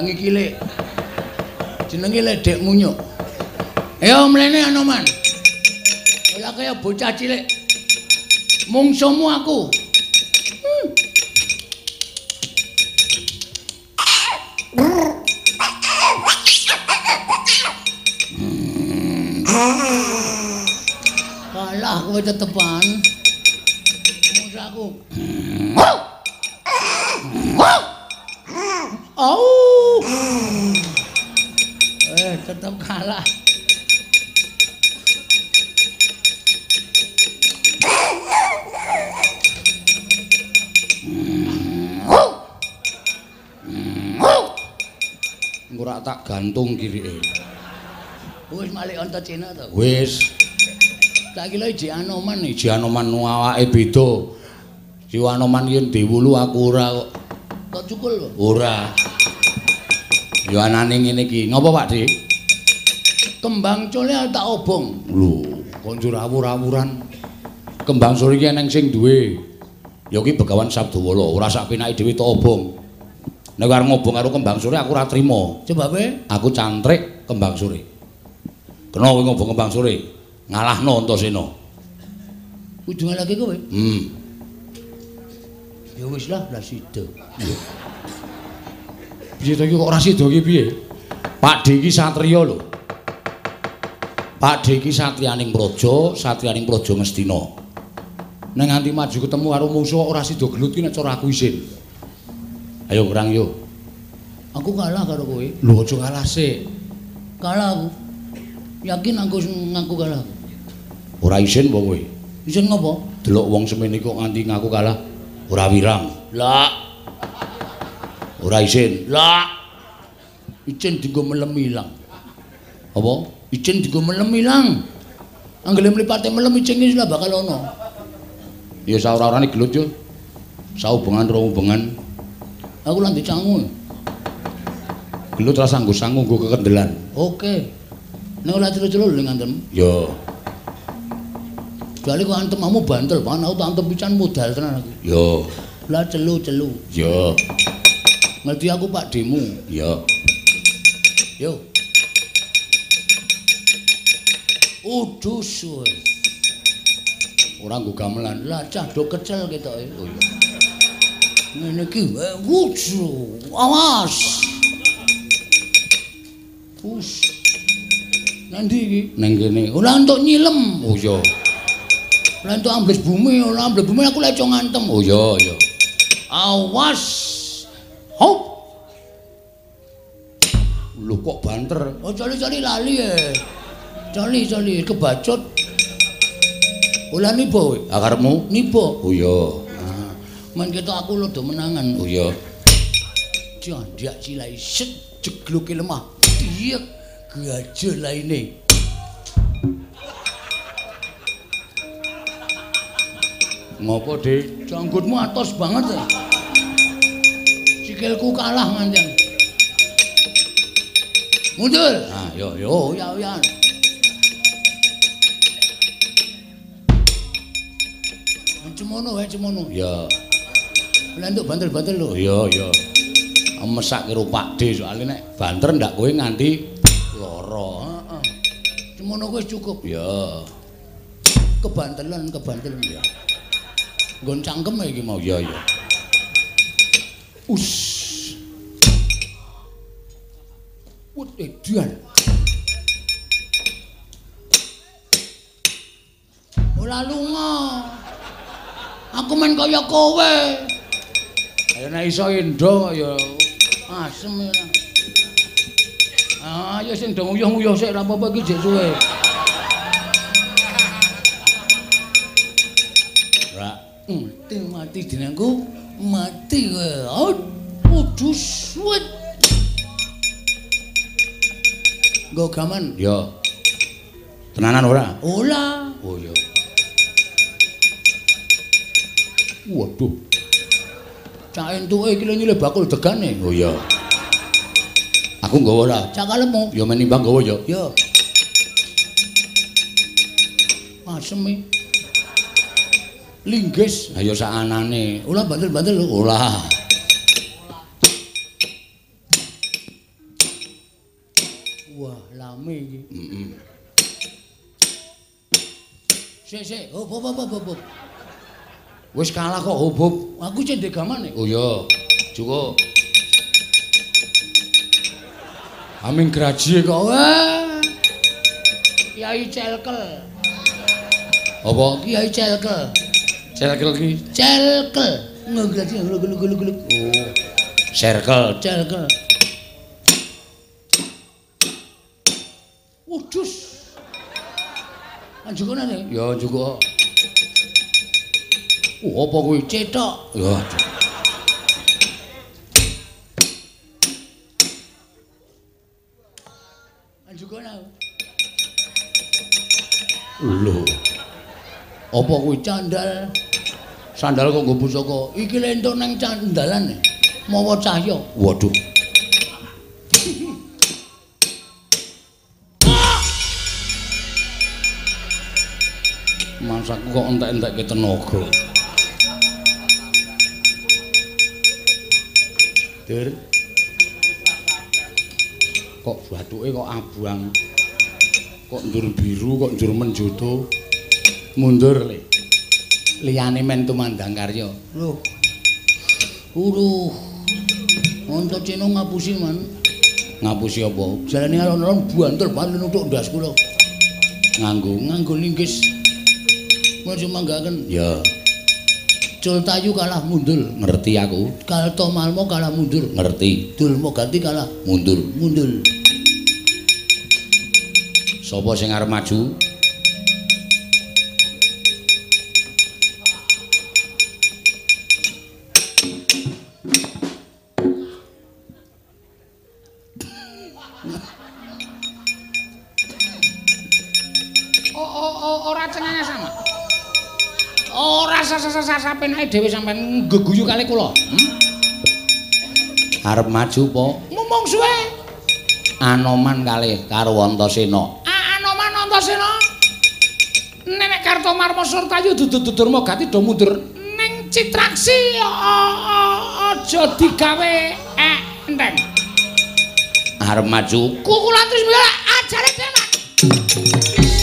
Dhuwit nunggangi kilik. Jenenge ledek munyuk. Ayo mlene Anoman. Ora kaya bocah cilik. Mungsumu aku. Wis malik onto Cina to. wis Tak kira iji Anoman iki. Anoman awake beda. Ji Anoman yen diwulu aku ora kok. Kok cukul lho. Ora. Ya anane ngene iki. Ngopo Pak Dik? Kembang cole tak obong. Lho, kok njur awur-awuran. Kembang sore iki eneng sing duwe. Ya ki Begawan Sabdawala, ora sak penake dhewe tok obong. Nek arep ngobong karo kembang sore aku ora trima. Coba be. Aku cantrik kembang sore. Kena kowe ngobong kembang sore. Ngalahno Antasena. Kudu ngalake kowe. Hmm. Ya wis lah, lah sida. Piye to iki kok ora sida iki piye? Pak D iki satriya lho. Pak D iki satriyaning praja, satriyaning praja Ngastina. Nek nganti maju ketemu karo musuh ora sida gelut ki nek cara aku isin. Ayo kurang yo. Aku kalah karo kowe. Lho aja kalah sik. Kalah aku. Yakin aku ngaku kalah. Ora isin apa kowe? Isin ngopo? Delok wong semene kok nganti ngaku kalah. Ora wirang. Lah, Ora isin. lah. Icin dienggo melem ilang. Apa? Icin dienggo melem ilang. Anggele mlipate melem icin iki bakal ono. Ya saora-orane gelut yo. Saubengan rong hubungan. Aku lan dicangu. Gelut ra sanggo sangu nggo kekendelan. Oke. Nek ora celu-celu ning ngantem. Ya. Kecuali kok antem kamu bantel, pan aku tak antem pican modal tenan aku. Ya. Lah celu-celu. Ya. Ngerti aku Pak Demu. Ya. Yo. Udus wis. Ora nggo gamelan. Lah cah do kecel ketoke. Oh iya. Ngene iki eh, wucu. Awas. Us. Nanti iki Ning kene. ora entuk nyilem. Oh iya. Ora entuk ambles bumi, ora ambles bumi aku lek ngantem. Oh iya, iya. Awas. Hop. Lho kok banter? Oh coli-coli lali ya. Coli-coli kebacut. Ola nipo kowe? Ah karepmu? Nipo. Oh iya. Ah, men ketok aku lodo menangan. Oh iya. Jandiak cilai set jegluke lemah. Iya gajah laine. Ngopo Dik? janggutmu atos banget ya. Sikilku kalah nganjan. Mundur. Ah, yo yo ya ya. Cemono, eh cemono. Ya. Belain tuh bantel-bantel lo. Yo Mesak Amesak kerupak deh soalnya nek banter ndak kowe nganti lara. Heeh. Cemono wis cukup. Ya. Kebantelan, kebantelan ya. Nggon cangkem iki mau. Ya, ya. Us. Wut edan. Ora lunga. Aku men kaya kowe. Ayo nek iso endo ya Asem ya. Ah, ya sing do nguyuh-nguyuh sik ora apa-apa iki jek suwe. ora. Mati mati dinengku mati kowe. Aduh suwet. Nggo gaman. Ya. Tenanan ora? Ola. Oh ya. Waduh. Cak entuke iki lho bakul degane. Oh ya. Aku nggawa ora. Cak kalemu. Ya menimbang nggawa ya. Ya. Asem e. Linggis. Ayo sak anane. Ola bantel-bantel lho. Olah. Wah, lame iki. Heeh. Sik sik, hop hop hop hop. hop. Wis kalah kok hubub. Aku cek ndek gamane. Oh ya. Cukup. Aming graji kok. Wah. Kiai Celkel. Apa? Kiai Celkel. Celkel ki. Celkel. Gluk gluk. Oh. Circle. Celkel. Udus. Anjukane. Ya cukup. Oh, apa kuwi? Cetok. Ya. Lho. Apa kuwi? Candal. Sandal kok nggo pusaka? Iki lentuk nang candalan. Mawa cahya. Waduh. Masaku kok entek-entekke tenaga. Dur. Kok bathuke kok abang. Kok ndur biru, kok ndur menjoto. Mundur, Le. Liyane men tumandang karya. Loh. Uruh. Untuk Cino ngapusi man. Ngapusi apa? Jalane alon-alon bantul bantul nutuk ndas kula. Nganggo Nganggo linggis. Mun semanggaken Ya, Cul Tayu kalah mundur. ngerti aku. Kalto Malmo kalah mundur. Ngerti. Dulmo ganti kalah Mundur. mundur. Sopo sing arep maju? Ora cengenge sama. Ora sasa-sasa penake dhewe sampean geguyu kali kula. Hmm? Arep maju po? Ngomong suwe. Anoman kalih karo Antasena. Antasena. Nenek Kartomarma Surtayu dudu-dudur mogati do mundur ning Citraksi aja digawe eh enteng. Arep maju. Kukulantus mila ajare demak.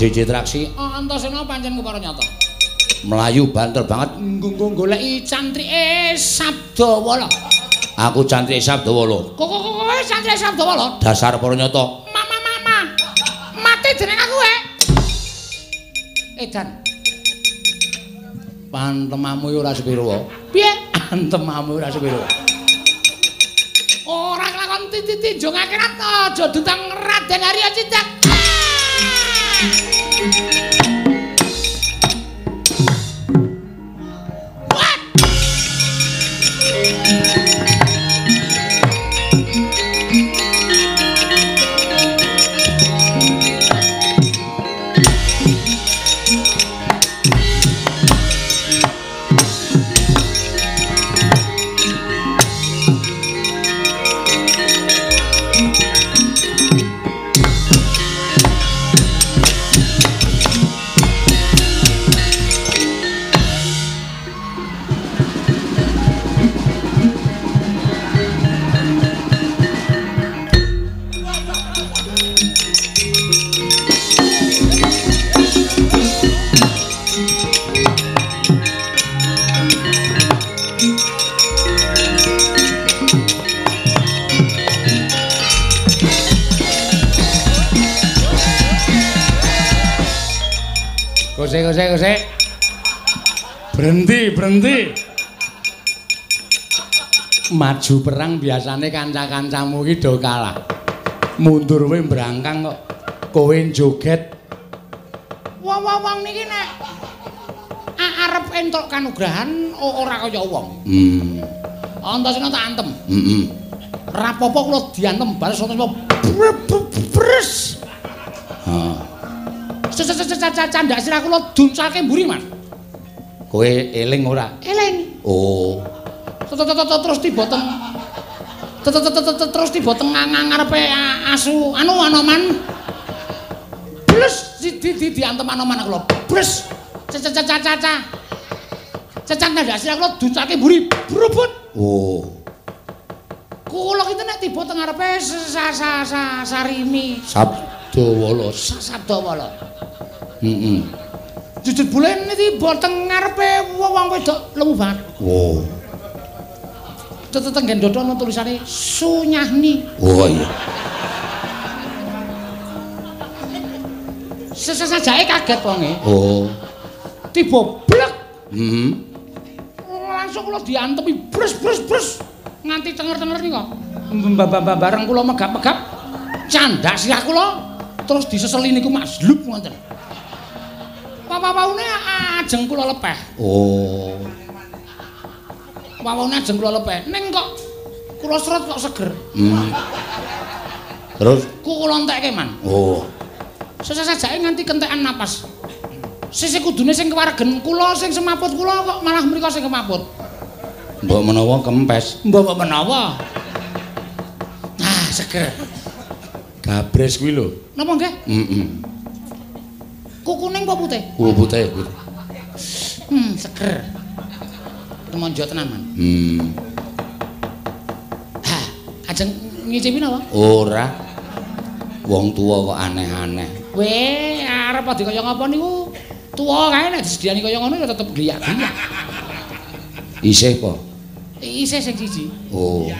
Pak D Citraksi Oh, Antasena pancen kepara nyata. melayu banter banget. Goleki cantrike Sabdawala. Aku cantrik Sabdawala. Kok kok kowe cantrike Sabdawala? Dasar para nyata. Mama mama. Mati dening aku e. Edan. Pantemamu ora sepiro wae. Piye? Pantemamu ora sepiro. Ora kelakon titi-titi jong akhirat aja dutang Raden Arya Thank you. Maju perang biasane kanca-kancamu iki do kalah. Mundur wae brangkang kok kowe joget. Wong-wong niki nek arep entuk kanugrahan ora kaya wong. Hmm. Antasena tak antem. Heeh. Rapopo kula diantem bales wonten bres. Ha. Candak sirah kula duncake mburi, Mas. Kowe eling ora? Eling. Oh. Terus tiba teng terus tiba teng ngarepe asu anu anoman. Bres di di diantem anoman kula. Bres. Caca-caca. Caca candak sirah kula duncake mburi. Brubut. Oh. Kula kita nek tiba teng ngarepe sarimi. Sabdawala. Sabdawala. Heeh. Jujur bulan ini tiba teng ngarepe wong wedok lemu banget. Oh. Tetep dodo ana tulisane Sunyahni. Oh iya. Sesajake kaget wonge. Oh. Tiba blek. Heeh. Langsung kula diantemi bres bres bres nganti cenger-cenger nika. Mbah-mbah bareng kula megap-megap candak sirah kula terus diseseli niku maslub ngoten. Papa-paune ajeng kula lepeh. Oh. Wawone ajeng kula lepeh. Ning kok kula seret kok seger. Hmm. Terus Kula entekke man. oh. Sesajake nganti kentekan napas. Sisi kudune sing kewaregen kula sing semaput kula kok malah mriko sing kemaput. Mbok menawa kempes. Mbok menawa. Ah, seger. Gabres kuwi lho. Napa nggih? Heeh. Kukuning apa putih? Kuwi putih kuwi. Hmm, seger. Temonjo tenan, Man. Hmm. Ha, ajeng ngicipi napa? Ora. Wong tuwa kok aneh-aneh. Weh, arep adi kaya ngapa niku? Tuwa kae nek disediani kaya ngono ya tetep gliyak-gliyak. Isih po. Isih sing siji. Oh.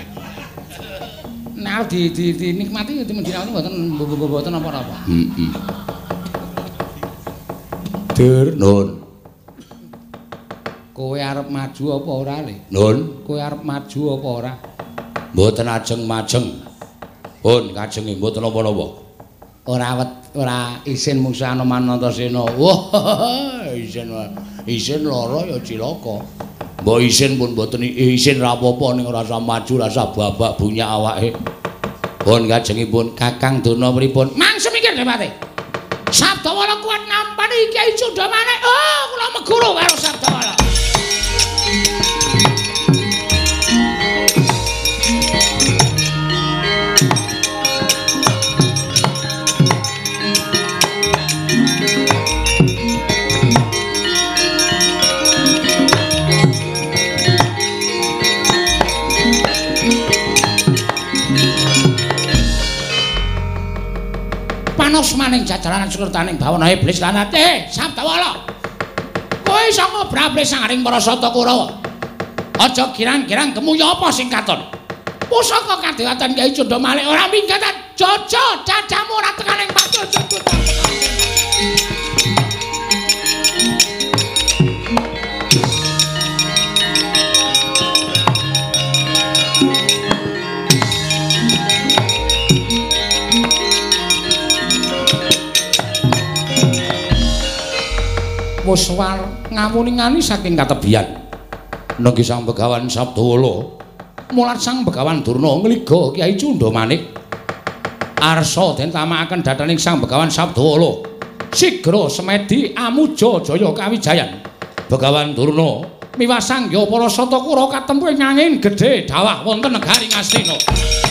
Nek di di dinikmati dimendinake mboten mboten apa-apa. Heeh. Dur nun. Kowe arep maju apa ora, Le? Nun, Kowe arep maju apa ora? mboten ajeng-majeng. Pun kajenge mboten napa-napa. Ora wet, ora isin Musa Anoman Antasena. Wah, isin isin lara ya cilaka. Mbok isin pun mboten isin ra apa-apa ning ora usah maju, ora usah babak bunyak awake. Pun kajengipun Kakang Duna pripun? Mang semikir depate. Sabdawala kuat nampani Kyai Cundamane. Oh, kula meguru karo Sabdawala. Panos maning jajaran sekretaning bawana iblis lan ate Sabdawala. Kowe iso ngobrable sangaring para sata Kurawa. Aja kirang-kirang kemuya apa sing katon. Pusaka kadewatan Kyai Cunda Malik ora minggatan jojo cacamu ora tekaning jebut. Muswar ngamuningani saking katebian. Negi Sang Begawan Sabdawala Mulat Sang Begawan Durna ngliga Kyai Cunda Manik. arsa den tamakaken dhathaning Sang Begawan Sabdawala. Sigra semedi amuja jaya kawijayan. Begawan Durna Miwasang ya para satakura katempuh ing angin gedhe dawah wonten negari Ngastina.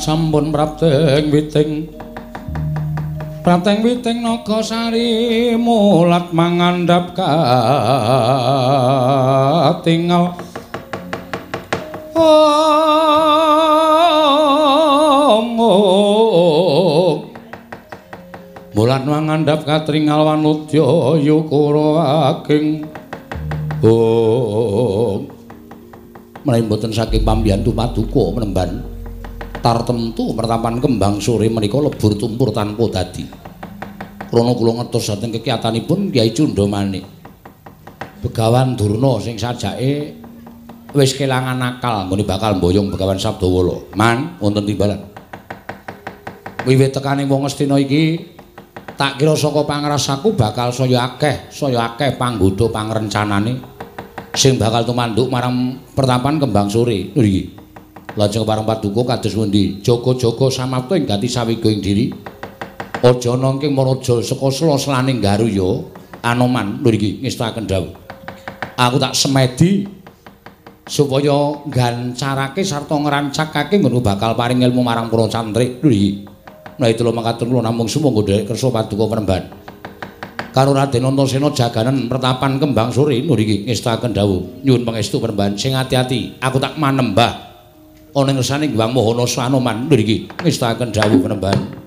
Sampun prapteng witing Prateng witing naga sari mulat mangandhap ka tinggal Mulat mangandhap katringal wanudya yukura ageng. Oh menawi mboten saking pambiyantu paduka menemban tartemtu mertapan kembang sore menika lebur tumpur tanpa dadi. Krana kula ngertos dhateng kekiyatanipun Kyai Cunda Manik. Begawan Durna sing sajake wis kelangan akal nggone bakal mboyong Begawan Sabdawala. Man wonten timbalan. Wiwit tekaning wong Astina iki tak kira saka pangrasaku bakal saya akeh, saya akeh panggoda pangrencanane sing bakal tumanduk marang pertapan kembang sore. Lho. Lajeng parang paduka kados pundi? Jaga-jaga samapta ing gati sawiga ing diri. Aja nangking maraja saka sela-selaning garu ya. Anoman lho iki ngestaken dawuh. Aku tak semedi supaya gancarake sarta ngrancakake ngono bakal paring ilmu marang para cantrik. Lho iki. Nah itu lho mangkaten kula namung sumangga dhek kersa paduka penemban. Karo Raden Antasena jaganan pertapan kembang sore lho iki ngestaken dawuh. Nyuwun pangestu penemban sing ati-ati aku tak manembah ana ngersane Gwang Mahana Sanoman. Lho iki ngestaken dawuh penemban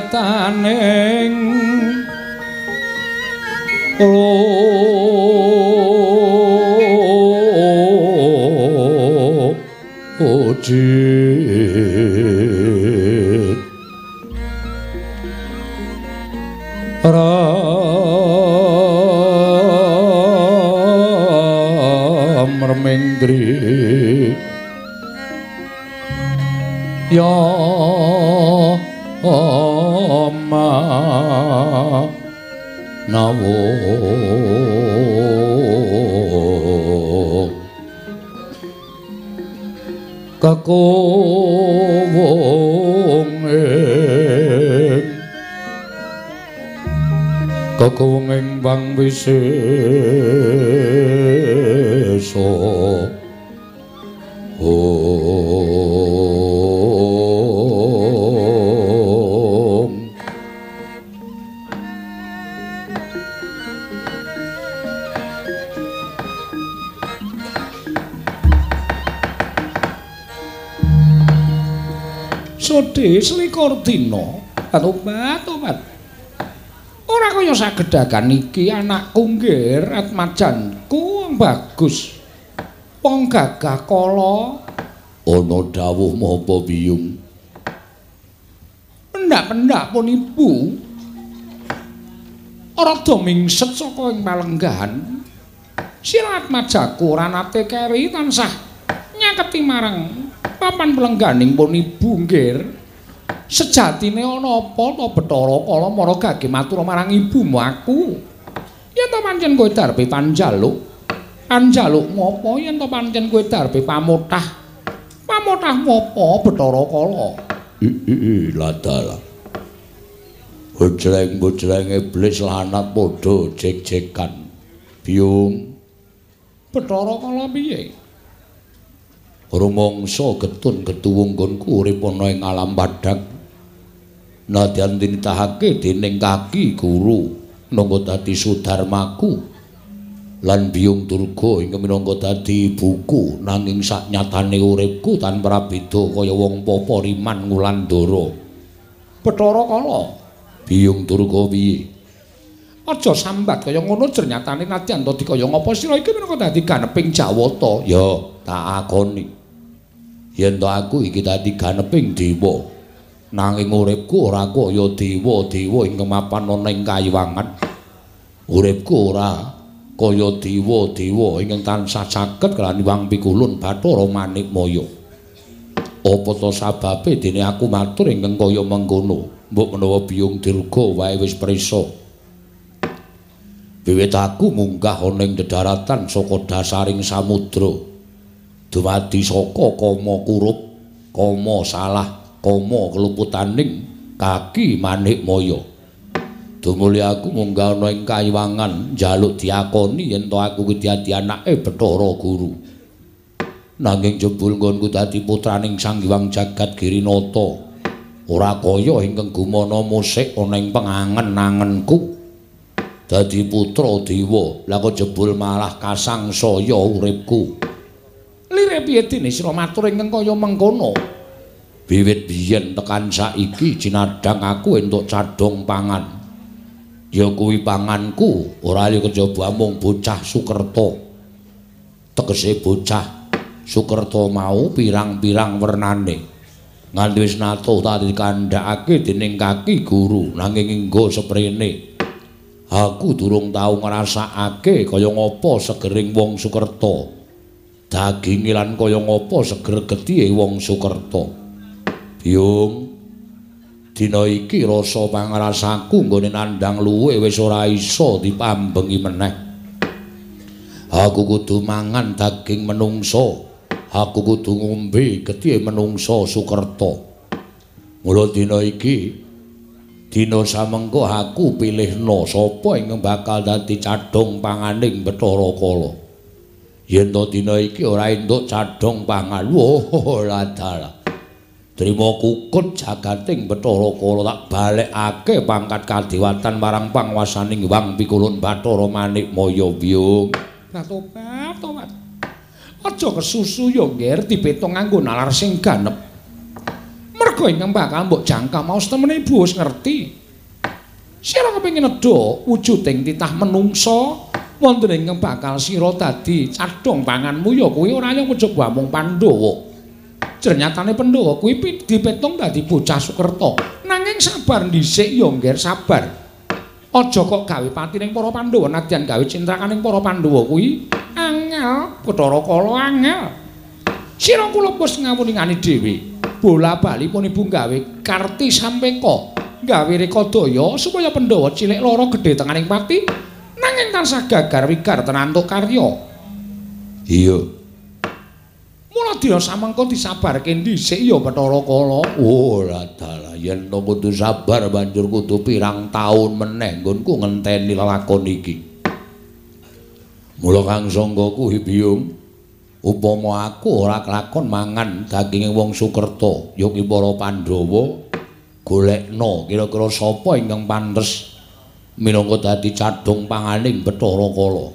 já sagedagan iki anakku nggih atmajanku bagus. Wong gagah kala ana dawuh mapa biyung. Pendak-pendak pun ibu. Ora do mingset saka ing palenggahan. Sirat majaku ora nate keri tansah nyaketi marang papan pelengganing pun ibu nggir sejatine ana apa? To Bathara Kala mara gage matur marang ibumu aku. Yen to pancen kowe darbe panjaluk. Panjaluk ngopo? Yen to pancen kowe darbe pamotah. Pamotah ngopo Bathara Kala. Ladala Bojreng-bojreng iblis lanat padha jek-jekan. Biung. Bathara Kala piye? rumangsa getun getuwung nggonku urip ana ing alam padhang nadyan tinitahake dening kaki guru nangga dadi sudarmaku. Lan biyung durga ing minangka dadi buku nanging sak nyatane uripku tanpa beda kaya wong popo riman ngulandara. Bathara Kala? Biyung durga piye? Aja sambat kaya ngono ternyatane nadyan to dikaya ngapa sira? Iki minangka dadi ganeping Jawata. Ya tak akoni. Yen to aku iki dadi ganeping dewa nanging uripku ora kaya dewa-dewa ing mapan ana ing kayiwangan uripku ora kaya dewa-dewa ingkang tansah saged kelani Wang Pikulun Bathara Manikmaya. Apa to sababe dene aku matur ingkang kaya mengkono? Mbok menawa biyung dirga wae wis prisa. Wiwit aku munggah ana ing dedaratan saka dasaring samudra. Dumadi saka kama kurup, kama salah, kama keluputaning kaki Manikmaya. Dumuli aku munggah ana ing kayiwangan njaluk diakoni yen to aku kuwi dadi anake Bathara Guru. Nanging jebul nggonku dadi putraning Sang Jagat Girinata. Ora kaya ingkang gumana musik ana ing pengangen-angenku. Dadi putra dewa, lah kok jebul malah kasangsaya uripku. lire piye dene sira matur ingkang kaya mengkono Wiwit biyen tekan saiki jinadang aku entuk cadhong pangan. ya kuwi panganku ora liya kejaba mung bocah Sukerta tegese bocah Sukerta mau pirang-pirang wernane. Nganti wis nato tadi kandhakake dening kaki guru nanging enggo seprene. Aku durung tau ngrasakake kaya ngapa segering wong Sukerta daging lan kaya ngapa seger gethihe wong Sukerta biung dina iki rasa pangrasaku nggone nandhang luwe wis ora iso dipambengi meneh. Aku kudu mangan daging menungso. Aku kudu ngombe getih menungso sukerta mula dina iki dina samengko aku pilihna sapa ing bakal dadi cadhong panganing Bathara Kala. Yen to dina iki ora entuk cadhong pangan. Wah ladala [laughs] Trima kukut jagating Bathara Kala tak balekake pangkat kadewatan marang panguwasaning Wang Pikulun Bathara Manikmaya Byung. Batobat, tobat. Aja kesusu yo, Nger, dipetung nganggo nalar sing ganep. Mergo ingkang bakal mbok jangka mau temene ibu wis ngerti. Sira kepengin nedha wujuding titah menungsa wonten ingkang bakal sira dadi cadhong panganmu ya kuwi ora yo kejaba mung Pandhawa. Ternyatane Pandhawa kuwi dipetung dadi bocah Sukerta. Nanging sabar dhisik ya, Nger, sabar. Aja kok gawe patining para Pandhawa nadyan gawe cintrakaning para Pandhawa kuwi angel, Bathara Kala angel. Sira kula wis ngawuningani dhewe. Bola bali ibu gawe karti sampeka, gawe rekodaya supaya Pandhawa cilik loro gedhe tenganing pati nanging tansah gagar wigar tenantuk karya. Iya. Mula dina samengko disabarke dhisik ya Bathara Kala. Oh, dalah yen to kudu sabar banjur kudu pirang taun meneh nggonku ngenteni lelakon iki. Mula Kang Sangga kuwi biyung upama aku ora kelakon mangan daginge wong Sukerta, ya ki para Pandhawa golekno kira-kira sapa ingkang pantes minangka dadi cadhong panganing Bathara Kala.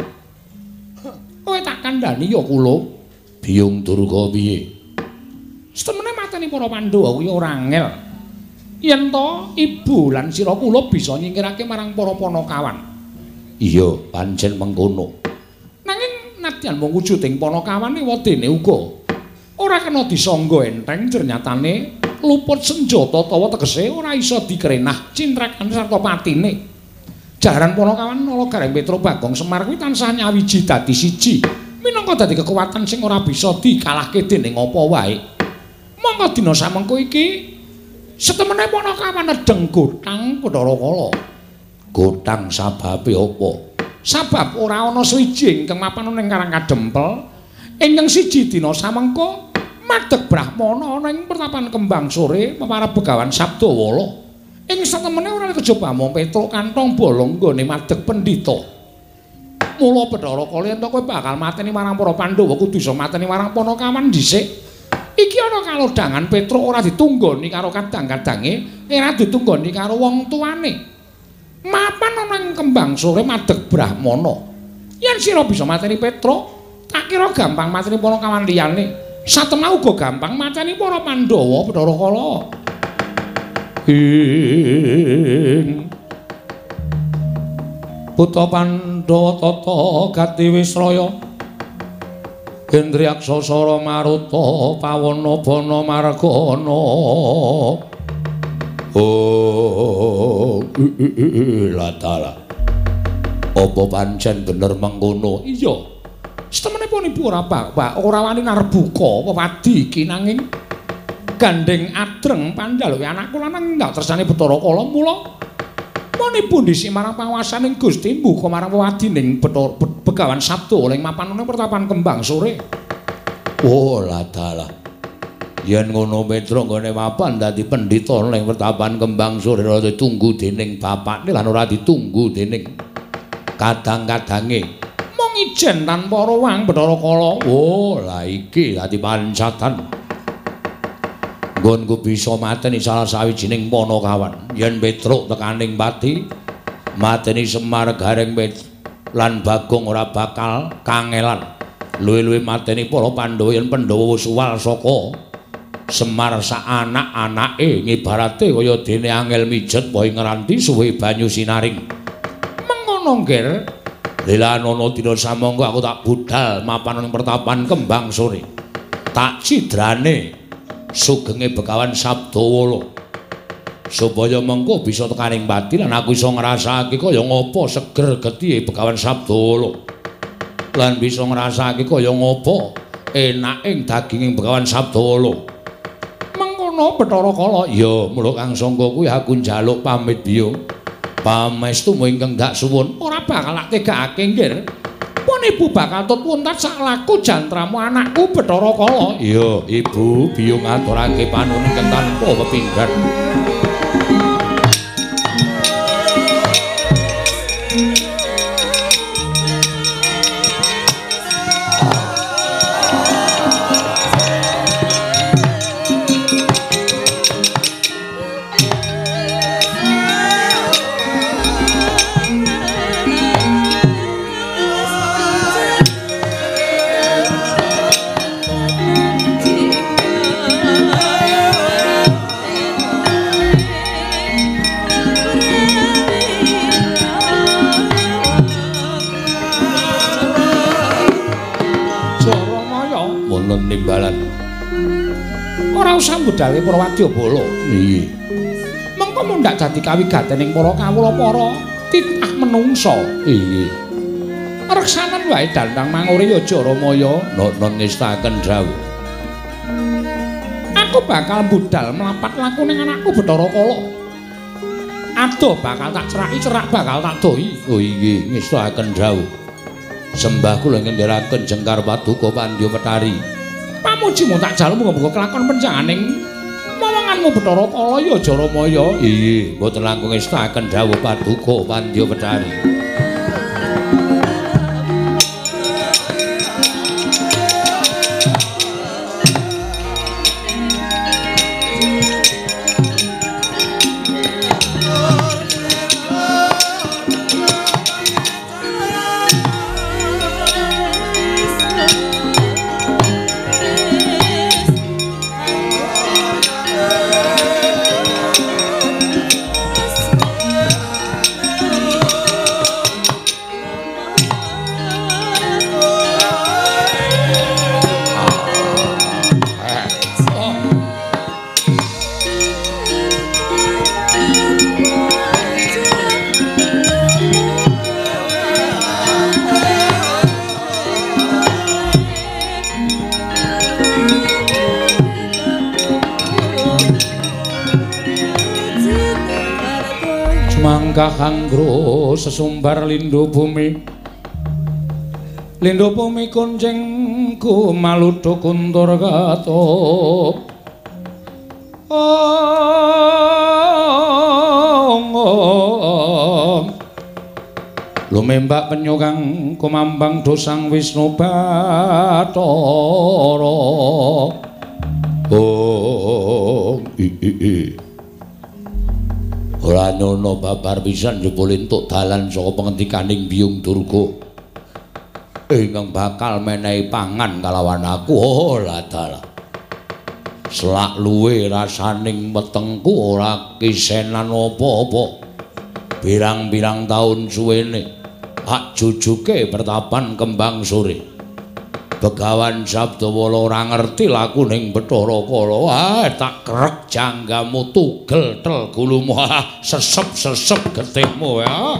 Kowe tak kandhani ya kula. Biyung Durga piye? Setemene mateni para Pandhawa kuwi ora angel. Yen to ibu lan sira kula bisa nyingkirake marang para panakawan. Iya, pancen mengkono. Nanging nadyan mung wujuding panakawane wadene uga ora kena disangga enteng ternyatane luput senjata tawa tegese ora iso dikrenah cintrakan sarta patine. Jaran panakawan nala Gareng Petro Bagong Semar kuwi tansah nyawiji dadi siji. Minangka dadi kekuatan sing ora bisa dikalahke dening apa wae. Monggo dina samengko iki setemene panakawan nedeng gotang Bathara Kala. Gotang sababe apa? Sabab ora ana siji ingkang mapan ning Karang Kadempel. Ingkang siji dina samengko madeg Brahmana ana ing pertapan kembang sore memarep begawan Sabdawala. Ing setemene ora kejaba mung Petruk kantong bolong nggone madeg pendhita. Mula Bathara Kala yen kowe bakal mateni marang para Pandhawa kudu iso mateni marang Panakawan dhisik. Iki ana kalodhangan Petruk ora ditunggoni karo kadang-kadange, ora ditunggoni karo wong tuane. Mapan ana kembang sore madeg Brahmana. Yen sira bisa mateni Petruk, tak kira gampang mateni para kawan liyane. Satema uga gampang mateni para Pandhawa Bathara Kala. Ing Putra Pandhawa tata gati Wisraya. Hendriyaksa Sara Maruta Pawana Bana Margana. Oh. Apa pancen bener mengkono? Iya. Setemenipun Ibu ora Pak, ora wani arep buka apa wadi iki nanging gandeng adreng pandhal anakku lanang ndak tersane Bathara Kala mula Manipun dhisik marang panguwasaning Gusti mbuka marang wadining Begawan Sabdo ing mapan pertapan kembang sore. Oh, ladalah. Yen ngono Petro nggone mapan dadi pendhita ning pertapan kembang sore ora ditunggu dening bapakne lan ora ditunggu dening kadang-kadange. Mung ijen tanpa ruang Bathara Kala. Oh, la iki dadi pancatan. Nggonku bisa mateni salah sawijining kawan yen Petruk tekaning pati mateni Semar Gareng lan Bagong ora bakal kangelan. Luwe-luwe mateni para Pandhawa yen Pandhawa suwal saka Semar sak anak-anake ngibarate kaya dene angel mijet wae ngranti suwe banyu sinaring. Mengono ngger Lila nono dina samangga aku tak budal mapan ning pertapan kembang sore. Tak cidrane sugenge Begawan Sabdawala supaya mengko bisa tekaning pati lan aku iso ngrasake kaya ngopo seger getihe Begawan Sabdawala lan bisa ngrasake kaya ngopo enaking daginging Begawan Sabdawala mengkono Bathara Kala ya mula Kang Sangga kuwi aku njaluk pamit biyo pamestu ingkang dak suwun ora bakal tak tegakake nggih pun ibu bakal tut puntat sak laku jantramu anakku Bathara Kala. Iya, ibu biyung aturake panuwun tanpa pepindhan. Budale Prawadya Bala. Iya. Mengko mundak dadi kawigatening para kawula para titah menungsa. Iya. Reksanan wae dandang mangure ya Jaramaya non ngestaken dawuh. Aku bakal budal mlapat laku ning anakku Bathara Kala. Adoh bakal tak ceraki cerak bakal tak doi. Oh iya, ngestaken dawuh. Sembah kula ngendharaken Jengkar Paduka Pandya Petari. Pamujimu tak jalu muga-muga kelakon penjanganing mawanganmu Bathara Kala ya Jaramaya. Iya, mboten langkung ngestaken dawuh Paduka Pandya Petari. Kahanggro sesumbar lindu bumi. Lindu bumi kunjing ku kuntur gato Lumembak penyukang kumambang dosang wisnu batoro Oh, i, i, i. ora nyono babar pisan jebul entuk dalan saka pengendikaning Biyung Durga. ingkang bakal menehi pangan kalawan aku. Oh ladala selak luwe rasaning wetengku ora kisenan apa-apa. Birang-birang taun suwene hak jujuke pertapan kembang sore Begawan Sabdawala ora ngerti laku ning Bathara Kala. Ah, tak krek janggamu tugel tel gulumu. Sesep-sesep getihmu ya.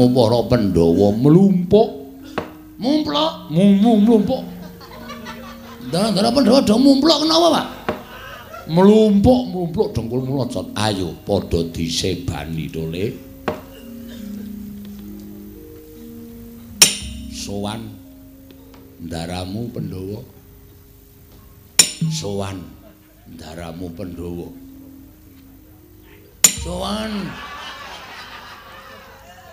Darah-darahmu para Pandhawa mlumpuk. Mumplok. Mumu mlumpuk. Darah-darah Pandhawa do mumplok kenapa, Pak? Mlumpuk, mlumpuk dengkul mulocot. Ayo padha disebani to, Le. Sowan darahmu Pandhawa. Sowan darahmu Pandhawa. Sowan.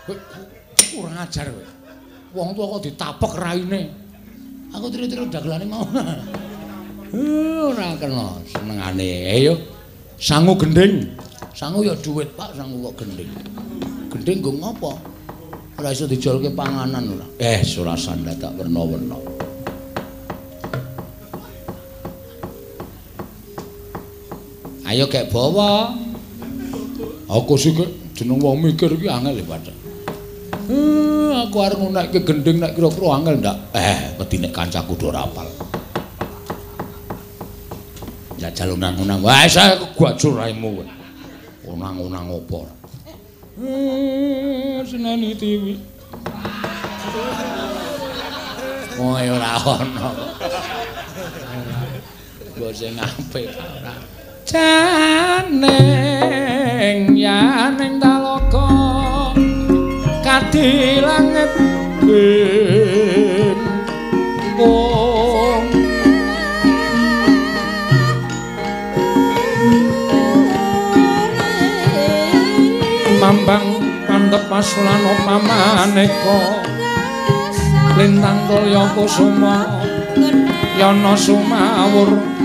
Kurang ajar kowe. wong tuwa kok ditapek raine. Aku tiri-tiri dagelane mau. Ora kena senengane. Ayo. Sangu gending. Sangu ya dhuwit, Pak, sangu kok gending. Gending nggo ngopo? Ora iso dijolke panganan ora. Eh, ora sandat tak werna-werna. Ayo kek bawa. Aku sih jeneng wong mikir iki angel ya, Pak. Eh, aku arep ngunekke gending nek kira-kira angel ndak? Eh, wedi nek kancaku do rapal. Jajal unang-unang. Wah, saya gwajur raimu. Unang-unang opo? Eh, seneni tiwi. Oh, ya ora ono. Mbok sing apik ora. Janeng yaning kadilanget ben wong. Mambang pandhep pasulana pamaneka lintang tulya kusuma yana sumawur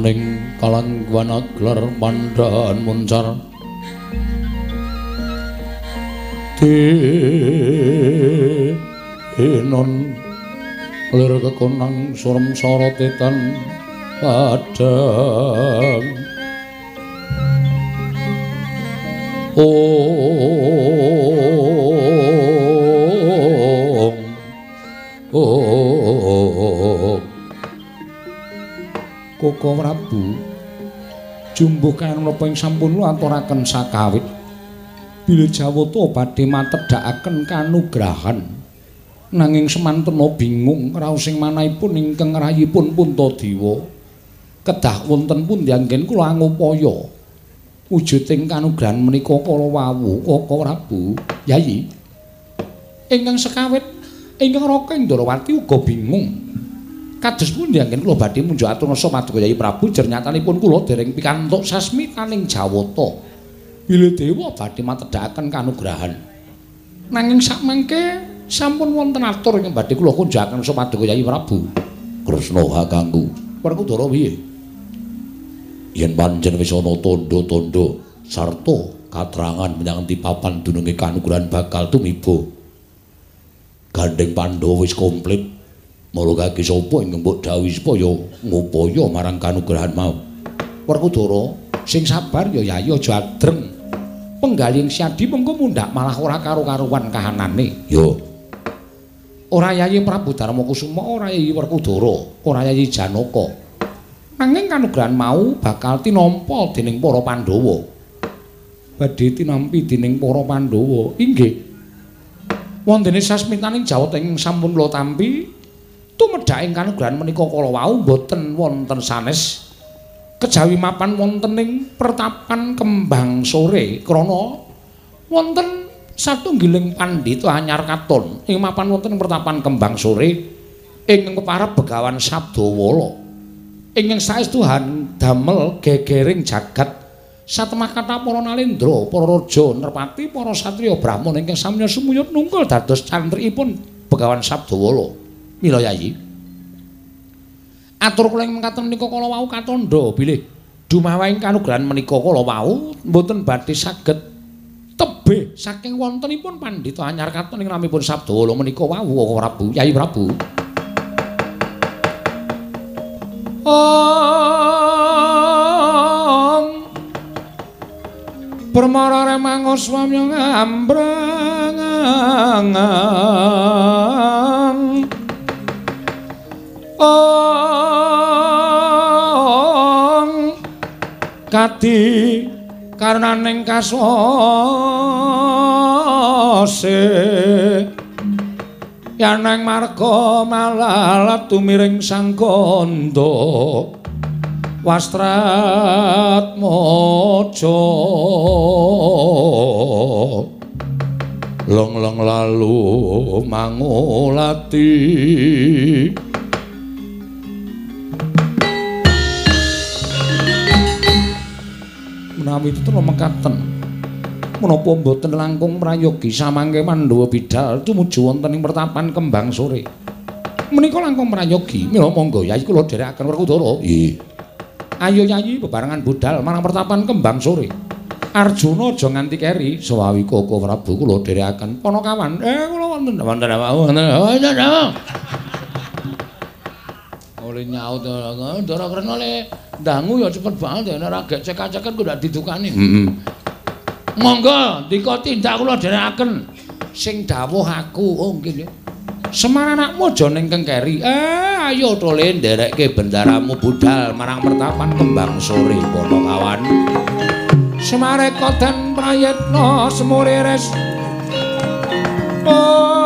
niat laning kalangguan aglar mandaan muncar. Di inon lir kekonang surem sorotetan padang Koko Prabu jumbuh kayan menapa ing sampun aturaken sakawit. Bilih Jawata badhe matedhakaken kanugrahan. Nanging semantuna bingung raos sing manahipun ingkang rayipun Puntadewa kedah wonten pundi anggen kula ngupaya wujuding kanugrahan menika kala wawu Koko Prabu Yayi ingkang sekawit ingkang Raka Indrawati uga bingung kados pundi anggen kula badhe munjuk atur nasa paduka Yai Prabu jernyatanipun kula dereng pikantuk sasmitaning Jawata. Bilih dewa badhe matedhakaken kanugrahan. Nanging sakmangke sampun wonten atur ing badhe kula kunjaken paduka Yai Prabu. Kresna kakangku Werkudara piye? Yen pancen wis ana tandha-tandha sarta katrangan menyang papan dununge kanugrahan bakal tumiba. Gandeng Pandhawa wis komplit Mula kaki sapa ing mbok dawuh supaya ngupaya marang kanugrahan mau. Werkudara, sing sabar ya Yayi aja adreng. Penggaling Syadi mengko mundhak malah ora karo-karuan kahanane. Yo. Ora Yayi Prabu Darma Kusuma, ora Yayi Werkudara, ora Yayi Janaka. Nanging kanugrahan mau bakal tinampa dening para Pandhawa. Badhe tinampi dening para Pandhawa. Inggih. Wontene sasmitaning Jawata ing sampun kula tampi tumedhaking kanugrahan menika kala wau boten wonten sanes kejawi mapan wonten ing pertapan kembang sore krana wonten satunggiling pandhita anyar katon ing mapan wonten pertapan kembang sore ing keparep begawan sabdawala ingkang saestu damel gegering jagat satemah kata para nalendra para raja nerpati para satriya brahmana ingkang sami sumuyut nungkul dados cantrikipun begawan sabdawala Mila Yayi. Atur kula ing mekaten menika kala wau katandha bilih dumawahing kanugrahan menika kala wau mboten badhe saged tebih saking wontenipun pandhita anyar katon ing ramipun Sabdawala menika wau Prabu Yayi Prabu. Om Permara remang swami ngambrang ong kadi karnaning kasose. Yanang marga malalat tumiring sang kandha wastrat mojo. Long long lalu mangulati menawi itu mekaten menapa mboten langkung prayogi samangke Pandhawa bidal tumuju wonten ing pertapan kembang sore? Menika langkung prayogi mila monggo yayi kula dherekaken Werkudara nggih. Ayo yayi bebarengan budal marang pertapan kembang sore. Arjuna aja nganti keri sawawi koko Prabu kula dherekaken Panakawan eh kula wonten. Wonten wonten oleh nyaut Ndara Kresna le dangu ya cepet banget ya nek ra gek cekak-ceket kok ndak didukani. Heeh. Monggo dika tindak kula dherekaken sing dawuh aku. Oh nggih. Semar anakmu aja ning kengkeri. Eh ayo to le nderekke bendaramu budal marang pertapan kembang sore kono kawan. Semare koden prayetna semuriris. Oh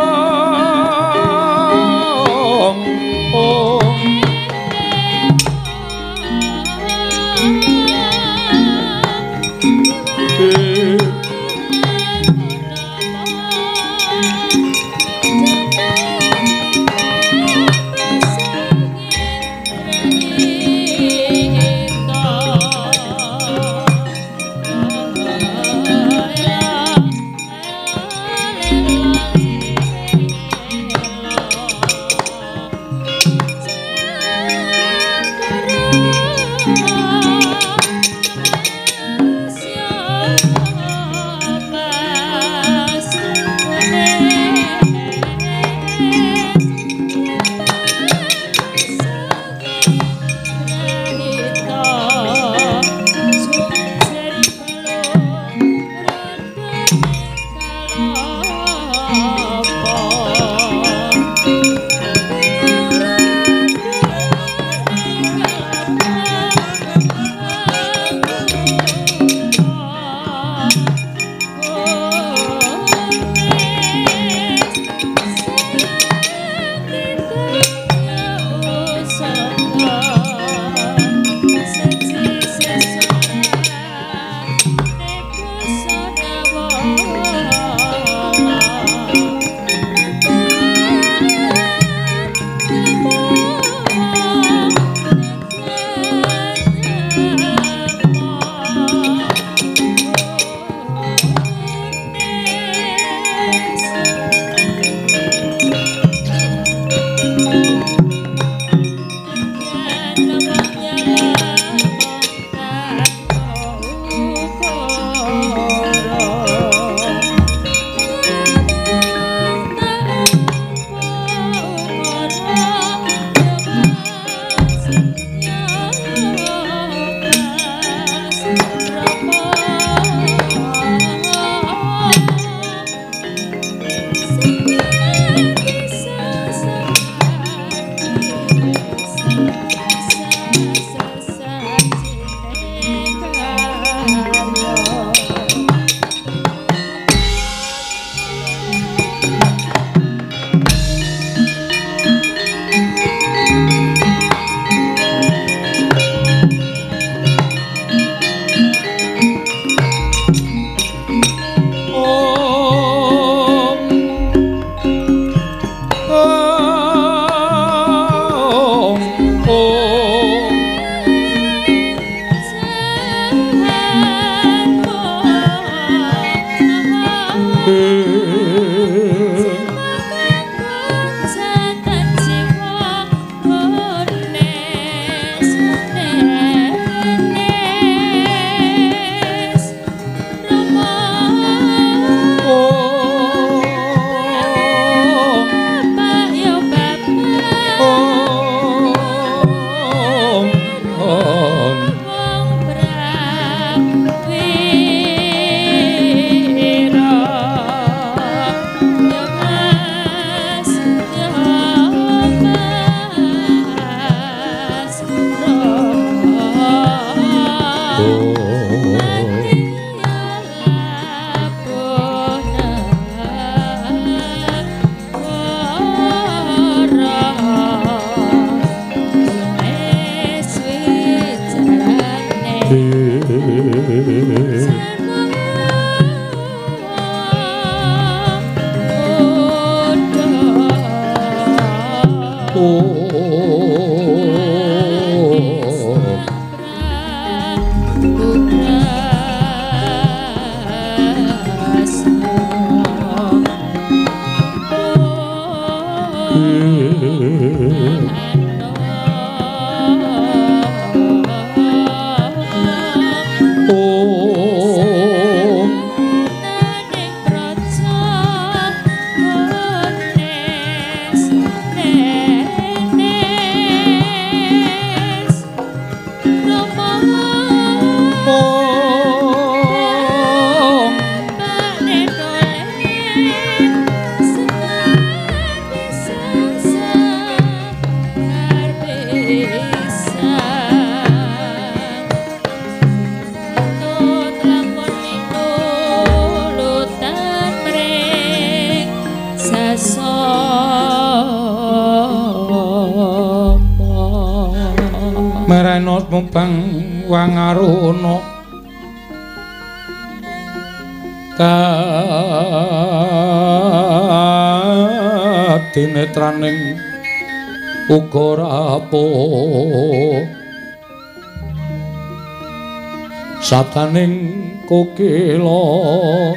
sataning kokila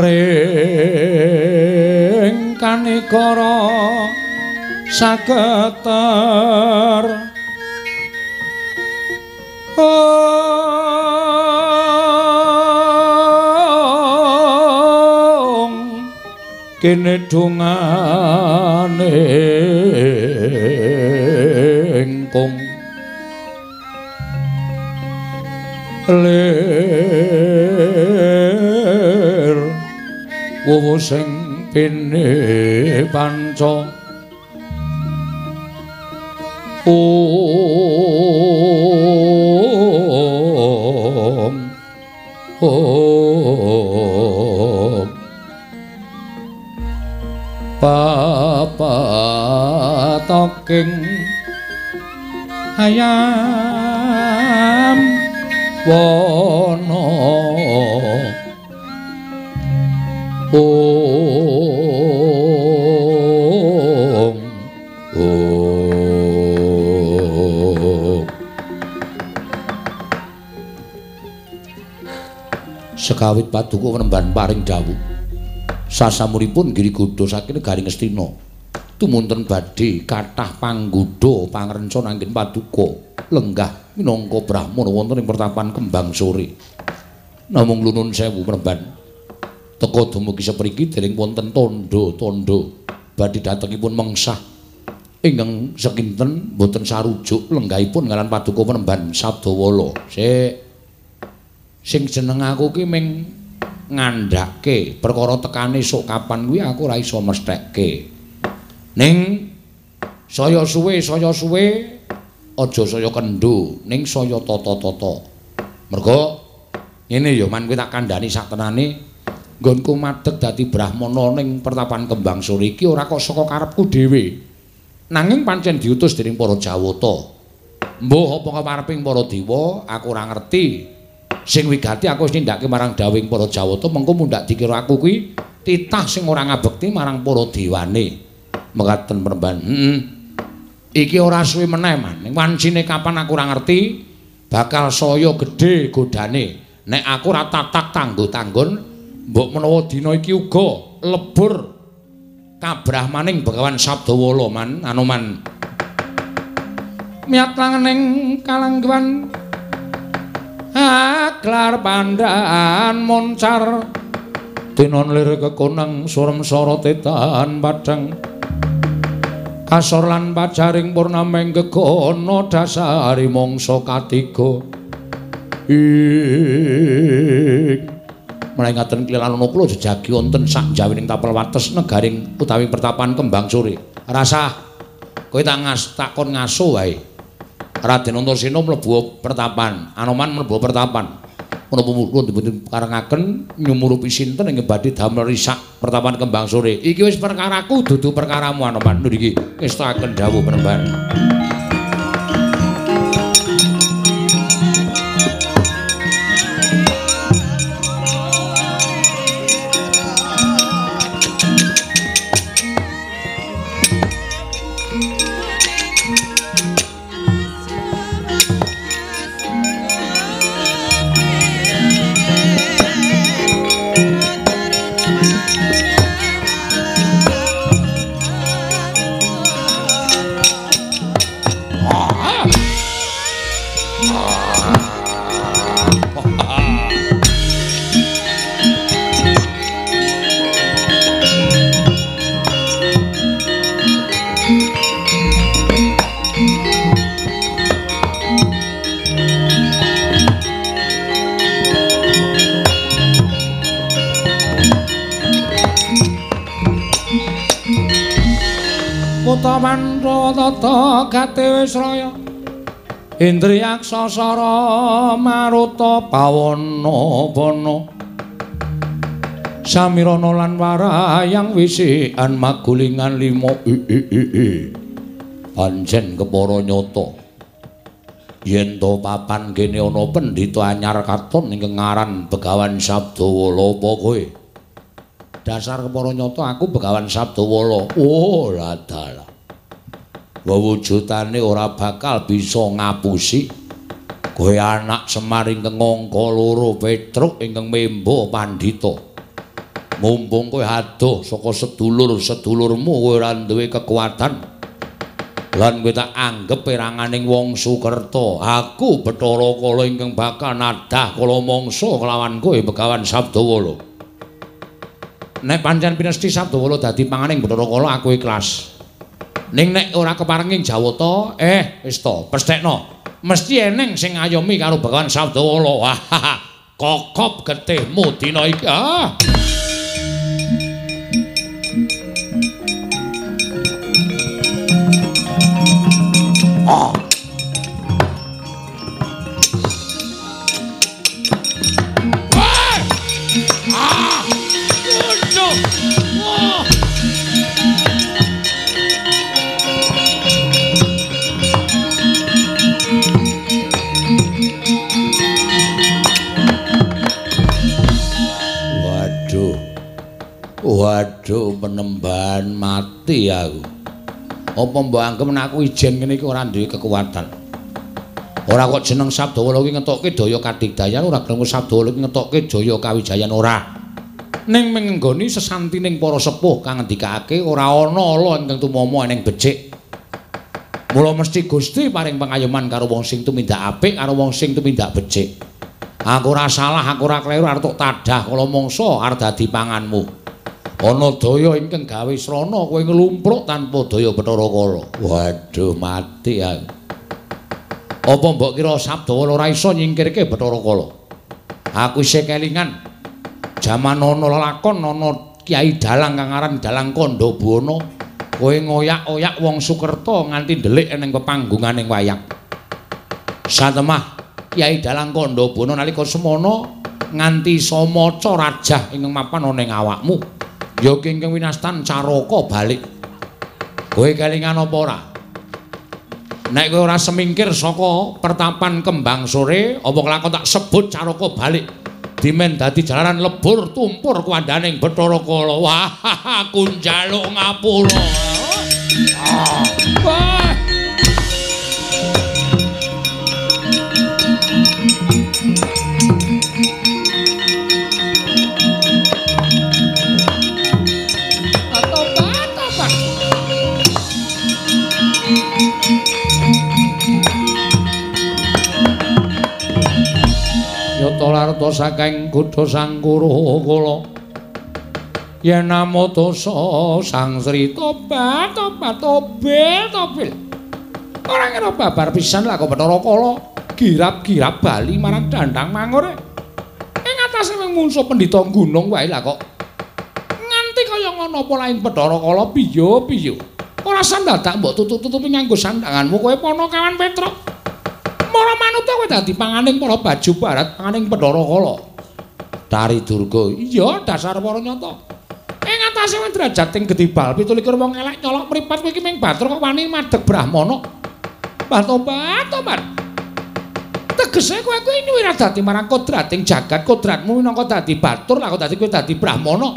ring kanikara sageter. Kene dongane ler. Wowo sing pene panca. Om. Om. Papatoking ayam wono. Om. Om. Sekawit paduka penemban paring dawuh. Sasamuripun Girigodo saking negari Ngastina tumunten badhe kathah panggodha pangrenca nanggen paduka lenggah minangka brahmana wonten ing pertapan kembang sore. Namung lunun sewu mremban teka dumugi sepriki dereng wonten tondo-tondo badhe datengipun mengsah. Ingkang sekinten boten sarujuk lenggahipun ngaran paduka penemban Sabdawala. Sik. Sing jeneng aku ki ming ngandhake perkara tekane sok kapan kuwi aku ora iso mesthekke ning saya suwe saya suwe aja saya kendo ning saya tata-tata. Mergo ngene ya man kuwi tak kandhani sak tenane. Nggonku madeg dadi brahmana ning pertapan kembang sore iki ora kok saka karepku dhewe. Nanging pancen diutus dening para jawata. Mbuh apa kapareping para dewa? Aku ora ngerti. Sing wigati aku wis nindakake marang dawing para Jawata mengko mundhak dikira aku kuwi titah sing ora ngabekti marang para dewane. Mekaten peremban heeh iki ora suwe meneh man. Wancine kapan aku ora ngerti bakal saya gedhe godane nek aku ora tatak tanggo-tanggon mbok menawa dina iki uga lebur kabrahmaning Begawan Sabdawala man. Anu man. Miat langening kalangguan aklar pandaan moncar. Tinon lir kekonang surem sorotetan padang kasor lan pacaring purnameng gegono dasari mongso katiga. Mulai ngaten klilan ono kula jejagi wonten sak jawining tapel wates negaring utawi pertapan kembang sore rasah kowe tak ngas takon ngaso wae. Raden Antasena mlebu pertapan, Anoman mlebu pertapan. Menapa kula dipun karengaken nyumurupi sinten ing badhe damel risak pertapan kembang sore. Iki wis perkaraku dudu perkaramu Anoman. Niki ngestaken dawuh penemban. Gate wis raya. Indriyak sasara maruta pawana bana Samirana lan warayang wisikan magulingan lima. Panjen kepara nyata. Yen to papan kene ana pendhita anyar katon ing ngaran Begawan Sabdawala apa kowe dasar kepara nyata aku Begawan Sabdawala. Oh ladala wewujutane ora bakal bisa ngapusi. Kowe anak Semar ingkang angka loro Petruk ingkang membo pandhita. Mumpung kowe adoh saka sedulur-sedulurmu kowe ora duwe kekuatan. Lan kowe tak anggap peranganing wong Sukerta. Aku Bathara Kala ingkang bakal nadah kala mangsa kelawan kowe Begawan Sabdawala. Nek pancen pinesti Sabdawala dadi panganing Bathara Kala aku ikhlas ning nek ora keparenging Jawata eh wis to pesthekno. Mesti eneng sing ngayomi karo Begawan Sabdawala kokop getihmu dina iki. Ah. Waduh. Waduh, penembahan mati aku. Apa mbok anggap aku ijen ngene iki ora duwe kekuatan. Ora kok jeneng Sabdawala iki ngetokke daya kadigdayan, ora gelem Sabdawala iki ngetokke daya kawijayan ora. Ning menggoni sesantining para sepuh kang ngendikake ora ana ala ingkang tumama ning becik. Mula mesti Gusti paring pangayoman karo wong sing tumindak apik karo wong sing tumindak becik. Aku ora salah, aku ora kleru arep tok tadah kala mangsa arep dadi panganmu. Ana daya ingkang gawe srana kowe nglumpruk tanpa daya Bathara Kala. Waduh, mati aku. Apa mbok kira Sabdawala ora iso nyingkirke Bathara Kala? Aku isih kelingan jaman ana lakon ana Kiai Dalang kang aran Dalang Kandabana. Kowe ngoyak-oyak wong Sukerta nganti ndelik ning pepanggunganing wayang. Satemah Kiai Dalang Kandabana nalika semono nganti samaca rajah ing mapan ana ing awakmu. Ya kengkeng winastan caraka balik. Kowe kelingan apa ora? Nek kowe ora semingkir saka pertapan kembang sore, apa kelakon tak sebut caraka balik. Dimen dadi jalaran lebur tumpur kuwandaning Bathara Kala. Wah, [laughs] aku njaluk ngapura. Ah. Larta saking kutha Sangkuru kala. Yen namo dosa Sang Sri tobat, tobat, tobil, tobil. Ora ngira babar pisan lah kok Bathara Kala girap-girap bali marang Dandang Mangure. Ing atase mung mungsuh pendhita gunung wae lah kok. Nganti kaya ngono apa lain Bathara Kala piye piye. Ora sandadak mbok tutup-tutupi nganggo sandanganmu kowe pono kawan Petruk. Mara manut kowe dadi panganing para baju barat, panganing Bathara Kala. Dari Durga. Iya, dasar para nyata. Ing atase wong derajat ing gedibal 17 wong elek nyolok mripat kowe iki ming batur kok wani madheg Brahmana. Mbah tobat, tobat. Tegese kowe kuwi ora dadi marang kodrating jagat, kodratmu minangka dadi batur, lah kok dadi kowe dadi Brahmana.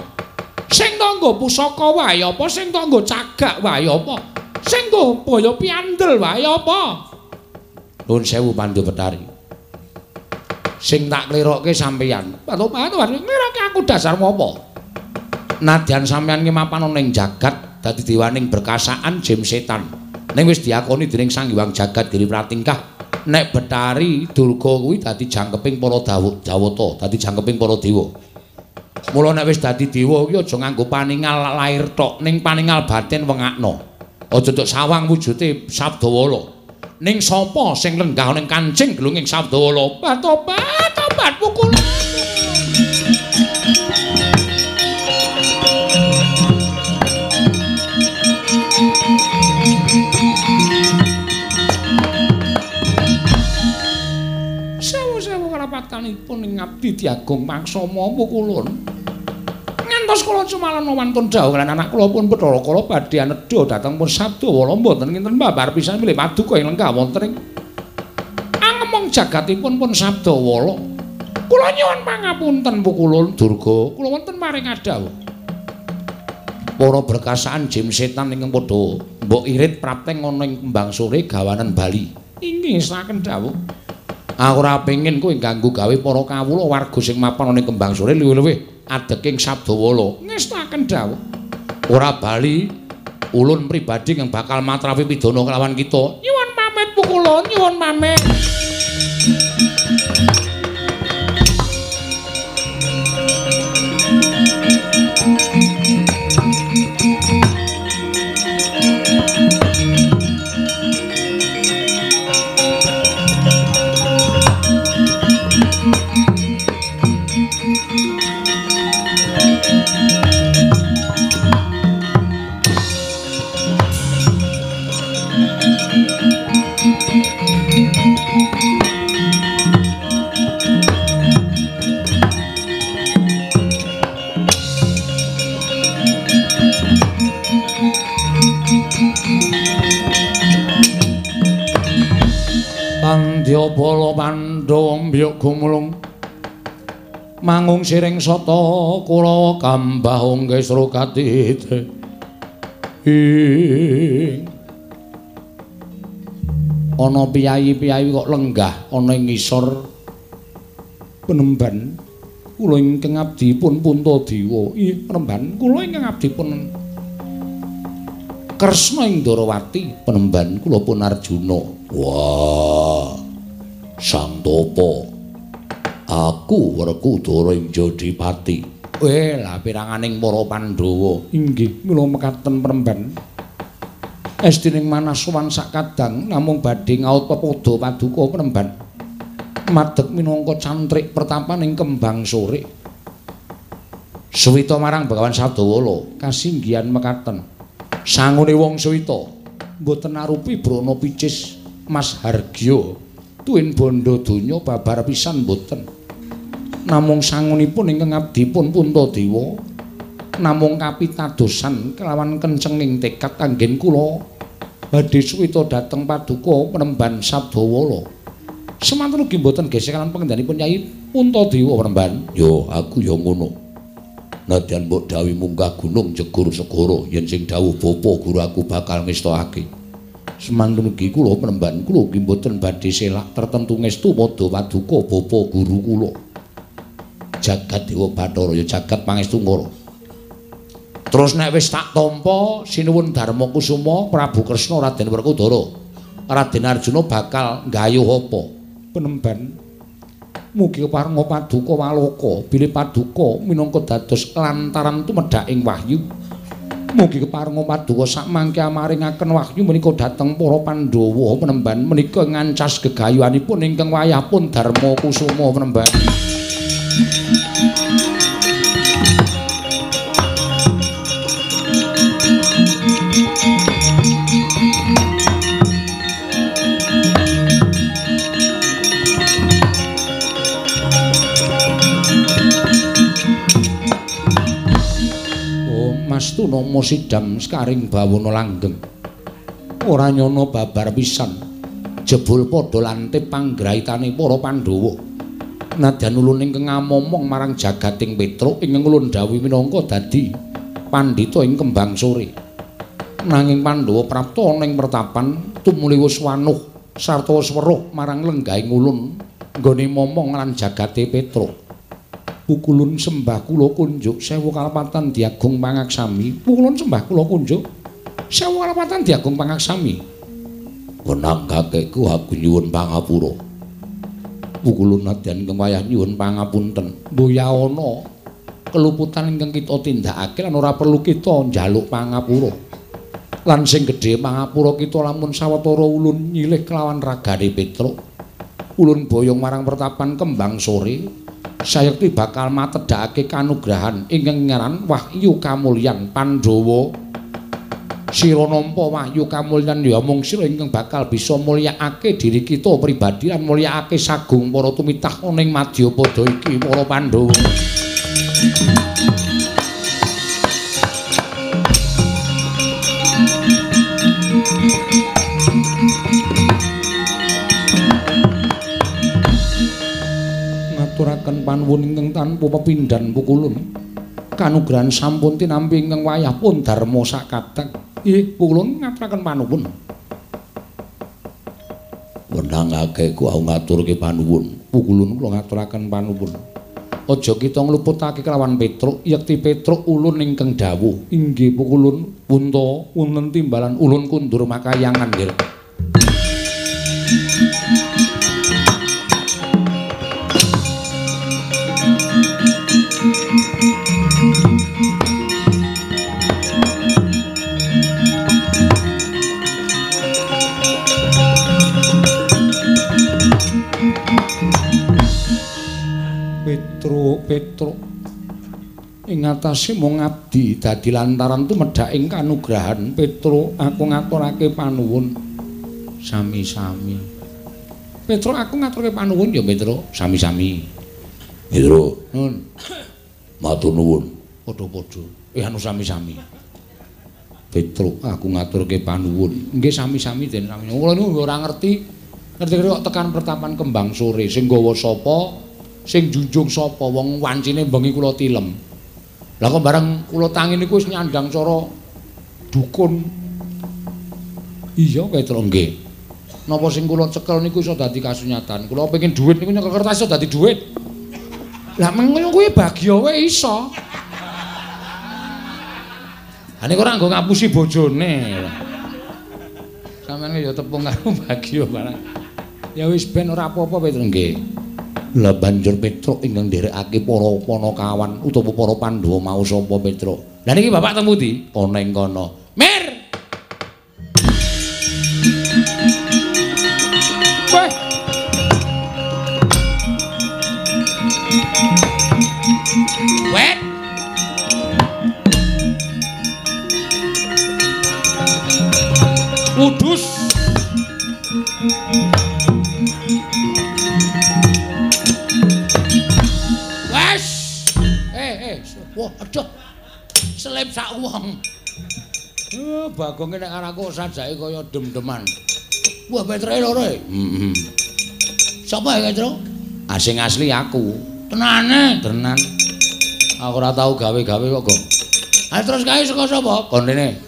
Sing tanggo pusaka wae apa, sing tanggo cagak wae apa, sing nggo boyo piandel wae apa. Nuwun sewu Pandu Betari. Sing tak klirokke sampeyan. Tobat, tobat, nglirokke aku dasarmu apa? Nadyan sampeyan ki mapan ning jagat dadi dewaning berkasaan jim setan. Ning wis diakoni dening Sang Hyang Jagat Giri Pratingkah. Nek Betari Durga kuwi dadi jangkeping para Dawata, dadi jangkeping para dewa. Mula nek wis dadi dewa kuwi aja nganggo paningal lair tok, ning paningal batin wengakno. Aja tok sawang wujude Sabdawala. ning sapa? Sing lenggah ning kancing glunging sabda lopat tobat tobat pukul. Sawu-sawu kalapatanipun ing abdi diagung mangsa mau pukulun. Ngantos kula cumalan wonten dawuh lan anak kula pun Bathara Kala badhe anedha dhateng pun sabda wala mboten kinten babar pisan milih paduka ing lengkah wonten ing angemong jagatipun pun sabda wala. Kula nyuwun pangapunten pukulun Durga, kula wonten maring adawuh. Para berkasaan jim setan ingkang padha mbok irit prapteng ana ing kembang sore gawanan Bali. Inggih saken dawuh. Aku ora pengin kowe ganggu gawe para kawula warga sing mapan ana ing kembang sore luwih-luwih adeking sabdawala ngestaken dawuh. Ora bali ulun pribadi yang bakal matrafi pidana kelawan kita. Nyuwun pamit pukulun nyuwun pamit Gumulung. Mangung siring sata kula kambah ongge srokatite ing. Ana piyayi-piyayi kok lenggah ana ing ngisor. Penemban kula ingkang abdi pun Puntadewa iya penemban kula ingkang abdi pun. Kresna ing Darawati penemban kula pun Arjuna. Wah sang topo aku Werkudara ing Jodipati eh lah piranganing para Pandhawa. Inggih kula mekaten penemban Estining manasuwan sakadang namung badhe ngaut pepodo paduka penemban madeg minangka cantrik pertapan ing kembang sore Suwita marang Bagawan Sadawala kasinggihan mekaten. Sangune wong suwita mboten arupi brana picis Mas Hargya. Tuwin bondo donya babar pisan mboten namung sangunipun ingkang abdipun Puntadewa namung kapitadosan kelawan kencenging tekad anggen kula badhe suwita dhateng paduka penemban Sabdawala. Semanten ugi mboten gesek lan pengendhanipun Nyai Puntadewa penemban. Yo aku yo ngono. Nadyan mbok dawi munggah gunung jegur segara yen sing dawuh bapa guru aku bakal ngestokake. Semantun ugi kula penemban kula ugi mboten badhe selak tertentu ngestu padha paduka bapa guru kula jagat dewa bathara ya jagat pangestu ngoro terus nek wis tak tampa sinuwun dharma kusuma prabu kresna raden werkudara raden arjuna bakal nggayuh apa penemban Mugi keparenga paduka waloka bilih paduka minangka dados lantaran tumedhak ing wahyu. Mugi keparenga paduka sak mangke amaringaken wahyu menika dhateng para Pandhawa penemban menika ngancas gegayuhanipun ingkang wayah pun Darma Kusuma penemban. Mastu nama sidam sekaring bawana langgeng. Ora nyono babar pisan. Jebul padha lantip panggraitane para pandhawa. Nadyan ulun ingkang ngamomong marang jagating petruk ulun dawuh minangka dadi pandhita ing kembang sore. Nanging pandhawa prapta ana ing pertapan tumuli wis wanuh sarta weruh marang lenggahing ulun nggone momong lan jagate petruk pukulun sembah kula kunjuk sewu kalapatan diagung pangaksami. Pukulun sembah kula kunjuk sewu kalapatan diagung pangaksami. Wenang kakekku aku nyuwun pangapura. Pukulun nadyan kewayah nyuwun pangapunten. Mboya ana keluputan ingkang kita tindakake lan ora perlu kita njaluk pangapura. Lan sing gedhe pangapura kita lamun sawetara ulun nyilih kelawan ragane petruk. Ulun boyong marang pertapan kembang sore sayekti bakal matedhake kanugrahan ingkang ngaran Wahyu Kamulyan Pandhawa Sira nampa wahyu kamulyan ya mung sira ingkang bakal bisa mulyakake diri kita pribadi lan mulyakake sagung para tumitah ning Madyapada iki para Pandhawa. Panuwun ingkang tanpa pepindhan pukulun. Kanugrahan sampun tinampi ingkang wayah pun dharma sakateng. Nggih, pukulun ngaturaken panuwun. Wenangake ku aku ngaturke panuwun. Pukulun kula ngaturaken panuwun. Aja kita ngluputake kelawan Petruk, yekti Petruk ulun ingkang dawuh. Inggih pukulun, punta wonten timbalan ulun kundur makayangan nggih. Petruk, Petruk. Ing atase mung abdi dadi lantaran tumedhak ing kanugrahan Petruk, aku ngaturake panuwun sami-sami. Petruk, aku ngaturake panuwun ya Petruk, sami-sami. Petruk, Nun, matur nuwun. padha-padha. Eh anu sami-sami. Petruk, aku ngaturke panuwun. Nggih sami-sami den sami. Kula niku ora ngerti. Ngerti kok tekan pertapan kembang sore sing gawa sapa? Sing junjung sapa? Wong wancine bengi kula tilem. Lah kok bareng kula tangi niku wis nyandang cara dukun. Iya, Petruk nggih. Napa sing kula cekel niku iso dadi kasunyatan. Kula pengin dhuwit niku nyekel kertas iso dadi dhuwit. Lah mengono kuwi bagya wae iso. Ane ora nggo ngapusi bojone. Sampeyan ya tepung karo bagya barang. Ya wis ben ora apa-apa Petruk nggih. Lah banjur Petruk ingkang nderekake para panakawan utawa para Pandhawa mau sapa Petruk. Lah niki Bapak temu ndi? Ana ing kono. Mir. Wah, aduh. Selip sak wong. Eh, bagonge nek karaku sajake kaya dem-deman. Wah, petre loro. Heeh. Sapa ya, Petro? Asing asli aku. Tenane, tenan. Aku ora tau gawe-gawe kok, Gong. Ah terus kae saka sapa? Kon rene.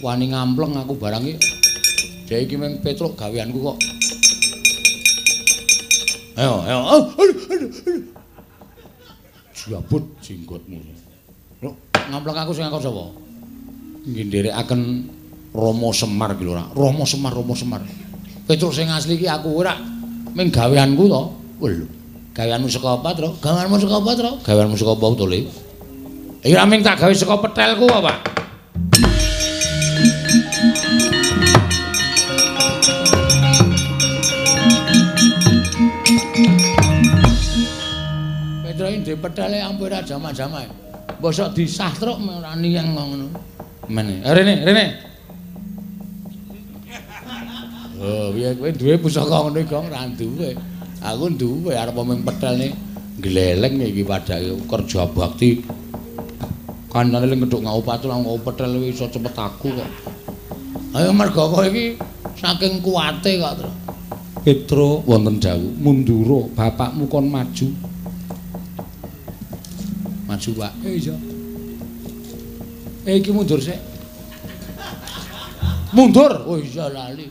Wani ngampleng aku barang iki. Dek iki mung Petruk gaweanku kok. Ayo, ayo. Oh, aduh, aduh, aduh. Jabut jenggotmu. Lho, ngampleng aku sing ngakon sapa? Nggih nderekaken Rama Semar iki lho ora. Rama Semar, Rama Semar. Petruk sing asli iki aku ora ming gaweanku to. Lho, gaweanmu saka apa, Tru? Gaweanmu saka apa, Tru? Gaweanmu saka apa to, Le? Iki ora ming tak gawe saka petelku apa? Petro iki ndek petele ampun ora jama-jama. Mbosok disah truk ora niyang ngono. Mene. Eh, Rene, Rene. Oh, piye kowe duwe pusaka ngono iki, Gong? Ora duwe. Aku duwe arep mung petelne gleleng iki padake kerja bakti. Kancane ling ngeduk ngau patul ngau iso cepet aku kok. Ayo mergo kowe iki saking kuwate kok, Tru. Petro wonten dawuh, mundura bapakmu kon maju. Pak. Eh iya. Eh iki mundur sik. Mundur. Oh iya lali.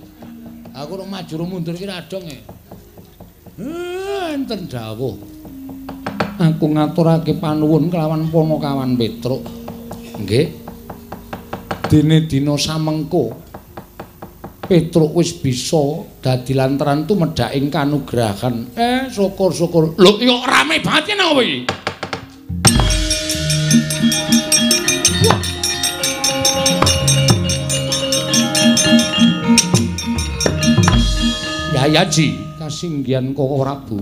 Aku ora maju mundur iki ra dong e. Eh, enten dawuh. Aku ngaturake panuwun kelawan Panakawan Petruk. Nggih. Dene dina samengko Petruk wis bisa dadi lantaran tumedhak ing kanugrahan. Eh, syukur-syukur. Lho, ya rame banget ya napa iki? Yayaji kasinggihan Koko Prabu.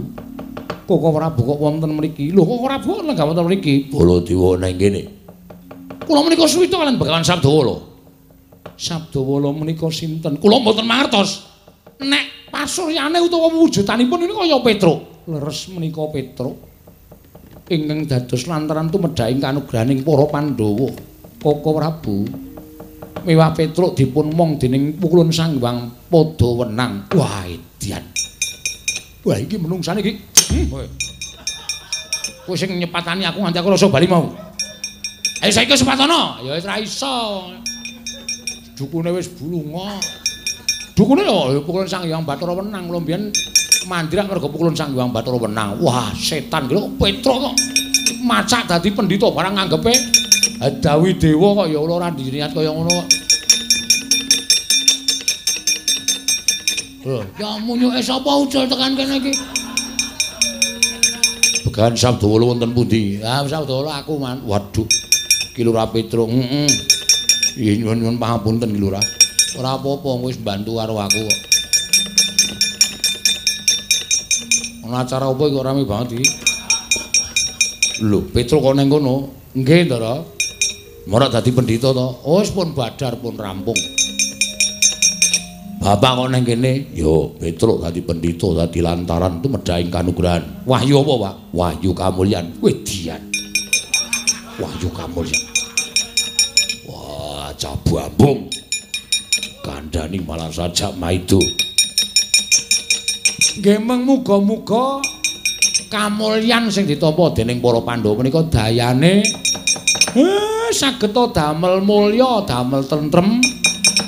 Koko Prabu kok wonten mriki? Lho, Koko Prabu kok lenggah wonten mriki? Baladewa nang kene. Kula menika suwita kalian Begawan Sabdawa lho. Sabda wala menika sinten? Kula mboten mangertos. Nek pasuryane utawa wujudanipun ini kaya Petruk. Leres menika Petruk. Ingkang dados lantaran tumedhaing kanugrahaning para Pandhawa. Koko Prabu. Mewah Petruk dipun mong dening pukulun Sanghyang Padawenang. Wah, edian. Wah, iki menungsane iki. Hmm. Kowe sing nyepatani aku nganti aku rasa bali mau. Ayo saiki sepatono. Ya wis ra iso. dukune wis bulunga. Dukune yo pukulan Sang Hyang Bathara Wenang kula mbiyen mandrak mergo pukulan Sang Hyang Bathara Wenang. Wah, setan lho Petro kok macak dadi pendhita barang nganggepe Dawi Dewa kok ya ora diniat kaya ngono kok. Ya munyuke sapa ucul tekan kene iki? Began Sabdawa wonten pundi? Ah, Sabdawa aku man. Waduh. Ki Lurah Petro. Heeh. Iya nyuwun-nyuwun pangapunten Ki Lurah. Ora apa-apa wis bantu karo aku kok. Ana acara apa kok rame banget iki? Lho, Petro kok ning kono? Nggih, Ndara. Ora dadi pendhita to. Wis pun badar pun rampung. Bapak kok ning kene? Yo, Petro dadi pendhita dadi lantaran tumedhaing kanugrahan. Wahyu apa, Pak? Wahyu kamulyan. Wedian. Wahyu kamulyan. Wah, cabambung. Kandhani malah saja maido. Nggih muga-muga kamulyan sing ditampa dening para Pandhawa menika dayane eh saged damel mulya, damel tentrem,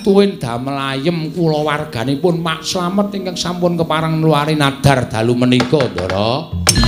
tuwin damel ayem kula warganipun Mak Slamet ingkang sampun kepareng nuwari nadar dalu menika, Ndara.